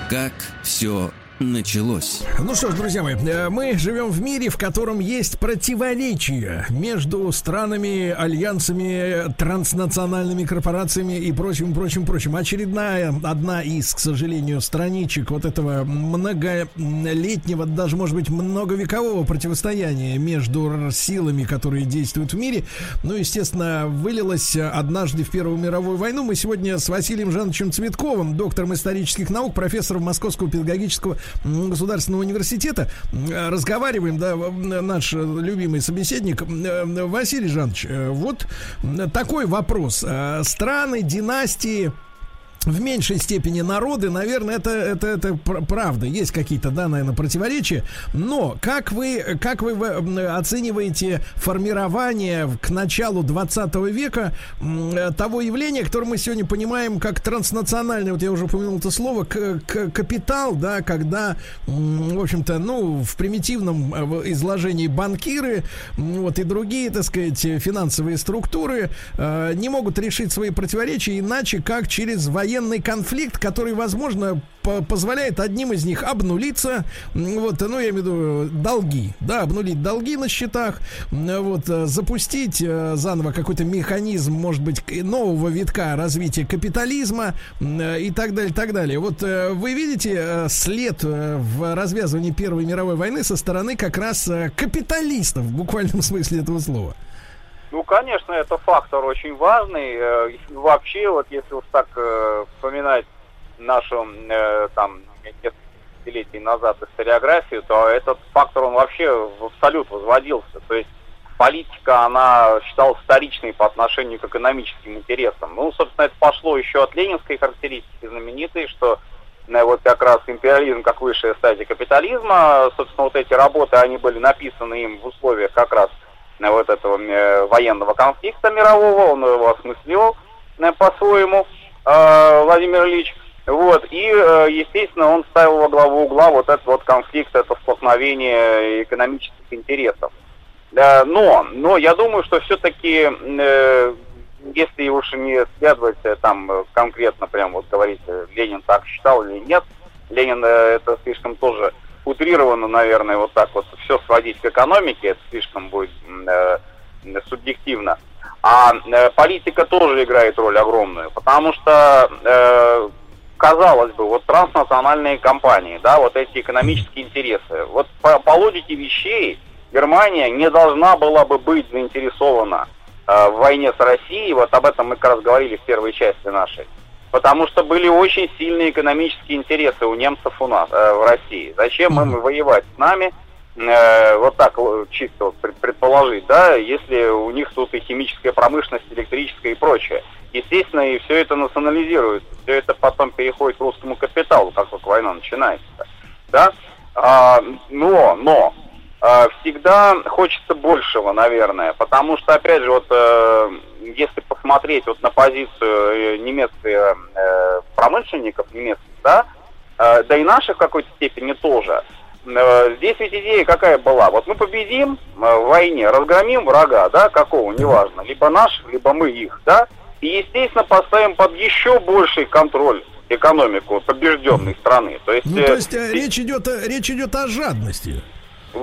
Как все началось. Ну что ж, друзья мои, э, мы живем в мире, в котором есть противоречия между странами, альянсами, транснациональными корпорациями и прочим, прочим, прочим. Очередная, одна из, к сожалению, страничек вот этого многолетнего, даже, может быть, многовекового противостояния между силами, которые действуют в мире, ну, естественно, вылилась однажды в Первую мировую войну. Мы сегодня с Василием Жановичем Цветковым, доктором исторических наук, профессором Московского педагогического государственного университета. Разговариваем, да, наш любимый собеседник Василий Жанович. Э, вот такой вопрос. Э, страны, династии, в меньшей степени народы, наверное, это, это, это правда. Есть какие-то, да, наверное, противоречия. Но как вы, как вы оцениваете формирование к началу 20 века того явления, которое мы сегодня понимаем как транснациональное, вот я уже упомянул это слово, к, к, капитал, да, когда, в общем-то, ну, в примитивном э, изложении банкиры, вот, и другие, так сказать, финансовые структуры э, не могут решить свои противоречия иначе, как через военные военный конфликт, который, возможно, по позволяет одним из них обнулиться, вот, ну, я имею в виду долги, да, обнулить долги на счетах, вот, э, запустить э, заново какой-то механизм, может быть, нового витка развития капитализма э, и так далее, так далее. Вот вы видите след в развязывании Первой мировой войны со стороны как раз капиталистов в буквальном смысле этого слова? Ну, конечно, это фактор очень важный. Э, вообще, вот если уж так э, вспоминать нашу э, там десятилетий назад историографию, то этот фактор, он вообще в абсолют возводился. То есть политика, она считалась вторичной по отношению к экономическим интересам. Ну, собственно, это пошло еще от ленинской характеристики знаменитой, что вот как раз империализм как высшая стадия капитализма, собственно, вот эти работы, они были написаны им в условиях как раз вот этого э, военного конфликта мирового, он его осмыслил э, по-своему, э, Владимир Ильич. Вот, и, естественно, он ставил во главу угла вот этот вот конфликт, это столкновение экономических интересов. Но, но я думаю, что все-таки, если уж не следовать там конкретно, прям вот говорить, Ленин так считал или нет, Ленин это слишком тоже утрированно, наверное, вот так вот все сводить к экономике, это слишком будет э, субъективно. А э, политика тоже играет роль огромную, потому что, э, казалось бы, вот транснациональные компании, да, вот эти экономические интересы, вот по, по логике вещей Германия не должна была бы быть заинтересована э, в войне с Россией, вот об этом мы как раз говорили в первой части нашей потому что были очень сильные экономические интересы у немцев у нас, э, в России. Зачем им воевать с нами, э, вот так чисто вот предположить, да, если у них тут и химическая промышленность, электрическая и прочее. Естественно, и все это национализируется, все это потом переходит к русскому капиталу, как только война начинается, да. А, но, но, а, всегда хочется большего, наверное, потому что, опять же, вот э, если посмотреть вот на позицию э, немецких э, промышленников, немецких, да, э, да и наших в какой-то степени тоже, э, здесь ведь идея какая была? Вот мы победим в войне, разгромим врага, да, какого, неважно, либо наших, либо мы их, да, и, естественно, поставим под еще больший контроль экономику побежденной страны. То есть, ну, то есть э, речь идет, речь идет о жадности.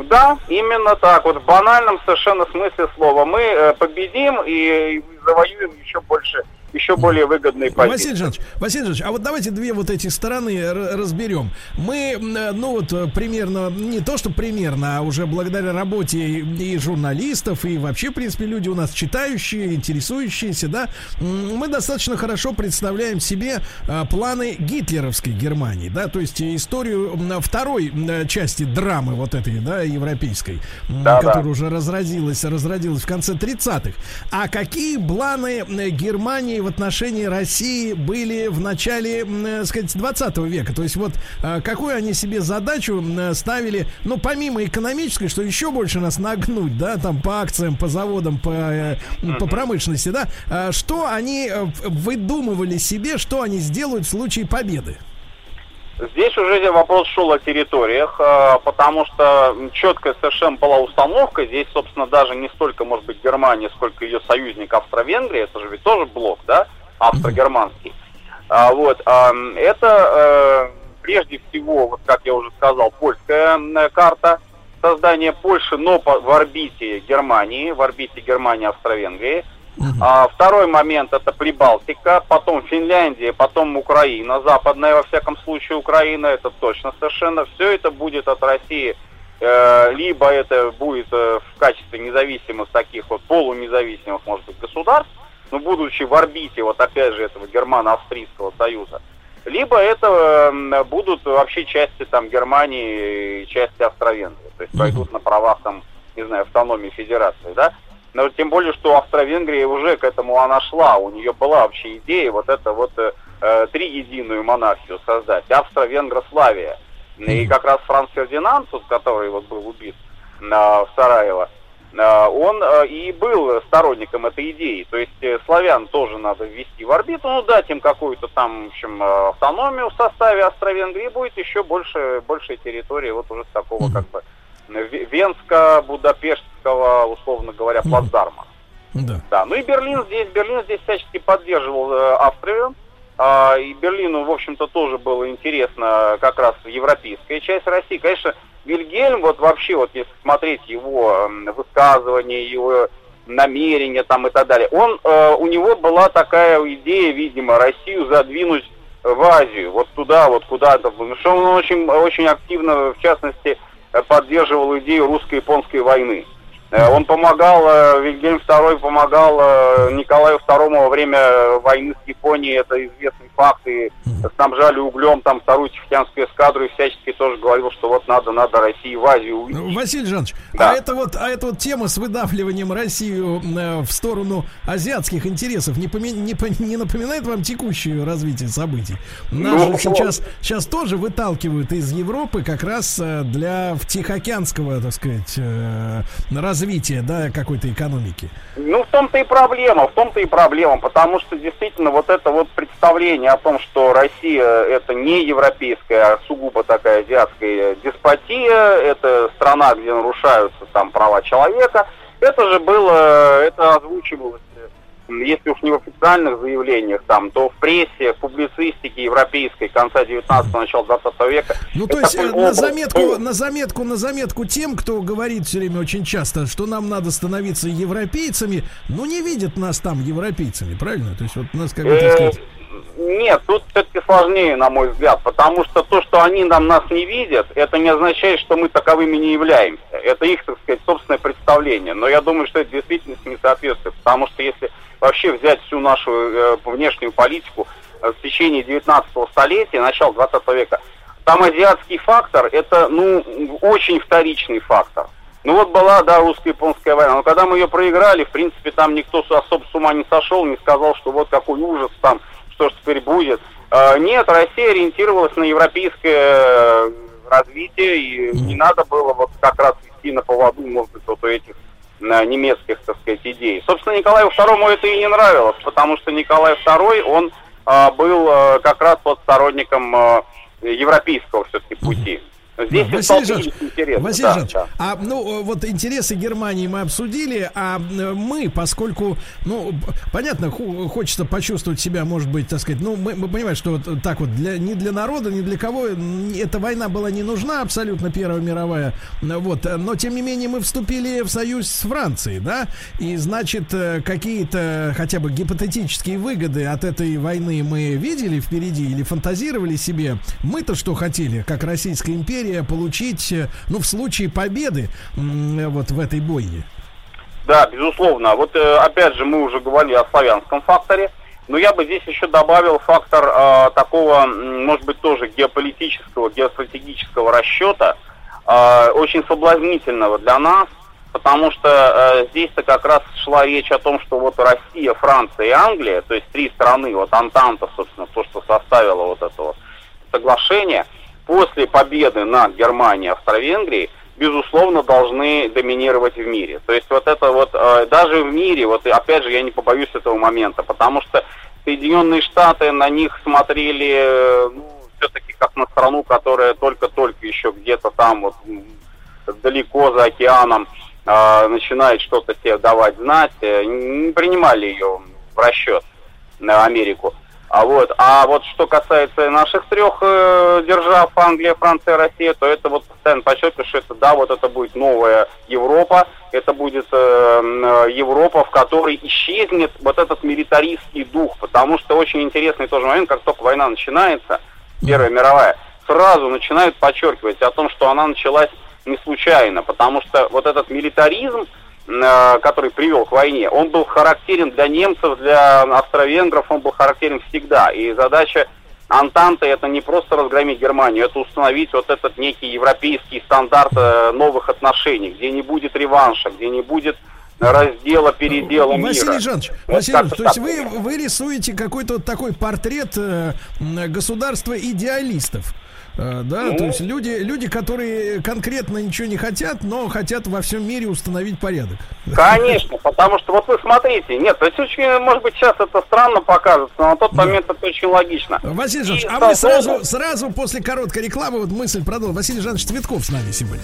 Да, именно так. Вот в банальном совершенно смысле слова. Мы э, победим и завоюем еще больше еще более выгодные позиции. Василий Жанович, Василий Жанович, а вот давайте две вот эти стороны разберем. Мы, ну вот примерно, не то что примерно, а уже благодаря работе и журналистов, и вообще, в принципе, люди у нас читающие, интересующиеся, да, мы достаточно хорошо представляем себе а, планы гитлеровской Германии, да, то есть историю второй части драмы вот этой, да, европейской, да, которая да. уже разразилась, разродилась в конце 30-х. А какие планы Германии в отношении России были в начале, так сказать, 20 века. То есть вот а, какую они себе задачу ставили, ну, помимо экономической, что еще больше нас нагнуть, да, там по акциям, по заводам, по, э, по промышленности, да, что они э, выдумывали себе, что они сделают в случае победы? Здесь уже вопрос шел о территориях, а, потому что четкая совершенно была установка. Здесь, собственно, даже не столько, может быть, Германия, сколько ее союзник Австро-Венгрия. Это же ведь тоже блок, да, австро-германский. А, вот, а, это, э, прежде всего, вот как я уже сказал, польская м, карта, создание Польши, но в орбите Германии, в орбите Германии, А, второй момент это Прибалтика, потом Финляндия, потом Украина, западная во всяком случае Украина, это точно совершенно. Все это будет от России, э, либо это будет э, в качестве независимых таких вот полунезависимых, может быть, государств, но будучи в орбите вот опять же этого германо-австрийского союза, либо это м, будут вообще части там Германии и части Австро-Венгрии, то есть пойдут на правах там, не знаю, автономии федерации, да. Но тем более, что Австро-Венгрия уже к этому она шла, у нее была вообще идея вот это вот э, э, триединую монархию создать, Австро-Венгрославия. И как раз Франц Фердинанд, который вот был убит на, в Сараево, э, он э, и был сторонником этой идеи. То есть э, славян тоже надо ввести в орбиту, ну дать им какую-то там, в общем, э, автономию в составе Австро-Венгрии, будет еще больше, большая территория вот уже с такого как бы Ве- Венско-Будапештского, условно говоря, плацдарма. Да. Да, ну и Берлин здесь, Берлин здесь всячески поддерживал э, Австрию. А, и Берлину, в общем-то, тоже было интересно как раз европейская часть России. Конечно, Вильгельм, вот вообще, вот если смотреть его высказывания, его намерения там и так далее, он, э, у него была такая идея, видимо, Россию задвинуть в Азию, вот туда, вот куда-то. Потому что он очень, очень активно, в частности, поддерживал идею русско-японской войны. Э, Он помогал, э, Вильгельм II помогал э, Николаю II во время войны с Японией, это известный факт, и снабжали углем там вторую Тихоокеанскую эскадру и всячески тоже говорил, что вот надо, надо России в Азию увидеть. Ну, Василий Жанович, Да. а это вот, а эта вот тема с выдавливанием Россию э, в сторону азиатских интересов не, поми- не, по- не напоминает вам текущее развитие событий? Нас Ну, же сейчас, сейчас тоже выталкивают из Европы как раз э, для тихоокеанского, так сказать, э, развития, да, какой-то экономики. Ну, в том-то и проблема, в том-то и проблема, потому что действительно вот это вот представление о том, что Россия это не европейская, а сугубо такая азиатская деспотия, это страна, где нарушаются там права человека, это же было, это озвучивалось, если уж не в официальных заявлениях там, то в прессе, в публицистике европейской конца 19-го, начала 20 века. Ну, то есть, э, на заметку, был. на заметку, на заметку тем, кто говорит все время очень часто, что нам надо становиться европейцами, ну, не видят нас там европейцами, правильно? То есть, вот нас как бы, так Э, сказать... Нет, тут все-таки сложнее, на мой взгляд, потому что то, что они нам нас не видят, это не означает, что мы таковыми не являемся. Это их, так сказать, собственное представление. Но я думаю, что это действительно не соответствует, потому что если вообще взять всю нашу э, внешнюю политику э, в течение 19 столетия, начала 20 века, там азиатский фактор это, ну, очень вторичный фактор. Ну вот была, да, русско-японская война, но когда мы ее проиграли, в принципе, там никто особо с ума не сошел, не сказал, что вот какой ужас там, что же теперь будет. А, нет, Россия ориентировалась на европейское э, развитие, и не надо было вот как раз идти на поводу, может быть, вот у этих э, немецких, так сказать, идей. Собственно, Николаю II это и не нравилось, потому что Николай II, он а, был а, как раз вот сторонником а, европейского все-таки пути. Здесь Да, Василий Жанович. Василий Да, Жанович, да. а ну вот интересы Германии мы обсудили, а мы, поскольку, ну, понятно, хочется почувствовать себя, может быть, так сказать, ну, мы, мы понимаем, что вот так вот для, ни для народа, ни для кого эта война была не нужна, абсолютно Первая мировая, вот, но тем не менее мы вступили в союз с Францией, да, и значит э, какие-то хотя бы гипотетические выгоды от этой войны мы видели впереди или фантазировали себе. Мы-то что хотели, как Российская империя, получить, э, ну, в случае победы вот в этой бойне. Да, безусловно. Вот э, опять же мы уже говорили о славянском факторе, но я бы здесь еще добавил фактор э, такого, может быть, тоже геополитического, геостратегического расчета, э, очень соблазнительного для нас, потому что э, здесь-то как раз шла речь о том, что вот Россия, Франция и Англия, то есть три страны, вот Антанта, собственно, то, что составило вот это вот соглашение, после победы над Германией Австро-Венгрией, безусловно, должны доминировать в мире. То есть вот это вот, э, даже в мире, вот опять же, я не побоюсь этого момента, потому что Соединенные Штаты на них смотрели, э, ну, все-таки как на страну, которая только-только еще где-то там вот далеко за океаном э, начинает что-то себе давать знать, э, не принимали ее в расчет на Америку. А вот, а вот что касается наших трех э, держав, Англия, Франция, Россия, то это вот постоянно подчеркиваю, что это, да, вот это будет новая Европа, это будет э, э, Европа, в которой исчезнет вот этот милитаристский дух, потому что очень интересный тоже момент, как только война начинается, Первая мировая, сразу начинают подчеркивать о том, что она началась не случайно, потому что вот этот милитаризм, который привел к войне, он был характерен для немцев, для австро-венгров, он был характерен всегда. И задача Антанты это не просто разгромить Германию, это установить вот этот некий европейский стандарт э, новых отношений, где не будет реванша, где не будет раздела, передела Василий мира. Жанович, Вот Василий Жанович, то есть вы, вы рисуете какой-то вот такой портрет э, государства идеалистов. Э, Да, Ну. то есть люди, люди, которые конкретно ничего не хотят, но хотят во всем мире установить порядок. Конечно, потому что вот вы смотрите, нет, то есть очень, может быть, сейчас это странно покажется, но на тот момент это очень логично. Василий Жанович, а мы сразу, сразу после короткой рекламы, вот мысль продолжим. Василий Жанович Цветков с нами сегодня.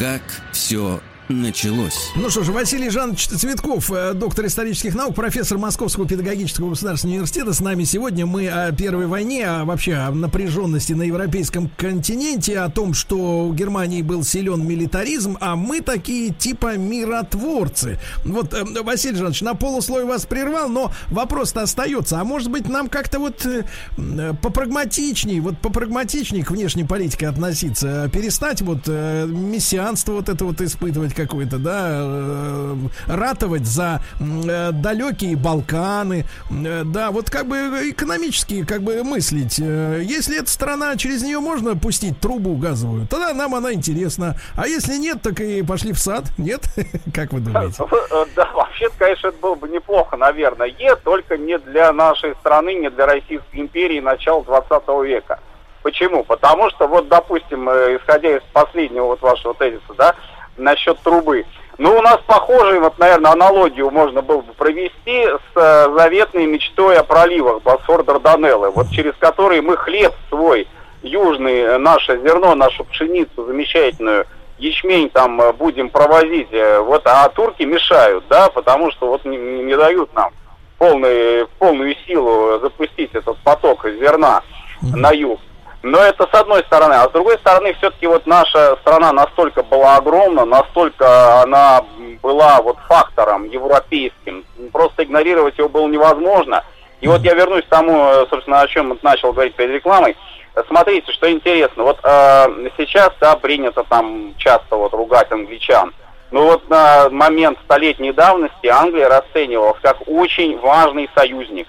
Как все началось. Ну что ж, Василий Жанович Цветков, э, доктор исторических наук, профессор Московского педагогического государственного университета. С нами сегодня мы о Первой войне, а вообще о напряженности на европейском континенте, о том, что у Германии был силен милитаризм, а мы такие типа миротворцы. Вот, э, Василий Жанович, на полуслой вас прервал, но вопрос-то остается. А может быть нам как-то вот э, э, попрагматичней, вот попрагматичней к внешней политике относиться, перестать вот мессианство вот это вот испытывать какое-то, да, э, ратовать за э, далекие Балканы, э, да, вот как бы экономически как бы мыслить. Если эта страна, через нее можно пустить трубу газовую, тогда нам она интересна. А если нет, так и пошли в сад, нет? Как вы думаете? Э, Да, вообще-то, конечно, это было бы неплохо, наверное, только не для нашей страны, не для Российской империи начала 20 века. Почему? Потому что, вот, допустим, исходя из последнего вот вашего тезиса, да, насчет трубы. Ну, у нас похожую, вот, наверное, аналогию можно было бы провести с э, заветной мечтой о проливах Босфор-Дарданеллы, вот через которые мы хлеб свой, южный, э, наше зерно, нашу пшеницу замечательную, ячмень там э, будем провозить, э, вот, а турки мешают, да, потому что вот не, не- не дают нам полный, полную силу запустить этот поток зерна на юг. Но это с одной стороны. А с другой стороны, все-таки вот наша страна настолько была огромна, настолько она была вот фактором европейским, просто игнорировать его было невозможно. И вот я вернусь к тому, э, собственно, о чем начал говорить перед рекламой. Смотрите, что интересно. Вот э, сейчас, да, принято там часто вот ругать англичан. Но вот на момент столетней давности Англия расценивалась как очень важный союзник.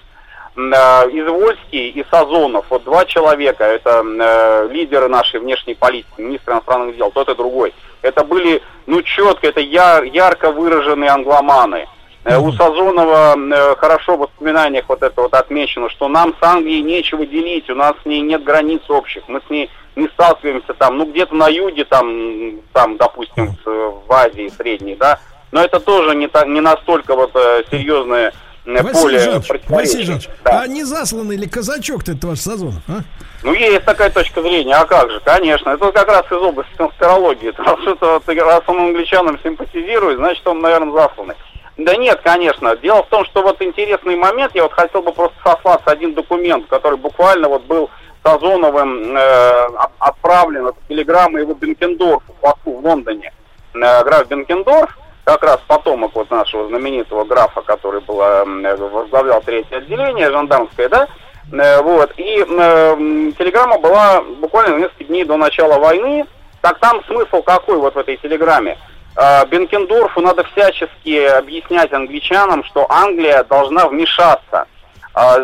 Э, Извольский и Сазонов, вот два человека, это э, лидеры нашей внешней политики, министр иностранных дел, тот и другой. Это были, ну, четко, это я- ярко выраженные англоманы. Э, У Сазонова э, хорошо в воспоминаниях вот это вот отмечено, что нам с Англией нечего делить, у нас с ней нет границ общих, мы с ней не сталкиваемся там, ну где-то на юге, там, там, допустим, в, в Азии средней, да, но это тоже не, та- не настолько вот э, серьезное э, Василий поле. Василий Жанович, Да. а не засланный ли казачок-то это ваш Сазонов, а? Ну, есть такая точка зрения, а как же, конечно. Это как раз из области конспирологии. Раз, он англичанам симпатизирует, значит, он, наверное, засланный. Да нет, конечно. Дело в том, что вот интересный момент, я вот хотел бы просто сослаться один документ, который буквально вот был Сазоновым э, от- отправлен, это телеграмма его Бенкендорфу, в Лондоне. Э, граф Бенкендорф, как раз потомок вот нашего знаменитого графа, который был, э, возглавлял третье отделение, жандармское, да, Э, вот, и э, телеграмма была буквально несколько дней до начала войны. Так там смысл какой вот в этой телеграмме? Э, Бенкендорфу надо всячески объяснять англичанам, что Англия должна вмешаться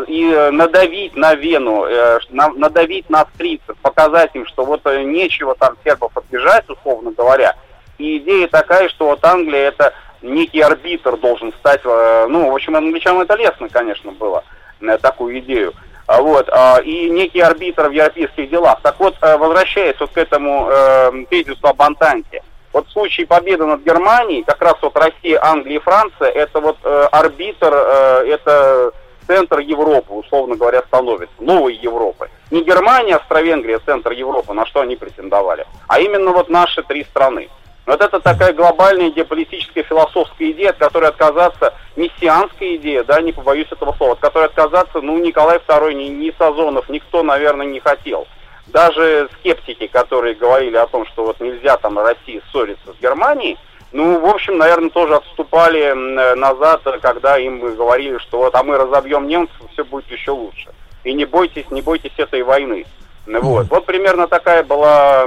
и надавить на Вену, надавить на австрийцев, показать им, что вот нечего там сербов отбежать, условно говоря. И идея такая, что вот Англия это некий арбитр должен стать, э, ну, в общем, англичанам это лестно, конечно, было, э, такую идею. А Вот, а, и некий арбитр в европейских делах. Так вот, э, возвращаясь вот к этому э, тезису об Антанте, вот в случае победы над Германией, как раз вот Россия, Англия и Франция, это вот э, арбитр, э, это центр Европы, условно говоря, становится, новой Европы. Не Германия, Австро-Венгрия, центр Европы, на что они претендовали, а именно вот наши три страны. Вот это такая глобальная геополитическая философская идея, от которой отказаться, мессианская идея, да, не побоюсь этого слова, от которой отказаться, ну, Николай II, ни, ни Сазонов, никто, наверное, не хотел. Даже скептики, которые говорили о том, что вот нельзя там России ссориться с Германией, ну, в общем, наверное, тоже отступали назад, когда им говорили, что вот, а мы разобьем немцев, все будет еще лучше. И не бойтесь, не бойтесь этой войны. Вот. вот примерно такая была,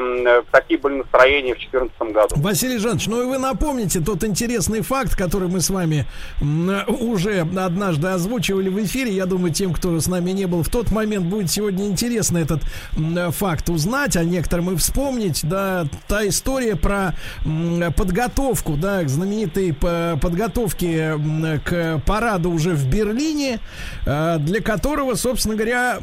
такие были настроения в 2014 году. Василий Жанович, ну и вы напомните тот интересный факт, который мы с вами уже однажды озвучивали в эфире. Я думаю, тем, кто с нами не был в тот момент, будет сегодня интересно этот факт узнать, а некоторым и вспомнить. Да, та история про подготовку, да, к знаменитой подготовке к параду уже в Берлине, а, для которого, собственно говоря,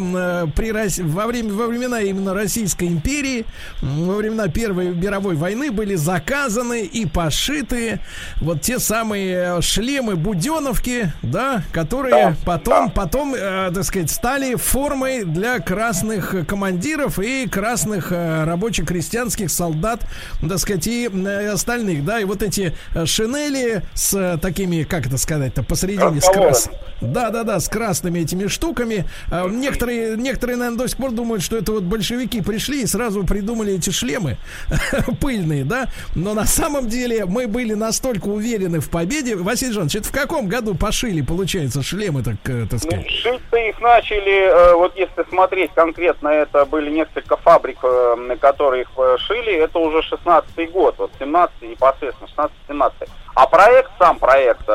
при, во время, во время времена именно Российской империи, во времена Первой мировой войны были заказаны и пошиты вот те самые шлемы Буденовки, да, которые да, потом, да. потом, э, так сказать, стали формой для красных командиров и красных э, рабочих-крестьянских солдат, так сказать, и э, остальных, да, и вот эти э, шинели с такими, как это сказать-то, посередине с крас... Да, да, да, с красными этими штуками. Э, некоторые, некоторые, наверное, до сих пор думают, что это вот большевики пришли и сразу придумали эти шлемы пыльные, да? Но на самом деле мы были настолько уверены в победе. Василий Жанович, это в каком году пошили, получается, шлемы, так, э, так сказать? Ну, шить-то их начали, э, вот если смотреть конкретно, это были несколько фабрик, э, которые их шили, это уже 16-й год, вот 17-й непосредственно, 16-17 А проект, сам проект,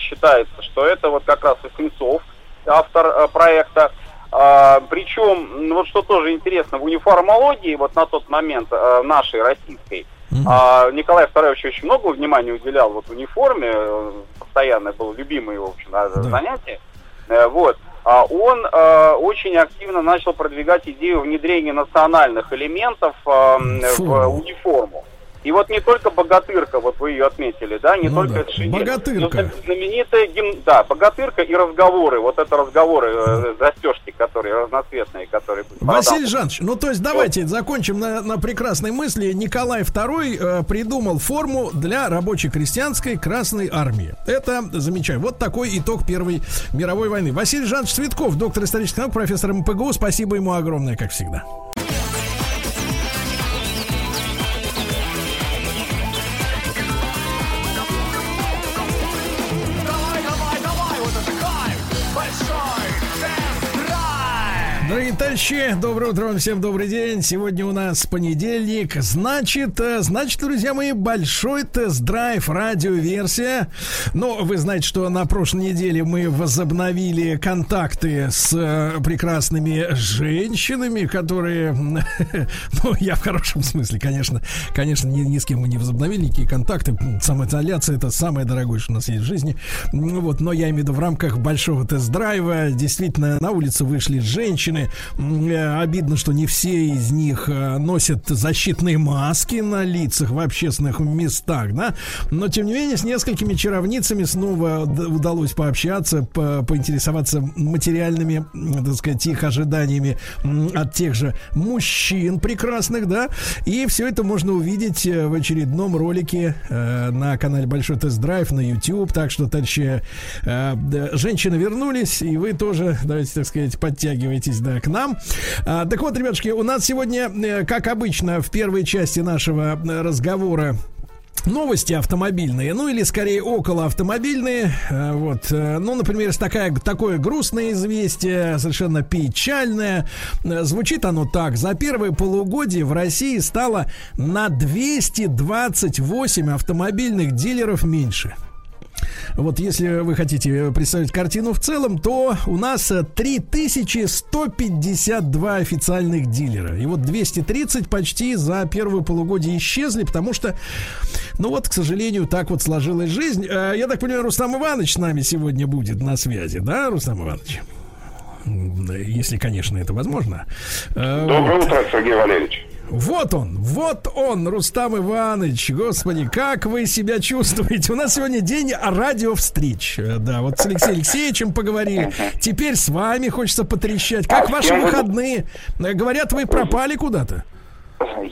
считается, что это вот как раз Васнецов, автор проекта, а, причем, ну, вот что тоже интересно, в униформологии вот на тот момент а, нашей российской, mm-hmm. а, Николай II очень много внимания уделял вот униформе, э, постоянно был любимый его, в общем, mm-hmm. занятие. А, вот. А он очень активно начал продвигать идею внедрения национальных элементов а, в униформу. И вот не только богатырка, вот вы ее отметили, да, не ну только да. Шинель, богатырка. Но знаменитая гимн, да, богатырка и разговоры, вот это разговоры, э, застежки, которые разноцветные, которые... Василий Жанович, ну то есть давайте вот. закончим на, на прекрасной мысли. Николай II э, придумал форму для рабочей крестьянской Красной Армии. Это замечательно. Вот такой итог Первой мировой войны. Василий Жанович Цветков, доктор исторических наук, профессор МПГУ, спасибо ему огромное, как всегда. Дорогие товарищи, доброе утро всем, добрый день. Сегодня у нас понедельник. Значит, э, значит, друзья мои, большой тест-драйв, радиоверсия. Но вы знаете, что на прошлой неделе мы возобновили контакты с э, прекрасными женщинами, которые, ну, я в хорошем смысле, конечно, конечно, ни, ни с кем мы не возобновили никакие контакты. Самоизоляция это самое дорогое, что у нас есть в жизни. Вот, но я имею в виду в рамках большого тест-драйва. Действительно, на улицу вышли женщины, стороны, э, обидно, что не все из них э, носят защитные маски на лицах в общественных местах, да, но тем не менее с несколькими чаровницами снова удалось пообщаться, по поинтересоваться материальными, так сказать, их ожиданиями от тех же мужчин прекрасных, да, и все это можно увидеть э, в очередном ролике на канале Большой Тест-Драйв на YouTube, так что, товарищи, женщины вернулись, и вы тоже, давайте, так сказать, подтягивайтесь да, к нам. А, так вот, ребятушки, у нас сегодня, э, как обычно, в первой части нашего э, разговора Новости автомобильные, ну или скорее около автомобильные. Э, вот, ну, например, такая, такое грустное известие, совершенно печальное. Звучит оно так. За первое полугодие в России стало на 228 автомобильных дилеров меньше. Вот если вы хотите представить картину в целом, то у нас 3152 официальных дилера. И вот 230 почти за первое полугодие исчезли, потому что, ну вот, к сожалению, так вот сложилась жизнь. Э, я так понимаю, Рустам Иванович с нами сегодня будет на связи, да, Рустам Иванович? Если, конечно, это возможно. Э, Доброе вот. утро, Сергей Валерьевич. Вот он, вот он, Рустам Иванович. Господи, как вы себя чувствуете? У нас сегодня день радиовстреч. Э, Да, вот с Алексеем Алексеевичем поговорили. Теперь с вами хочется потрещать. Как А ваши выходные? Э, Говорят, вы пропали куда-то.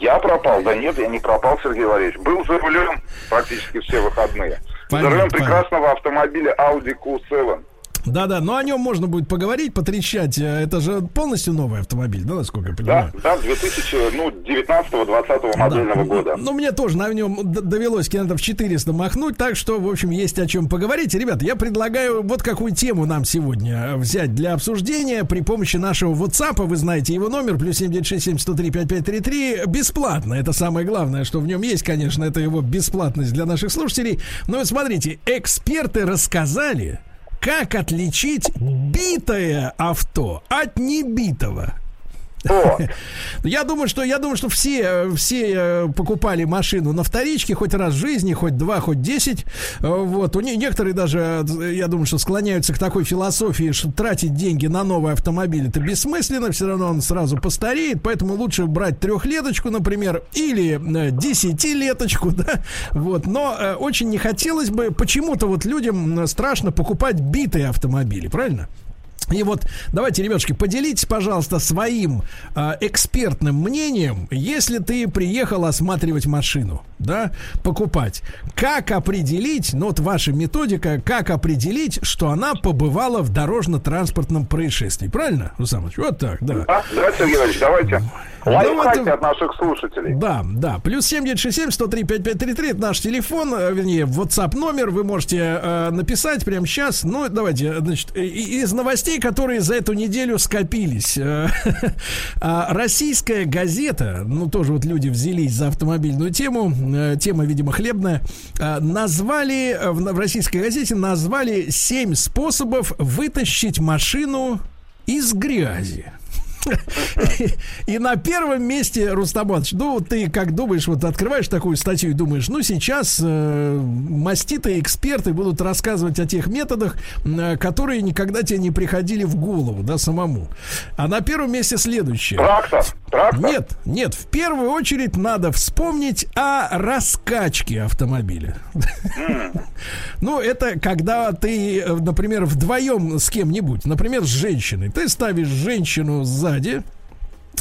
Я пропал, да нет, я не пропал, Сергей Валерьевич. Был за рулем практически все выходные. Понятно, за рулем прекрасного автомобиля Audi Q7. Да-да, но о нем можно будет поговорить, потрещать. Э, Это же полностью новый автомобиль, да, насколько я Да, понимаю? да, 2019-2020 модельного года. Ну, мне тоже на нем довелось километров 400 махнуть, так что, в общем, есть о чем поговорить. Ребята, я предлагаю вот какую тему нам сегодня э, взять для обсуждения при помощи нашего WhatsApp. Вы знаете его номер, плюс 7967-103-5533. Бесплатно. Это самое главное, что в нем есть, конечно, это его бесплатность для наших слушателей. Но вот смотрите, эксперты рассказали, как отличить битое авто от небитого. Я думаю, что я думаю, что все, э, все э, покупали машину на вторичке хоть раз в жизни, хоть два, хоть десять. Э, Вот. У них некоторые даже, я думаю, что склоняются к такой философии, что тратить деньги на новый автомобиль это бессмысленно, все равно он сразу постареет, поэтому лучше брать трехлеточку, например, или десятилеточку, да. Вот. Но очень не хотелось бы, почему-то вот людям страшно покупать битые автомобили, правильно? И вот давайте, ребятушки, поделитесь, пожалуйста, своим э, экспертным мнением, если ты приехал осматривать машину, да, покупать. Как определить, ну вот ваша методика, как определить, что она побывала в дорожно-транспортном происшествии, правильно, Руслан Ильич? Вот так, да. А, да, Сергей Валерьевич, давайте. Да, Лайфхаки вот- от наших слушателей. Да, да. Плюс 7967 103 5533 это наш телефон, э, вернее, WhatsApp номер. Вы можете э, написать прямо сейчас. Ну, давайте, э, значит, и- из новостей, которые за эту неделю скопились. э, а, Российская газета, ну, тоже вот люди взялись за автомобильную тему, э, тема, видимо, хлебная, э, назвали, э, в российской газете назвали 7 способов вытащить машину из грязи. И на первом месте, Рустам Иванович, ну, ты как думаешь, вот открываешь такую статью и думаешь, ну, сейчас э, маститые эксперты будут рассказывать о тех методах, э, которые никогда тебе не приходили в голову, да, самому. А на первом месте следующее. Трактор. Трактор. Нет, нет, в первую очередь надо вспомнить о раскачке автомобиля. Ну, это когда ты, э, например, вдвоем с кем-нибудь, например, с женщиной. Ты ставишь женщину сзади.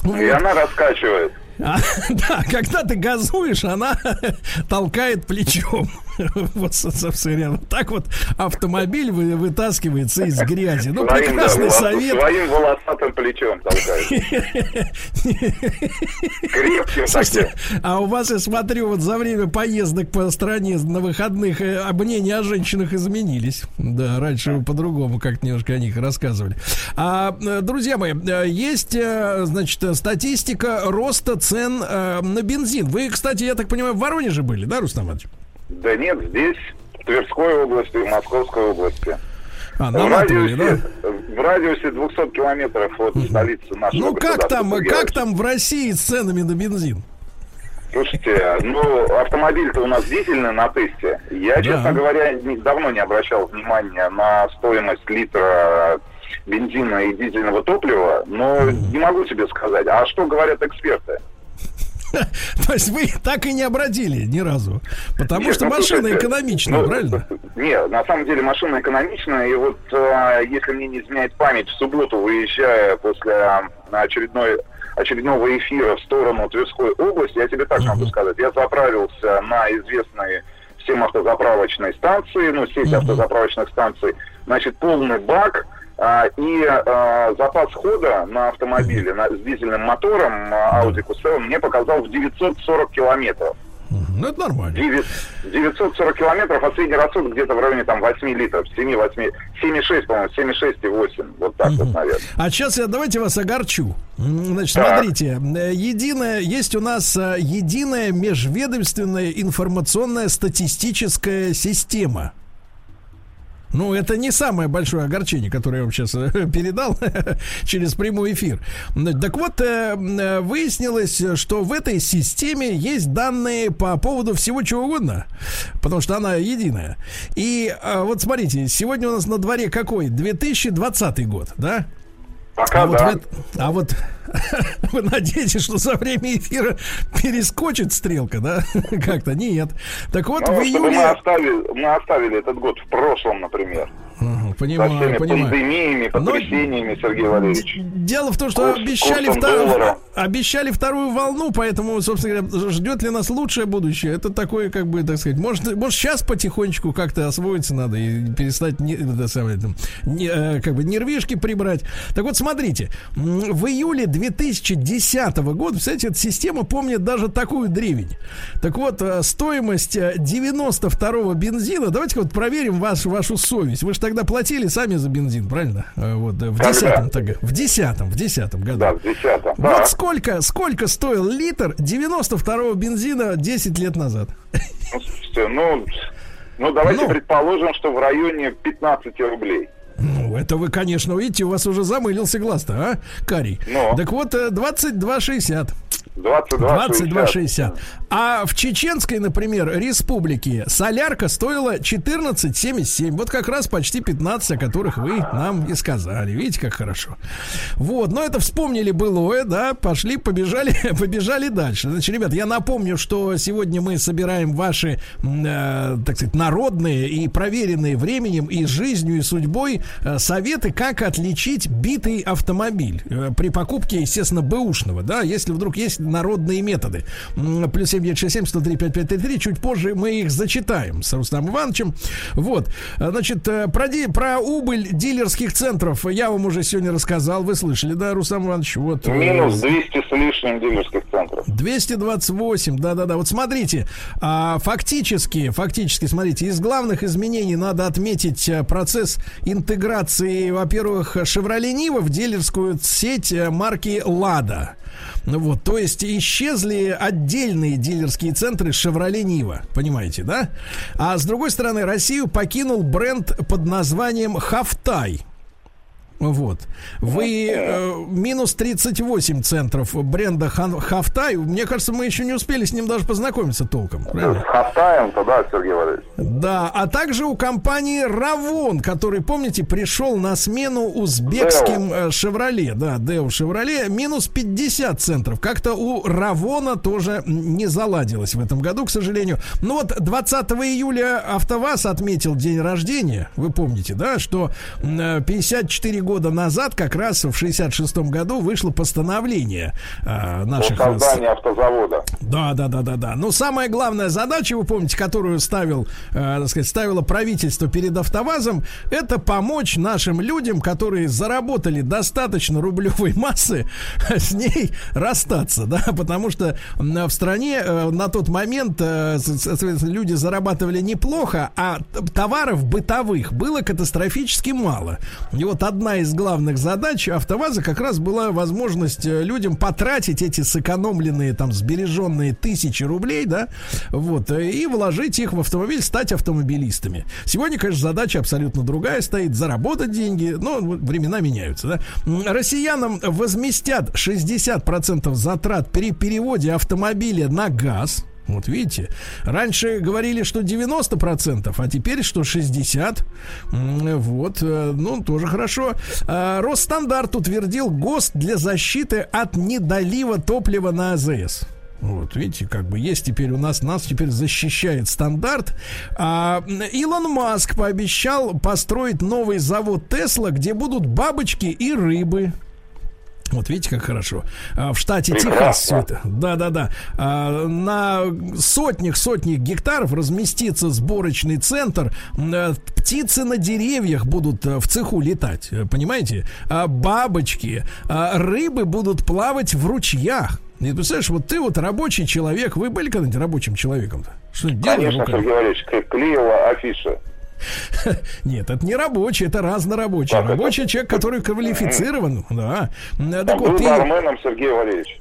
И она раскачивает. а, да, когда ты газуешь, она толкает плечом. Вот, говоря, вот так вот автомобиль вы- вытаскивается из грязи. Ну, Своим, прекрасный да, совет. Своим волосатым плечом толкает. Крепким Слушайте, а у вас, я смотрю, вот за время поездок по стране на выходных э, мнения о женщинах изменились. Да, раньше вы по-другому как-то немножко о них рассказывали. А, э, друзья мои, э, есть, э, значит, э, статистика роста цен э, на бензин. Вы, кстати, я так понимаю, в Воронеже были, да, Рустам Иванович? Да нет, здесь, в Тверской области, в Московской области. А, в, наматывали, радиусе, в радиусе 200 километров от столицы нашего Ну, как там, как там в России с ценами на бензин? Слушайте, ну, автомобиль-то у нас дизельный на тесте. Я, Да. честно говоря, не- давно не обращал внимания на стоимость литра бензина и дизельного топлива, но не могу тебе сказать. А что говорят эксперты? То есть вы так и не обратили ни разу. Потому Нет, что ну, машина слушайте, экономичная, ну, правильно? Нет, на самом деле машина экономичная, и вот э, если мне не изменяет память, в субботу, выезжая после э, очередной очередного эфира в сторону Тверской области, я тебе так могу сказать, я заправился на известной всем автозаправочной станции, ну, сеть автозаправочных станций, значит, полный бак, а, и а, запас хода на автомобиле на, с дизельным мотором а, Audi Q7 мне показал в 940 километров. Ну, это нормально. 9 940 километров, а средний расход где-то в районе там 8 литров, 7, 8, 7,6, по-моему, 7,6 и 8. Вот так вот, наверное. А сейчас я давайте вас огорчу. Значит, Так. смотрите, э, единая, есть у нас э, единая межведомственная информационная статистическая система. Ну, это не самое большое огорчение, которое я вам сейчас передал через прямой эфир. Так вот, э, э, выяснилось, что в этой системе есть данные по поводу всего чего угодно, потому что она единая. И э, вот смотрите, сегодня у нас на дворе какой? 2020 год, да? Пока а, вот да. в эт- а вот вы надеетесь, что за время эфира перескочит стрелка, да? Как-то нет. Так вот, Ну, в чтобы мы июле... оставили, мы оставили этот год в прошлом, например. Ага, Со Понимаю, всеми понимаю. пандемиями, Но- потрясениями, Сергей Валерьевич. Дело в том, что Курс- обещали, втор- доллара. обещали вторую волну, поэтому, собственно говоря, ждет ли нас лучшее будущее? Это такое, как бы, так сказать, может, может сейчас потихонечку как-то освоиться надо и перестать, не, это самое, там, не, э, как бы, нервишки прибрать. Так вот, смотрите, в июле 2010 года, кстати, эта система помнит даже такую древень. Так вот, э, стоимость э, 92-го бензина, давайте вот проверим вашу, вашу совесть. Вы же тогда платили сами за бензин, правильно? Э, Вот, э, в? 10 так, в 10 в 10 году. Да, в десятом. Вот Да. сколько, сколько стоил литр 92-го бензина 10 лет назад? Ну, ну, ну, давайте Ну. предположим, что в районе 15 рублей. Ну, это вы, конечно, видите, у вас уже замылился глаз-то, а, Карий? Ну. Так вот, э, 22,60. 22 22,60. А в Чеченской, например, республике солярка стоила 14,77. Вот как раз почти 15, о которых вы нам и сказали. Видите, как хорошо. Вот, но это вспомнили былое, да, пошли, побежали, побежали дальше. Значит, ребят, я напомню, что сегодня мы собираем ваши, э, так сказать, народные и проверенные временем и жизнью, и судьбой э, советы, как отличить битый автомобиль э, при покупке, естественно, бэушного, да, если вдруг есть народные методы. Плюс 7967 103 5533, чуть позже мы их зачитаем с Рустамом Ивановичем. Вот, А, значит, э, про, ди- про убыль дилерских центров я вам уже сегодня рассказал, вы слышали, да, Рустам Иванович? Вот, э, Минус 200 с лишним дилерских центров. 228, да-да-да. Вот смотрите, а, фактически, фактически, смотрите, из главных изменений надо отметить а, процесс интеграции, во-первых, Chevrolet Niva в дилерскую сеть марки Lada. Ну Вот, то есть исчезли отдельные дилерские центры Chevrolet Niva, понимаете, да? А с другой стороны, Россию покинул бренд под названием Хавтай. Вот. Вы э, минус 38 центров бренда Хан- Хавтай. Мне кажется, мы еще не успели с ним даже познакомиться толком. правильно? С Хавтаем-то, да, Сергей Валерьевич? Да, а также у компании Равон, который, помните, пришел на смену узбекским э, Шевроле, да, Део Шевроле, минус 50 центров. Как-то у Равона тоже не заладилось в этом году, к сожалению. Ну вот 20 июля АвтоВАЗ отметил день рождения, вы помните, да, что м, э, 54 года назад, как раз в 66 году, вышло постановление э, наших... э, с- созданию автозавода. да, да, да, да, да. Но самая главная задача, вы помните, которую ставил, э, так сказать, ставило правительство перед АвтоВАЗом, это помочь нашим людям, которые заработали достаточно рублевой массы, с ней расстаться, да, потому что в стране э, на тот момент э, люди зарабатывали неплохо, а товаров бытовых было катастрофически мало. И вот одна из главных задач АвтоВАЗа как раз была возможность э, людям потратить эти сэкономленные, там, сбереженные тысячи рублей, да, вот, э, и вложить их в автомобиль, стать автомобилистами. Сегодня, конечно, задача абсолютно другая стоит, заработать деньги, но времена меняются, да. Россиянам возместят 60% затрат при переводе автомобиля на газ, вот видите, раньше говорили, что 90%, а теперь что 60%. М, Вот, э, ну, тоже хорошо. А, Росстандарт утвердил ГОСТ для защиты от недолива топлива на АЗС. Вот, видите, как бы есть теперь у нас, нас теперь защищает стандарт. А, Илон Маск пообещал построить новый завод Тесла, где будут бабочки и рыбы. Вот видите, как хорошо. А, В штате Техас все это. Да, да, да. А, На сотнях, сотнях гектаров разместится сборочный центр. Э, Птицы на деревьях будут э, в цеху летать. э, Понимаете? А Бабочки, рыбы будут плавать в ручьях. И представляешь, вот ты вот рабочий человек. Вы были когда-нибудь рабочим человеком-то? Что делали Конечно? Сергей Валерьевич, клеила афиша. Нет, это не рабочий, это разнорабочий. Это? Рабочий человек, который квалифицирован. Да. Так Так вот, ты... барменом Сергей Валерьевич.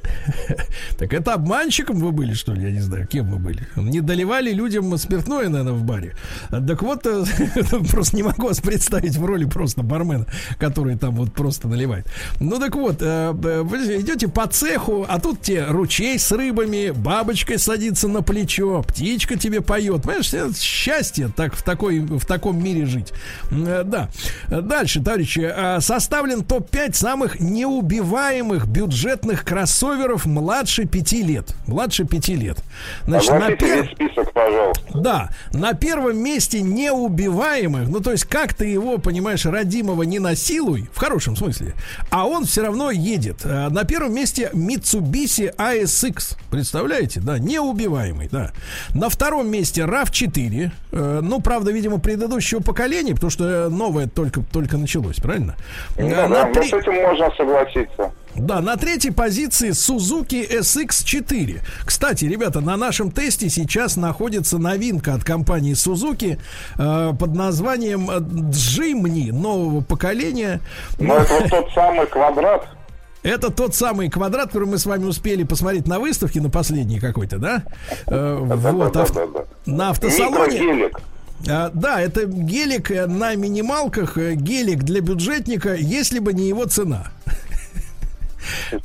Так это обманщиком вы были, что ли? Я не знаю, кем вы были. Не доливали людям спиртное, наверное, в баре. Так вот, э, просто не могу вас представить в роли просто бармена, который там вот просто наливает. Ну так вот, э, вы идете по цеху, а тут тебе ручей с рыбами, бабочка садится на плечо, птичка тебе поет. Понимаешь, это счастье так, в, такой, в в таком мире жить. Э, Да. Дальше, товарищи, э, составлен топ-5 самых неубиваемых бюджетных кроссоверов младше 5 лет. Младше 5 лет. Значит, на пер- список, пожалуйста. да, на первом месте неубиваемых, ну то есть как ты его, понимаешь, родимого не насилуй, в хорошем смысле, а он все равно едет. Э, На первом месте Mitsubishi ASX, представляете, да, неубиваемый, да. На втором месте RAV4, э, ну правда, видимо, предыдущего поколения, потому что новое только, только началось, правильно? Ну, да, на ну, три- с этим можно согласиться. да, на третьей позиции Suzuki SX4. Кстати, ребята, на нашем тесте сейчас находится новинка от компании Suzuki э, под названием э, Jimny нового поколения. Но это вот тот самый квадрат. Это тот самый квадрат, который мы с вами успели посмотреть на выставке, на последней какой-то, да? Э, вот, да, ав- да, да. на автосалоне. Микрогелик. А, да, это гелик э, на минималках, э, гелик для бюджетника, если бы не его цена.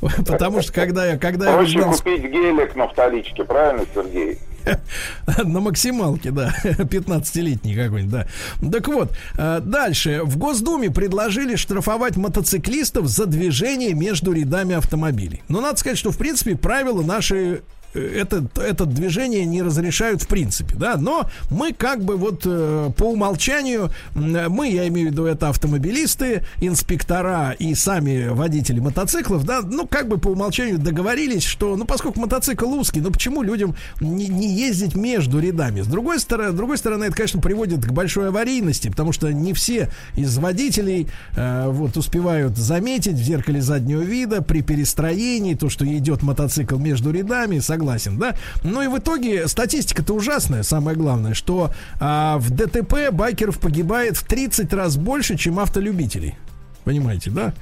Потому что когда я, когда я Проще узнал, купить гелик на вторичке, правильно, Сергей? На максималке, да. 15-летний какой-нибудь, да. Так вот, э, дальше. В Госдуме предложили штрафовать мотоциклистов за движение между рядами автомобилей. Но надо сказать, что, в принципе, правила наши это, это движение не разрешают в принципе, да, но мы как бы вот э, по умолчанию, мы, я имею в виду, это автомобилисты, инспектора и сами водители мотоциклов, да, ну как бы по умолчанию договорились, что, ну поскольку мотоцикл узкий, ну почему людям не, не ездить между рядами? С другой стороны, с другой стороны, это, конечно, приводит к большой аварийности, потому что не все из водителей э, вот успевают заметить в зеркале заднего вида при перестроении то, что идет мотоцикл между рядами, согласен, да? Ну и в итоге статистика-то ужасная, самое главное, что а, в ДТП байкеров погибает в 30 раз больше, чем автолюбителей. Понимаете, да?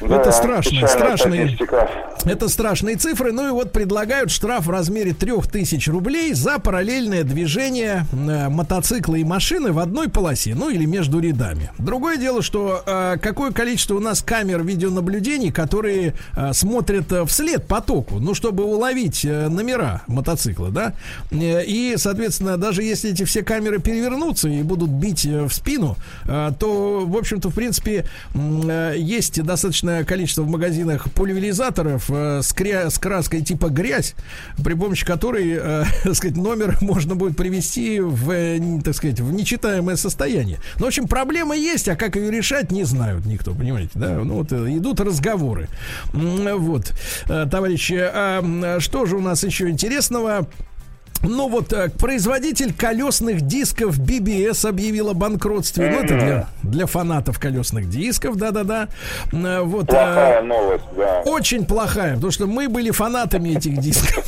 Да, это страшно, страшные. статистика. Это страшные цифры. Ну и вот предлагают штраф в размере 3000 рублей за параллельное движение э, мотоцикла и машины в одной полосе, ну или между рядами. Другое дело, что э, какое количество у нас камер видеонаблюдений, которые э, смотрят э, вслед потоку, ну чтобы уловить э, номера мотоцикла, да? Э, и, соответственно, даже если эти все камеры перевернутся и будут бить э, в спину, э, то, в общем-то, в принципе, есть достаточное количество в магазинах пульверизаторов э, с, кря- с краской типа грязь, при помощи которой, э, так сказать, номер можно будет привести в, э, так сказать, в нечитаемое состояние. Ну, в общем, проблема есть, а как ее решать, не знают никто, понимаете, да? Ну, вот э, идут разговоры. Вот, Э, товарищи, а, что же у нас еще интересного? Ну вот, э, производитель колесных дисков BBS объявил о банкротстве. Ну, это для, для фанатов колесных дисков, да-да-да. Э, Вот, э, Плохая новость, да. очень плохая, потому что мы были фанатами этих дисков.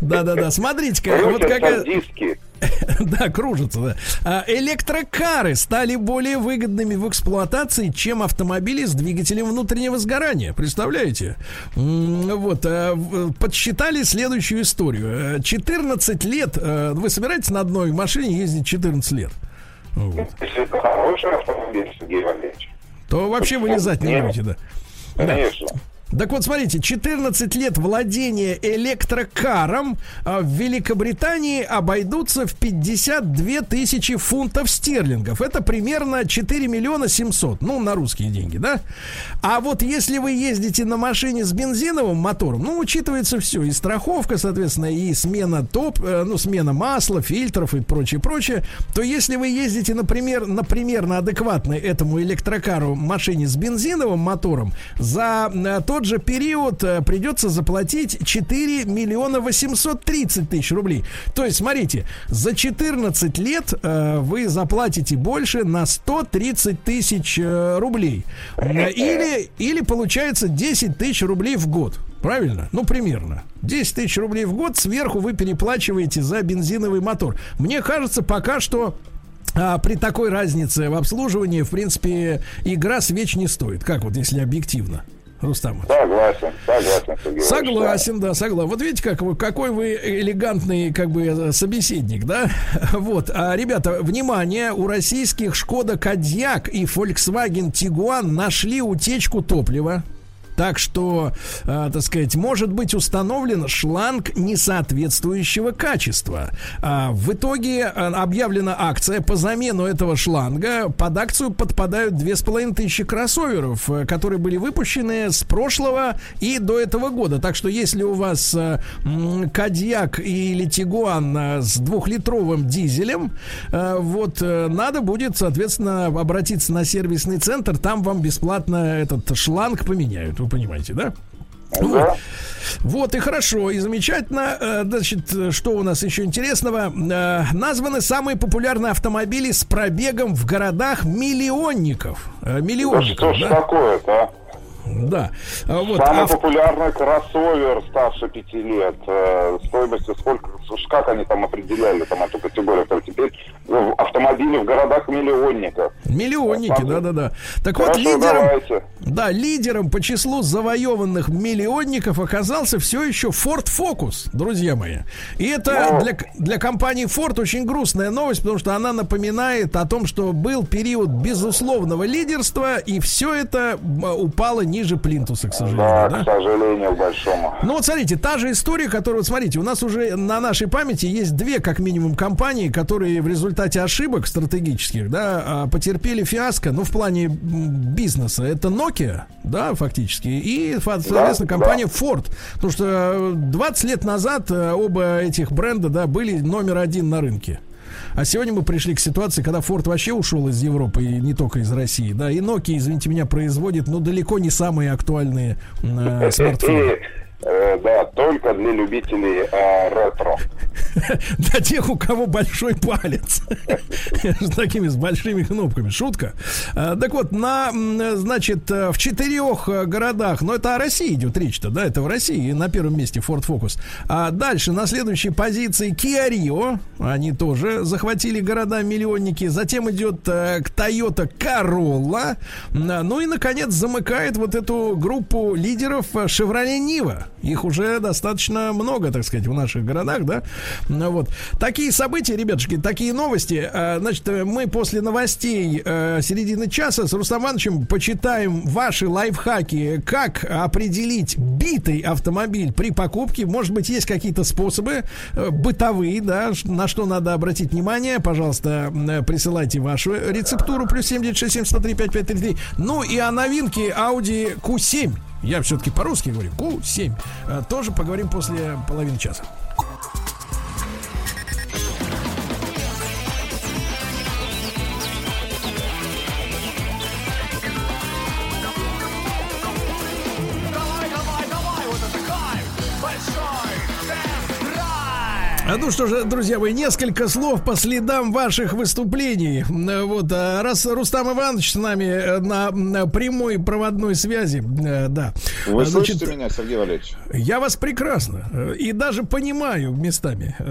Да-да-да, смотрите-ка, вот диски. Да, кружится, да. А, Электрокары стали более выгодными в эксплуатации, чем автомобили с двигателем внутреннего сгорания. Представляете? Вот, а, подсчитали следующую историю. Э, 14 лет, э, вы собираетесь на одной машине ездить 14 лет? Вот. Если это хороший автомобиль, Сергей Валерьевич. То вообще вылезать не будете, да. Да. Так вот, смотрите, 14 лет владения электрокаром а, в Великобритании обойдутся в 52 тысячи фунтов стерлингов. Это примерно 4 миллиона 700, ну, на русские деньги, да? А вот если вы ездите на машине с бензиновым мотором, ну, учитывается все, и страховка, соответственно, и смена топ, э, ну, смена масла, фильтров и прочее, прочее, то если вы ездите, например, на адекватной этому электрокару машине с бензиновым мотором, за э, тот же период э, придется заплатить 4 миллиона 830 тысяч рублей. То есть, смотрите, за 14 лет э, вы заплатите больше на 130 тысяч э, рублей. Или, или получается 10 тысяч рублей в год. Правильно? Ну, примерно. 10 тысяч рублей в год сверху вы переплачиваете за бензиновый мотор. Мне кажется, пока что а, при такой разнице в обслуживании, в принципе, игра свеч не стоит. Как вот, если объективно? Рустам. Согласен, согласен, Сергей. Согласен, да, согласен. Вот видите, как вы, какой вы элегантный, как бы, э, собеседник, да? Вот, а, ребята, внимание, у российских Шкода Кодьяк и Volkswagen Tiguan нашли утечку топлива. Так что, э, так сказать, может быть установлен шланг несоответствующего качества. А в итоге э, объявлена акция по замену этого шланга. Под акцию подпадают 2500 кроссоверов, э, которые были выпущены с прошлого и до этого года. Так что если у вас э, Кадьяк или Тигуан э, с двухлитровым дизелем, э, вот э, надо будет, соответственно, обратиться на сервисный центр, там вам бесплатно этот шланг поменяют, вы понимаете, да? Вот. Вот и хорошо, и замечательно. Э, Значит, что у нас еще интересного? Э, Названы самые популярные автомобили с пробегом в городах миллионников. Э, Да Миллионников, что ж да? такое-то, а? Да. А Вот, Самый ав- популярный кроссовер старше пяти лет. Э, стоимостью сколько, как они там определяли там эту категорию, то теперь в- автомобили в городах миллионников. Миллионники, да-да-да. Так вот, Хорошо, лидером, давайте. да, лидером по числу завоеванных миллионников оказался все еще Ford Focus, друзья мои. И это Ну. для, для компании Ford очень грустная новость, потому что она напоминает о том, что был период безусловного лидерства, и все это упало ниже плинтуса, к сожалению. Да, да? к сожалению, большому. Ну вот смотрите, та же история, которую, вот смотрите, у нас уже на нашей памяти есть две, как минимум, компании, которые в результате ошибок стратегических, да, а, потерпели фиаско, ну, в плане бизнеса. Это Nokia, да, фактически, и, соответственно, да. компания Ford. Потому что э, 20 лет назад э, оба этих бренда, да, были номер один на рынке. А сегодня мы пришли к ситуации, когда Ford вообще ушел из Европы и не только из России, да, и Nokia, извините меня, производит, ну, далеко не самые актуальные э, смартфоны. Э, да, только для любителей э, ретро. Для тех, у кого большой палец. С такими с большими кнопками. Шутка. А, Так вот, на, значит, э, в четырех э, городах, но это о России идет речь-то, да, это в России, на первом месте Ford Focus. А дальше на следующей позиции Kia Rio, они тоже захватили города-миллионники. Затем идет э, к Toyota Corolla. Ну и, наконец, замыкает вот эту группу лидеров э, Chevrolet Niva. Их уже достаточно много, так сказать, в наших городах, да. Ну Вот. Такие события, ребятушки, такие новости. А, Значит, э, мы после новостей э, середины часа с Рустам Ивановичем почитаем ваши лайфхаки, как определить битый автомобиль при покупке. Может быть, есть какие-то способы э, бытовые, да, на что надо обратить внимание. Пожалуйста, присылайте вашу рецептуру. Плюс 7967 103 5533. Ну и о новинке Audi Q7. Я все-таки по-русски говорю. Q7. Э, Тоже поговорим после половины часа. Ну что же, друзья мои, несколько слов по следам ваших выступлений. Э, Вот, а раз Рустам Иванович с нами э, на, на прямой проводной связи, э, да. Вы А, значит, слышите меня, Сергей Валерьевич? я вас прекрасно э, и даже понимаю местами.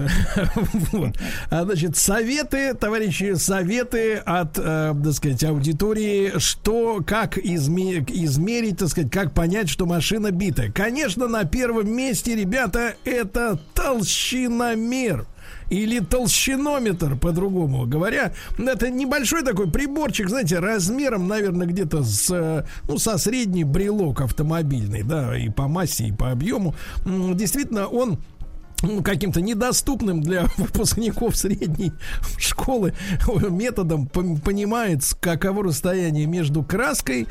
Вот. А, Значит, советы, товарищи, советы от, э, так сказать, аудитории, что, как изме- измерить, так сказать, как понять, что машина битая. Конечно, на первом месте, ребята, это толщиномер или толщинометр, по-другому говоря. Это небольшой такой приборчик, знаете, размером, наверное, где-то с, э, ну, со средний брелок автомобильный, да, и по массе, и по объему. Действительно, он ну, каким-то недоступным для выпускников средней школы методом понимает, каково расстояние между краской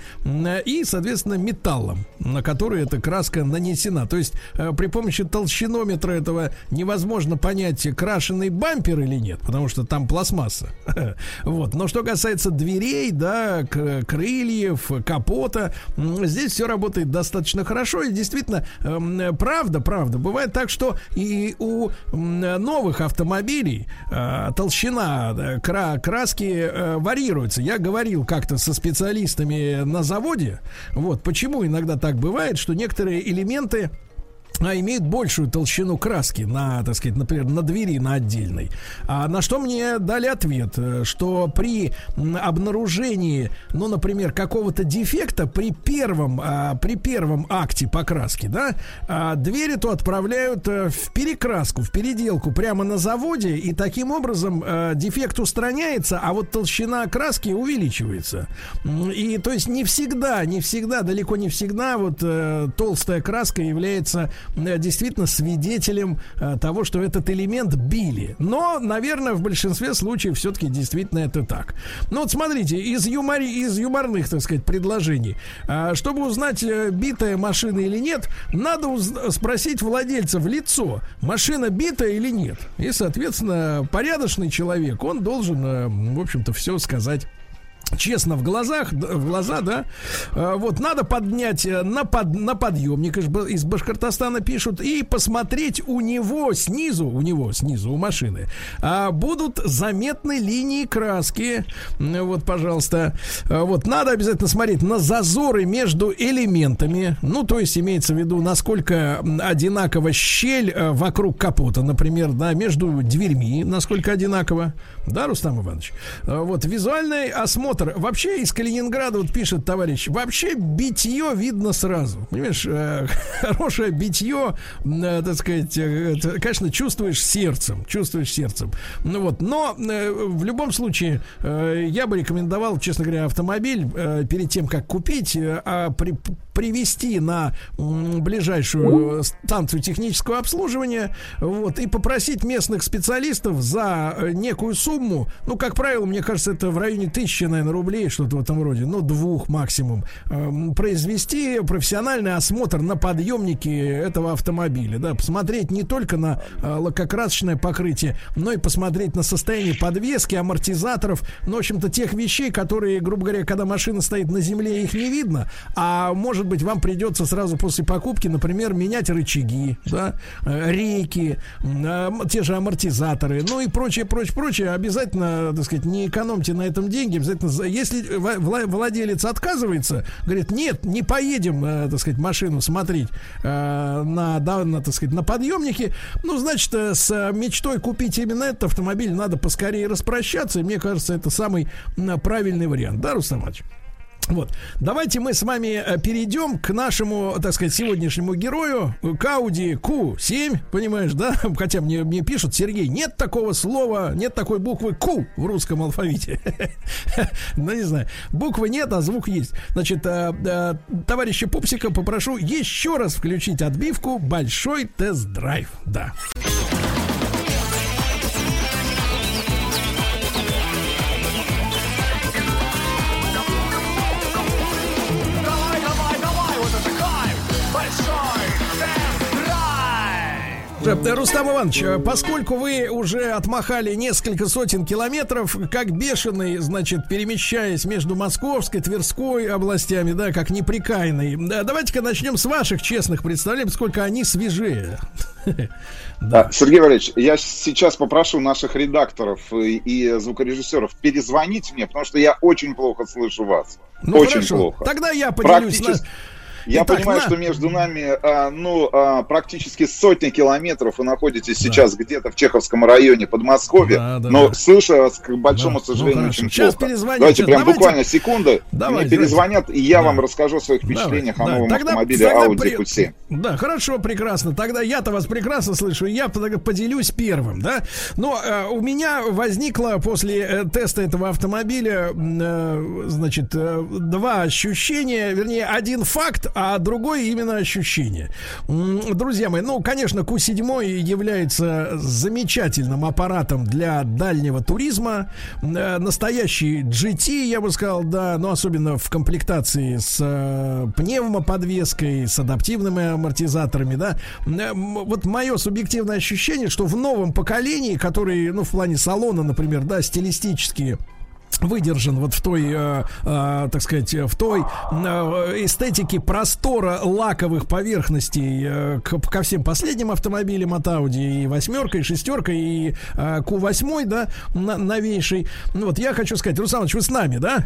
и, соответственно, металлом, на который эта краска нанесена. То есть э, при помощи толщинометра этого невозможно понять, крашеный бампер или нет, потому что там пластмасса. Вот. Но что касается дверей, да, крыльев, капота, здесь все работает достаточно хорошо. И действительно, эм, правда, правда, бывает так, что и у новых автомобилей э, толщина кра- краски э, варьируется. Я говорил как-то со специалистами на заводе. Вот почему иногда так бывает, что некоторые элементы а имеют большую толщину краски на, так сказать, например, на двери на отдельной. А на что мне дали ответ, э, что при обнаружении, ну, например, какого-то дефекта при первом, а, при первом акте покраски, да, а, дверь эту отправляют э, в перекраску, в переделку прямо на заводе, и таким образом э, дефект устраняется, а вот толщина краски увеличивается. И то есть не всегда, не всегда, далеко не всегда вот э, толстая краска является действительно свидетелем э, того, что этот элемент били. Но, наверное, в большинстве случаев все-таки действительно это так. Ну вот смотрите, из, юмори, из юморных, так сказать, предложений. А, Чтобы узнать, э, битая машина или нет, надо спросить владельца в лицо, машина битая или нет. И, соответственно, порядочный человек, он должен, э, в общем-то, все сказать честно в глазах, в глаза, да. А, Вот надо поднять э, на, под, на подъемник из, Ба- из Башкортостана пишут и посмотреть у него снизу, у него снизу у машины а, будут заметны линии краски. Вот, пожалуйста. А, Вот надо обязательно смотреть на зазоры между элементами. Ну, то есть имеется в виду, насколько одинакова щель э, вокруг капота, например, да, между дверьми, насколько одинаково. Да, Рустам Иванович? Вот визуальный осмотр. Вообще из Калининграда вот пишет товарищ. Вообще битье видно сразу. Понимаешь, э, хорошее битье, э, так сказать, э, конечно, чувствуешь сердцем, чувствуешь сердцем. Ну вот, но э, в любом случае э, я бы рекомендовал, честно говоря, автомобиль э, перед тем, как купить, э, а при- привести на м, ближайшую станцию технического обслуживания, вот, и попросить местных специалистов за э, некую сумму, ну, как правило, мне кажется, это в районе тысячи, наверное, рублей, что-то в этом роде, ну, двух максимум, эм, произвести профессиональный осмотр на подъемнике этого автомобиля, да, посмотреть не только на э, лакокрасочное покрытие, но и посмотреть на состояние подвески, амортизаторов, ну, в общем-то, тех вещей, которые, грубо говоря, когда машина стоит на земле, их не видно, а может быть, вам придется сразу после покупки, например, менять рычаги, да, э, рейки, те же амортизаторы, ну и прочее, прочее, прочее. Обязательно, так сказать, не экономьте на этом деньги. Обязательно, за- если владелец отказывается, говорит, нет, не поедем, э, так сказать, машину смотреть э, на, да, на, так сказать, на подъемнике, ну, значит, э, с мечтой купить именно этот автомобиль надо поскорее распрощаться, и мне кажется, это самый правильный вариант, да, Рустам Иванович? Вот. Давайте мы с вами э, перейдем к нашему, так сказать, сегодняшнему герою, к Audi Q7, понимаешь, да? Хотя мне, мне пишут, Сергей, нет такого слова, нет такой буквы Q в русском алфавите. Ну, не знаю. Буквы нет, а звук есть. Значит, э, э, товарища Пупсика попрошу еще раз включить отбивку «Большой тест-драйв». Да. Рустам Иванович, э, поскольку вы уже отмахали несколько сотен километров, как бешеный, значит, перемещаясь между Московской, Тверской областями, да, как неприкаянный, да, давайте-ка начнем с ваших честных представлений, сколько они свежее. Да, Сергей Валерьевич, я сейчас попрошу наших редакторов и, и звукорежиссеров перезвонить мне, потому что я очень плохо слышу вас. Ну, очень хорошо. плохо. Тогда я поделюсь на- Практически- Я Итак, понимаю, на- что между нами, а, ну, а, практически сотни километров, вы находитесь сейчас где-то в Чеховском районе Подмосковья, Да, да, но да. слышу вас, к большому Да, ну сожалению, хорошо. очень Сейчас плохо. Давайте сейчас. прям Давайте- буквально секунды, Давайте, мне перезвонят, и я вам расскажу о своих впечатлениях да. о новом Тогда- автомобиле тогда Audi при- Q7. Да, хорошо, прекрасно. Тогда я-то вас прекрасно слышу, и я поделюсь первым, да. Но э, у меня возникло после э, теста этого автомобиля, э, значит, э, два ощущения, вернее, один факт, а другой именно ощущение. Друзья мои, ну, конечно, Q7 является замечательным аппаратом для дальнего туризма. Э, Настоящий GT, я бы сказал, да, но особенно в комплектации с э, пневмоподвеской, с адаптивными амортизаторами, да. Э, Вот мое субъективное ощущение, что в новом поколении, который, ну, в плане салона, например, да, стилистически выдержан вот в той, э, э, так сказать, в той э, эстетике простора лаковых поверхностей э, к, ко всем последним автомобилям от Audi и восьмерка, и шестерка, и э, Q8, да, на, новейший. Ну Вот я хочу сказать, Русланович, вы с нами, да?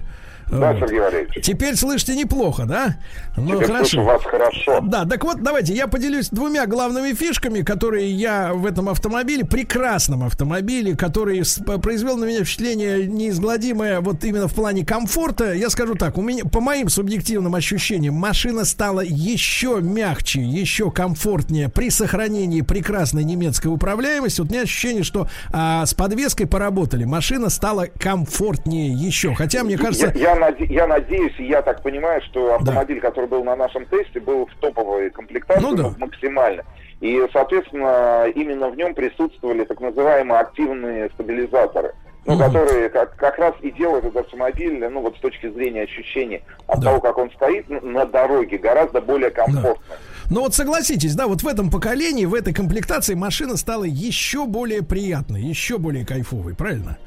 Да, Вот. Сергей Валерьевич. Теперь слышите неплохо, да? Ну, Теперь слышу вас хорошо. Да, так вот, давайте я поделюсь двумя главными фишками, которые я в этом автомобиле, прекрасном автомобиле, который произвел на меня впечатление неизгладимое вот именно в плане комфорта. Я скажу так, у меня, по моим субъективным ощущениям, машина стала еще мягче, еще комфортнее при сохранении прекрасной немецкой управляемости. Вот у меня ощущение, что а, с подвеской поработали, машина стала комфортнее еще. Хотя, мне кажется... Я, я наде- я надеюсь, и я так понимаю, что автомобиль, который был на нашем тесте, был в топовой комплектации Ну да. максимально. И, соответственно, именно в нем присутствовали так называемые активные стабилизаторы. Ну, которые как, как раз и делают этот автомобиль, ну, вот с точки зрения ощущений от того, как он стоит на дороге, гораздо более комфортно. Но вот согласитесь, да, вот в этом поколении, в этой комплектации машина стала еще более приятной, еще более кайфовой, правильно?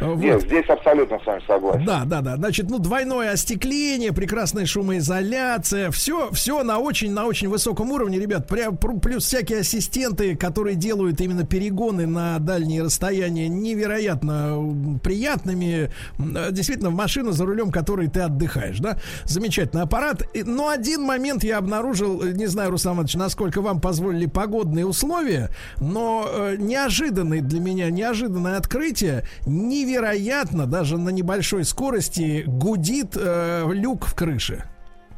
Э, Нет, Вот. здесь абсолютно с вами согласен. Да, да, да. Значит, ну двойное остекление, прекрасная шумоизоляция, все, все на очень, на очень высоком уровне, ребят. Прям плюс всякие ассистенты, которые делают именно перегоны на дальние расстояния невероятно приятными. Э, Действительно, в машину за рулем, которой ты отдыхаешь, да? Замечательный аппарат. Но один момент я обнаружил, э, не знаю, Руслан Иванович, насколько вам позволили погодные условия, но э, неожиданный для меня, неожиданное открытие, невероятно, даже на небольшой скорости гудит э, люк в крыше.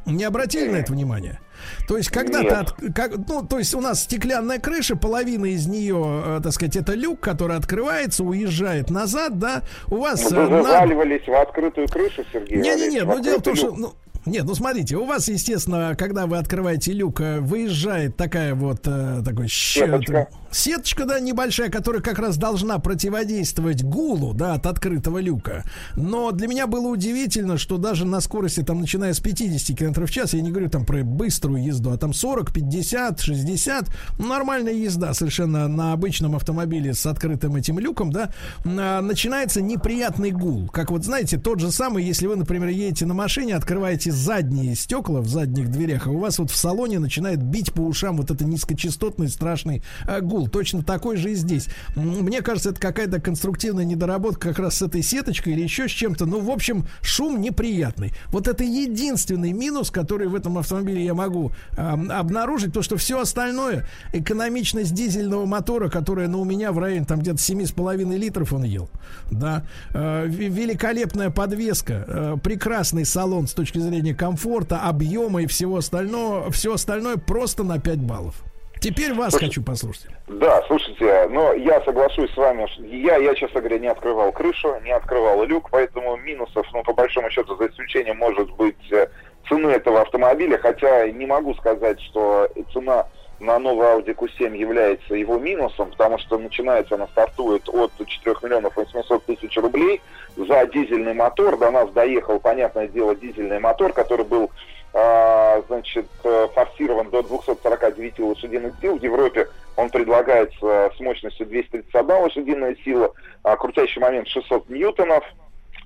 Не обратили на это внимание? То есть, когда ты, Нет. от- как, ну, то есть у нас стеклянная крыша, половина из нее, э, так сказать, это люк, который открывается, уезжает назад, да? У вас Вы э, на- заваливались в открытую крышу, Сергей не-не-не, ну дело в том, что... Ну, нет, ну смотрите, у вас, естественно, когда вы открываете люк, э, выезжает такая вот э, такой Сеточка. сеточка, да, небольшая, которая как раз должна противодействовать гулу, да, от открытого люка. Но для меня было удивительно, что даже на скорости, там, начиная с 50 км в час, я не говорю там про быструю езду, а там 40, 50, 60, ну, нормальная езда совершенно на обычном автомобиле с открытым этим люком, да, начинается неприятный гул. Как вот, знаете, тот же самый, если вы, например, едете на машине, открываете задние стекла в задних дверях, а у вас вот в салоне начинает бить по ушам вот это низкочастотный страшный э, гул. Точно такой же и здесь. Мне кажется, это какая-то конструктивная недоработка как раз с этой сеточкой или еще с чем-то. Ну, в общем, шум неприятный. Вот это единственный минус, который в этом автомобиле я могу э, обнаружить, то, что все остальное, экономичность дизельного мотора, которая, ну, у меня в районе там где-то 7,5 литров он ел, да, Э, ве- великолепная подвеска, э, прекрасный салон с точки зрения комфорта, объема и всего остального, все остальное просто на 5 баллов. Теперь вас хочу послушать. Да, слушайте, но я соглашусь с вами, я, я, честно говоря, не открывал крышу, не открывал люк, поэтому минусов, ну, по большому счету, за исключением, может быть, э, цены этого автомобиля, хотя не могу сказать, что цена на новый Audi Q7 является его минусом, потому что начинается она стартует от 4 миллионов 800 тысяч рублей за дизельный мотор. До нас доехал, понятное дело, дизельный мотор, который был а, значит, э, форсирован до 249 лошадиных сил. В Европе он предлагается с мощностью 231 лошадиная сила, а крутящий момент 600 ньютонов.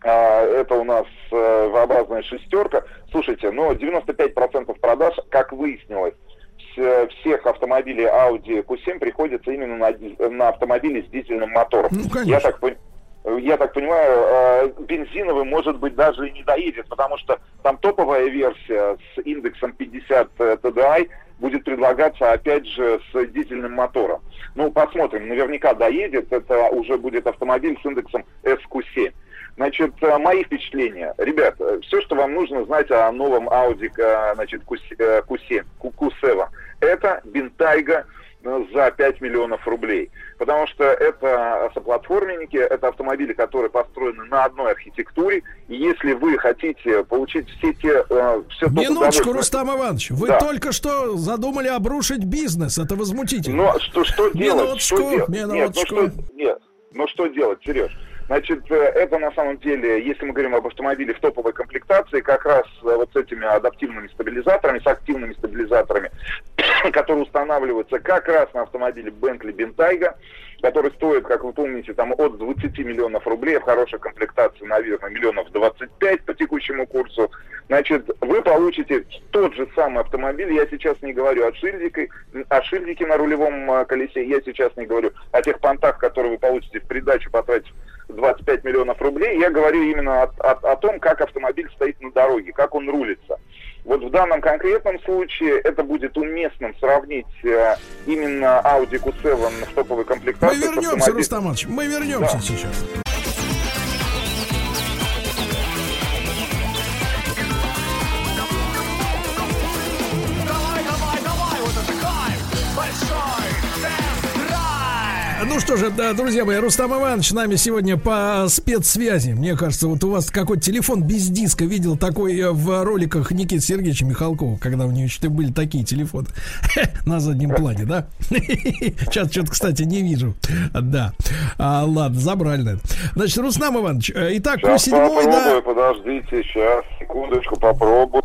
А, Это у нас э, V-образная шестерка. Слушайте, но 95% продаж, как выяснилось, всех автомобилей Audi Q7 приходится именно на, на автомобили с дизельным мотором. Я так пон- я так понимаю, э, бензиновый, может быть, даже и не доедет, потому что там топовая версия с индексом 50 TDI будет предлагаться, опять же, с дизельным мотором. Ну, посмотрим, наверняка доедет, это уже будет автомобиль с индексом SQ7. Значит, э, мои впечатления. Ребят, все, что вам нужно знать о новом Audi э, значит, Q7, э, Q7, Q7, это бентайга э, за 5 миллионов рублей. Потому что это соплатформенники, это автомобили, которые построены на одной архитектуре. И если вы хотите получить все те... э, все то Минуточку, Рустам Иванович, вы Да. только что задумали обрушить бизнес, это возмутительно. Но что, что делать? Что Минуточку, делать? Нет, ну минуточку. что, нет, ну что делать, Сереж? Значит, э, это на самом деле, если мы говорим об автомобиле в топовой комплектации, как раз э, вот с этими адаптивными стабилизаторами, с активными стабилизаторами, которые устанавливаются как раз на автомобиле Bentley Bentayga, который стоит, как вы помните, там от 20 миллионов рублей, в хорошей комплектации, наверное, миллионов 25 по текущему курсу, значит, вы получите тот же самый автомобиль, я сейчас не говорю о шильдике, о шильдике на рулевом а, колесе, я сейчас не говорю о тех понтах, которые вы получите в придачу, потратив 25 миллионов рублей, я говорю именно о, о, о том, как автомобиль стоит на дороге, как он рулится. Вот в данном конкретном случае это будет уместным сравнить э, именно Audi Q7 в топовой Мы комплектации. с вернемся, Рустам Иванович, мы вернемся Да. сейчас. Давай, давай, давай, вот это кайф! Большой! Ну что же, да, друзья мои, Рустам Иванович с нами сегодня по спецсвязи. Мне кажется, вот у вас какой-то телефон без диска. Видел такой э, в роликах Никиты Сергеевича Михалкова, когда у него что были такие телефоны на заднем плане, да? Сейчас что-то, кстати, не вижу. Да. А, ладно, забрали. наверное. Значит, Рустам Иванович, э, итак, Сейчас Q7, да? подождите, сейчас, секундочку, попробую.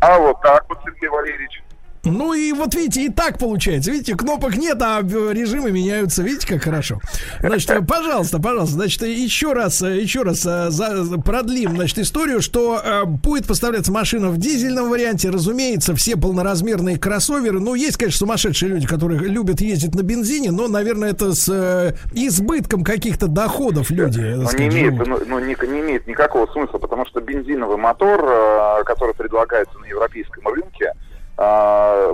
А вот так вот, Сергей Валерьевич. Ну и вот видите, и так получается. Видите, кнопок нет, а режимы меняются. Видите, как хорошо. Значит, э, пожалуйста, пожалуйста, значит, еще раз, э, еще раз э, за- продлим, значит, историю, что э, будет поставляться машина в дизельном варианте. Разумеется, все полноразмерные кроссоверы. Ну, есть, конечно, сумасшедшие люди, которые любят ездить на бензине, но, наверное, это с э, избытком каких-то доходов люди. так Ну, не имеет, ну, ну, не, не имеет никакого смысла, потому что бензиновый мотор, который предлагается на европейском рынке,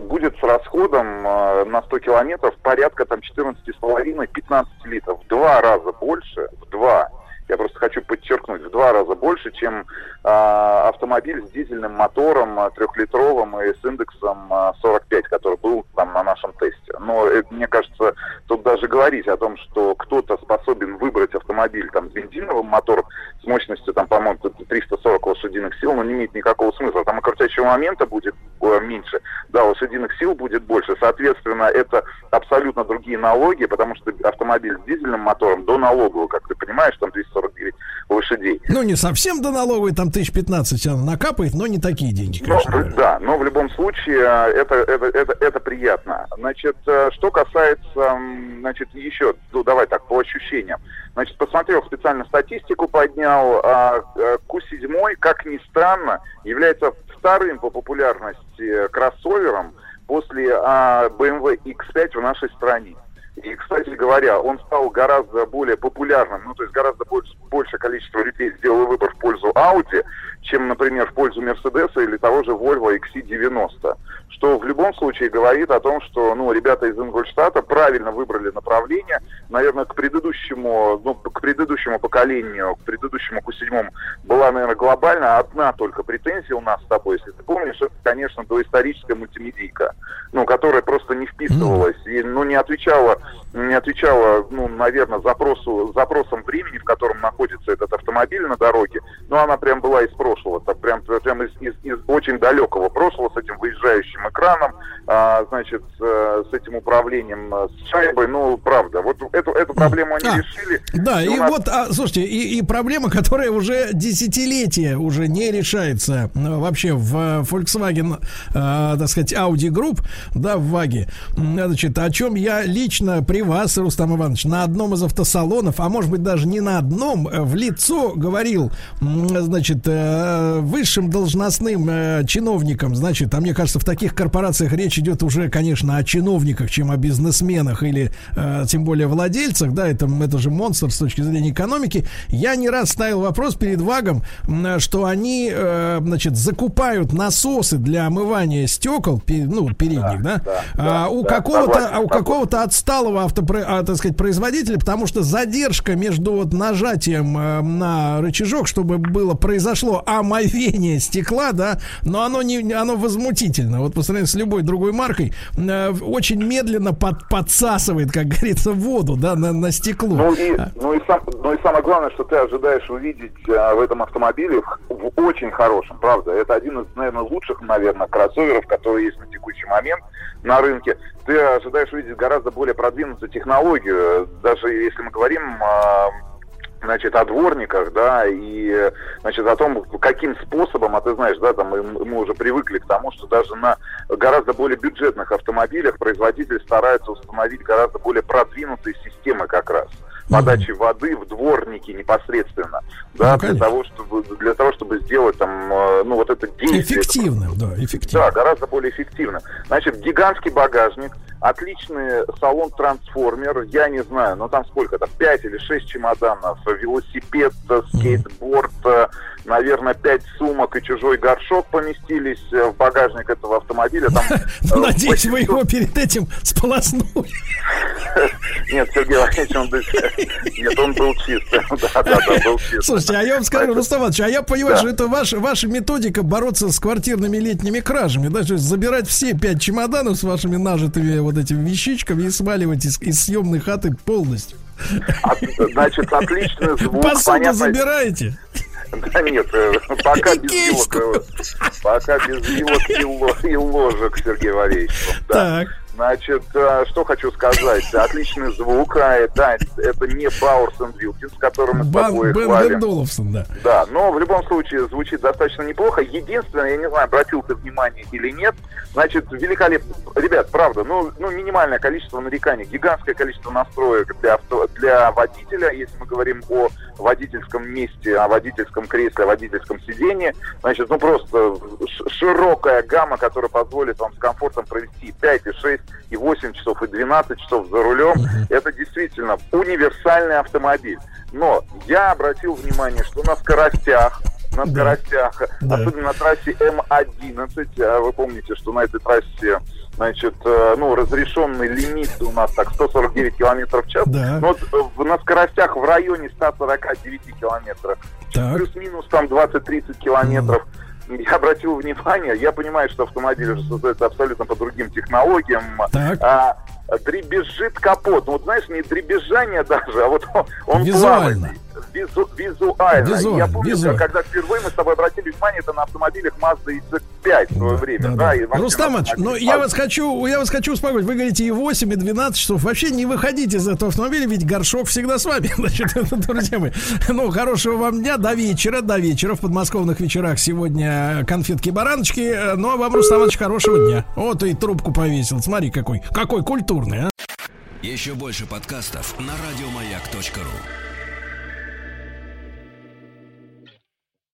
будет с расходом э, на 100 километров порядка там 14,5-15 литров. В два раза больше, в два. Я просто хочу подчеркнуть, в два раза больше, чем э, автомобиль с дизельным мотором э, трехлитровым и с индексом э, 45, который был там на нашем тесте. Но это, мне кажется, тут даже говорить о том, что кто-то способен выбрать автомобиль там с бензиновым мотором с мощностью там, по-моему, 340 лошадиных сил, ну, не имеет никакого смысла. Там и крутящего момента будет э, меньше, да, лошадиных сил будет больше. Соответственно, это абсолютно другие налоги, потому что автомобиль с дизельным мотором до налогового, как ты понимаешь, там 249 лошадей. Ну, не совсем до налоговой, там тысяч 15 она накапает, но не такие деньги, Ну, конечно. да, но в любом случае э, это, это, это, это приятно. Значит, э, что касается, значит, еще, ну, давай так, по ощущениям. Значит, посмотрел специально статистику, поднял. а, э, Q7, как ни странно, является вторым по популярности кроссовером после а, BMW X5 в нашей стране. И, кстати говоря, он стал гораздо более популярным, ну, то есть гораздо больше, большее количество людей сделало выбор в пользу Audi, чем, например, в пользу Mercedes или того же Volvo XC90. Что в любом случае говорит о том, что, ну, ребята из Ингольштата правильно выбрали направление, наверное, к предыдущему, ну, к предыдущему поколению, к предыдущему Q7 была, наверное, глобально одна только претензия у нас с тобой, если ты помнишь, это, конечно, доисторическая мультимедийка, ну, которая просто не вписывалась и, ну, не отвечала, не отвечала, ну, наверное, запросу, запросам времени, в котором находится этот автомобиль на дороге, но она прям была из прошлого, так прям, прям из, из- из очень далекого прошлого, с этим выезжающим экраном, а, значит, с этим управлением э, с шайбой, ну, правда, вот эту, эту проблему они А, решили. Да, и, у нас- вот, а, слушайте, и, и проблема, которая уже десятилетия уже не решается э, вообще в э, Volkswagen, э, так сказать, Audi Group, да, в ВАГе. Значит, о чем я лично при вас, Рустам Иванович, на одном из автосалонов, а может быть даже не на одном, в лицо говорил, значит, э, высшим должностным э, чиновникам, значит, а мне кажется, в таких корпорациях речь идет уже, конечно, о чиновниках, чем о бизнесменах или э, тем более владельцах, да, это, это же монстр с точки зрения экономики. Я не раз ставил вопрос перед ВАГом, что они, э, значит, закупают насосы для омывания стекол, пе- ну, передних, да, а, у да, какого-то, а у какого-то отсталого автопро, а, так сказать, производителя, потому что задержка между вот нажатием э, на рычажок, чтобы было произошло омовение стекла, да, но оно не, оно возмутительно. Вот по сравнению с любой другой маркой, э, очень медленно под, подсасывает, как говорится, воду, да, на, на стекло. Ну и, ну, и сам, ну и самое главное, что ты ожидаешь увидеть а, в этом автомобиле в, в очень хорошем, правда. Это один из, наверное, лучших, наверное, кроссоверов, которые есть на текущий момент на рынке. Ты ожидаешь увидеть гораздо более продвинутую технологию. Даже если мы говорим а, значит, о дворниках, да, и, значит, о том, каким способом, а ты знаешь, да, там мы, мы уже привыкли к тому, что даже на гораздо более бюджетных автомобилях производитель старается установить гораздо более продвинутые системы как раз подачи воды в дворники непосредственно, да, Ну, для того, чтобы для того, чтобы сделать там, э, ну вот это действие. Эффективным, да, эффективным. Да, гораздо более эффективно. Значит, гигантский багажник, отличный салон-трансформер, я не знаю, но там сколько там, 5 или 6 чемоданов, велосипед, э, скейтборд, э, наверное, 5 сумок и чужой горшок поместились э, в багажник этого автомобиля. Там, э, Надеюсь, вы 800 его перед этим сполоснули. Нет, Сергей Валерьевич, он, нет, он был чист. Да, да, да, был чист. Слушайте, а я вам скажу, Рустам Иванович, а я понимаю, Да. что это ваша, ваша методика бороться с квартирными летними кражами, да, то есть забирать все пять чемоданов с вашими нажитыми вот этими вещичками и сваливать из, из съемной хаты полностью. От- Значит, отличный звук. Посуду понятно- забираете? Да нет, э, пока без вилок. э, Пока без вилок и ло- и ложек, Сергей Валерьевич. Да. Так. Значит, э, что хочу сказать. Отличный звук. а, э, Да, это не Бауэрс энд Вилкинс, который мы с тобой Бен хвалим. Вендоловсон, да. Да, но в любом случае звучит достаточно неплохо. Единственное, я не знаю, обратил ты внимание или нет, значит, великолепно. Ребят, правда, ну, ну минимальное количество нареканий, гигантское количество настроек для, авто, для водителя, если мы говорим о водительском месте, о водительском кресле, о водительском сидении. Значит, ну просто широкая гамма, которая позволит вам с комфортом провести 5, и 6, и 8 часов, и 12 часов за рулем. Это действительно универсальный автомобиль. Но я обратил внимание, что на скоростях, на скоростях, особенно на трассе М11, а вы помните, что на этой трассе Значит, э, ну, разрешенный лимит у нас так 149 километров в час. Да. Но вот, э, на скоростях в районе 149 километров. Плюс-минус там 20-30 километров. Я обратил внимание, я понимаю, что автомобиль уже создается абсолютно по другим технологиям. А, дребезжит капот. Ну, вот знаешь, не дребезжание даже, а вот он, он Визуально. плавает. Визу- визуально. Визуально, я помню, визуально. когда впервые мы с тобой обратили внимание, это на автомобилях Mazda X5 в свое время. Да, и вообще Рустам на Иванович, ну я вас хочу, я вас хочу успокоить. Вы говорите и 8, и 12 часов. Вообще не выходите из этого автомобиля, ведь горшок всегда с вами. Значит, друзья мои. Ну, хорошего вам дня. До вечера, до вечера. В подмосковных вечерах сегодня конфетки-бараночки. Ну, а вам, Рустам Иванович, хорошего дня. Вот и трубку повесил. Смотри, какой, какой культурный, а. Еще больше подкастов на радиомаяк.ру.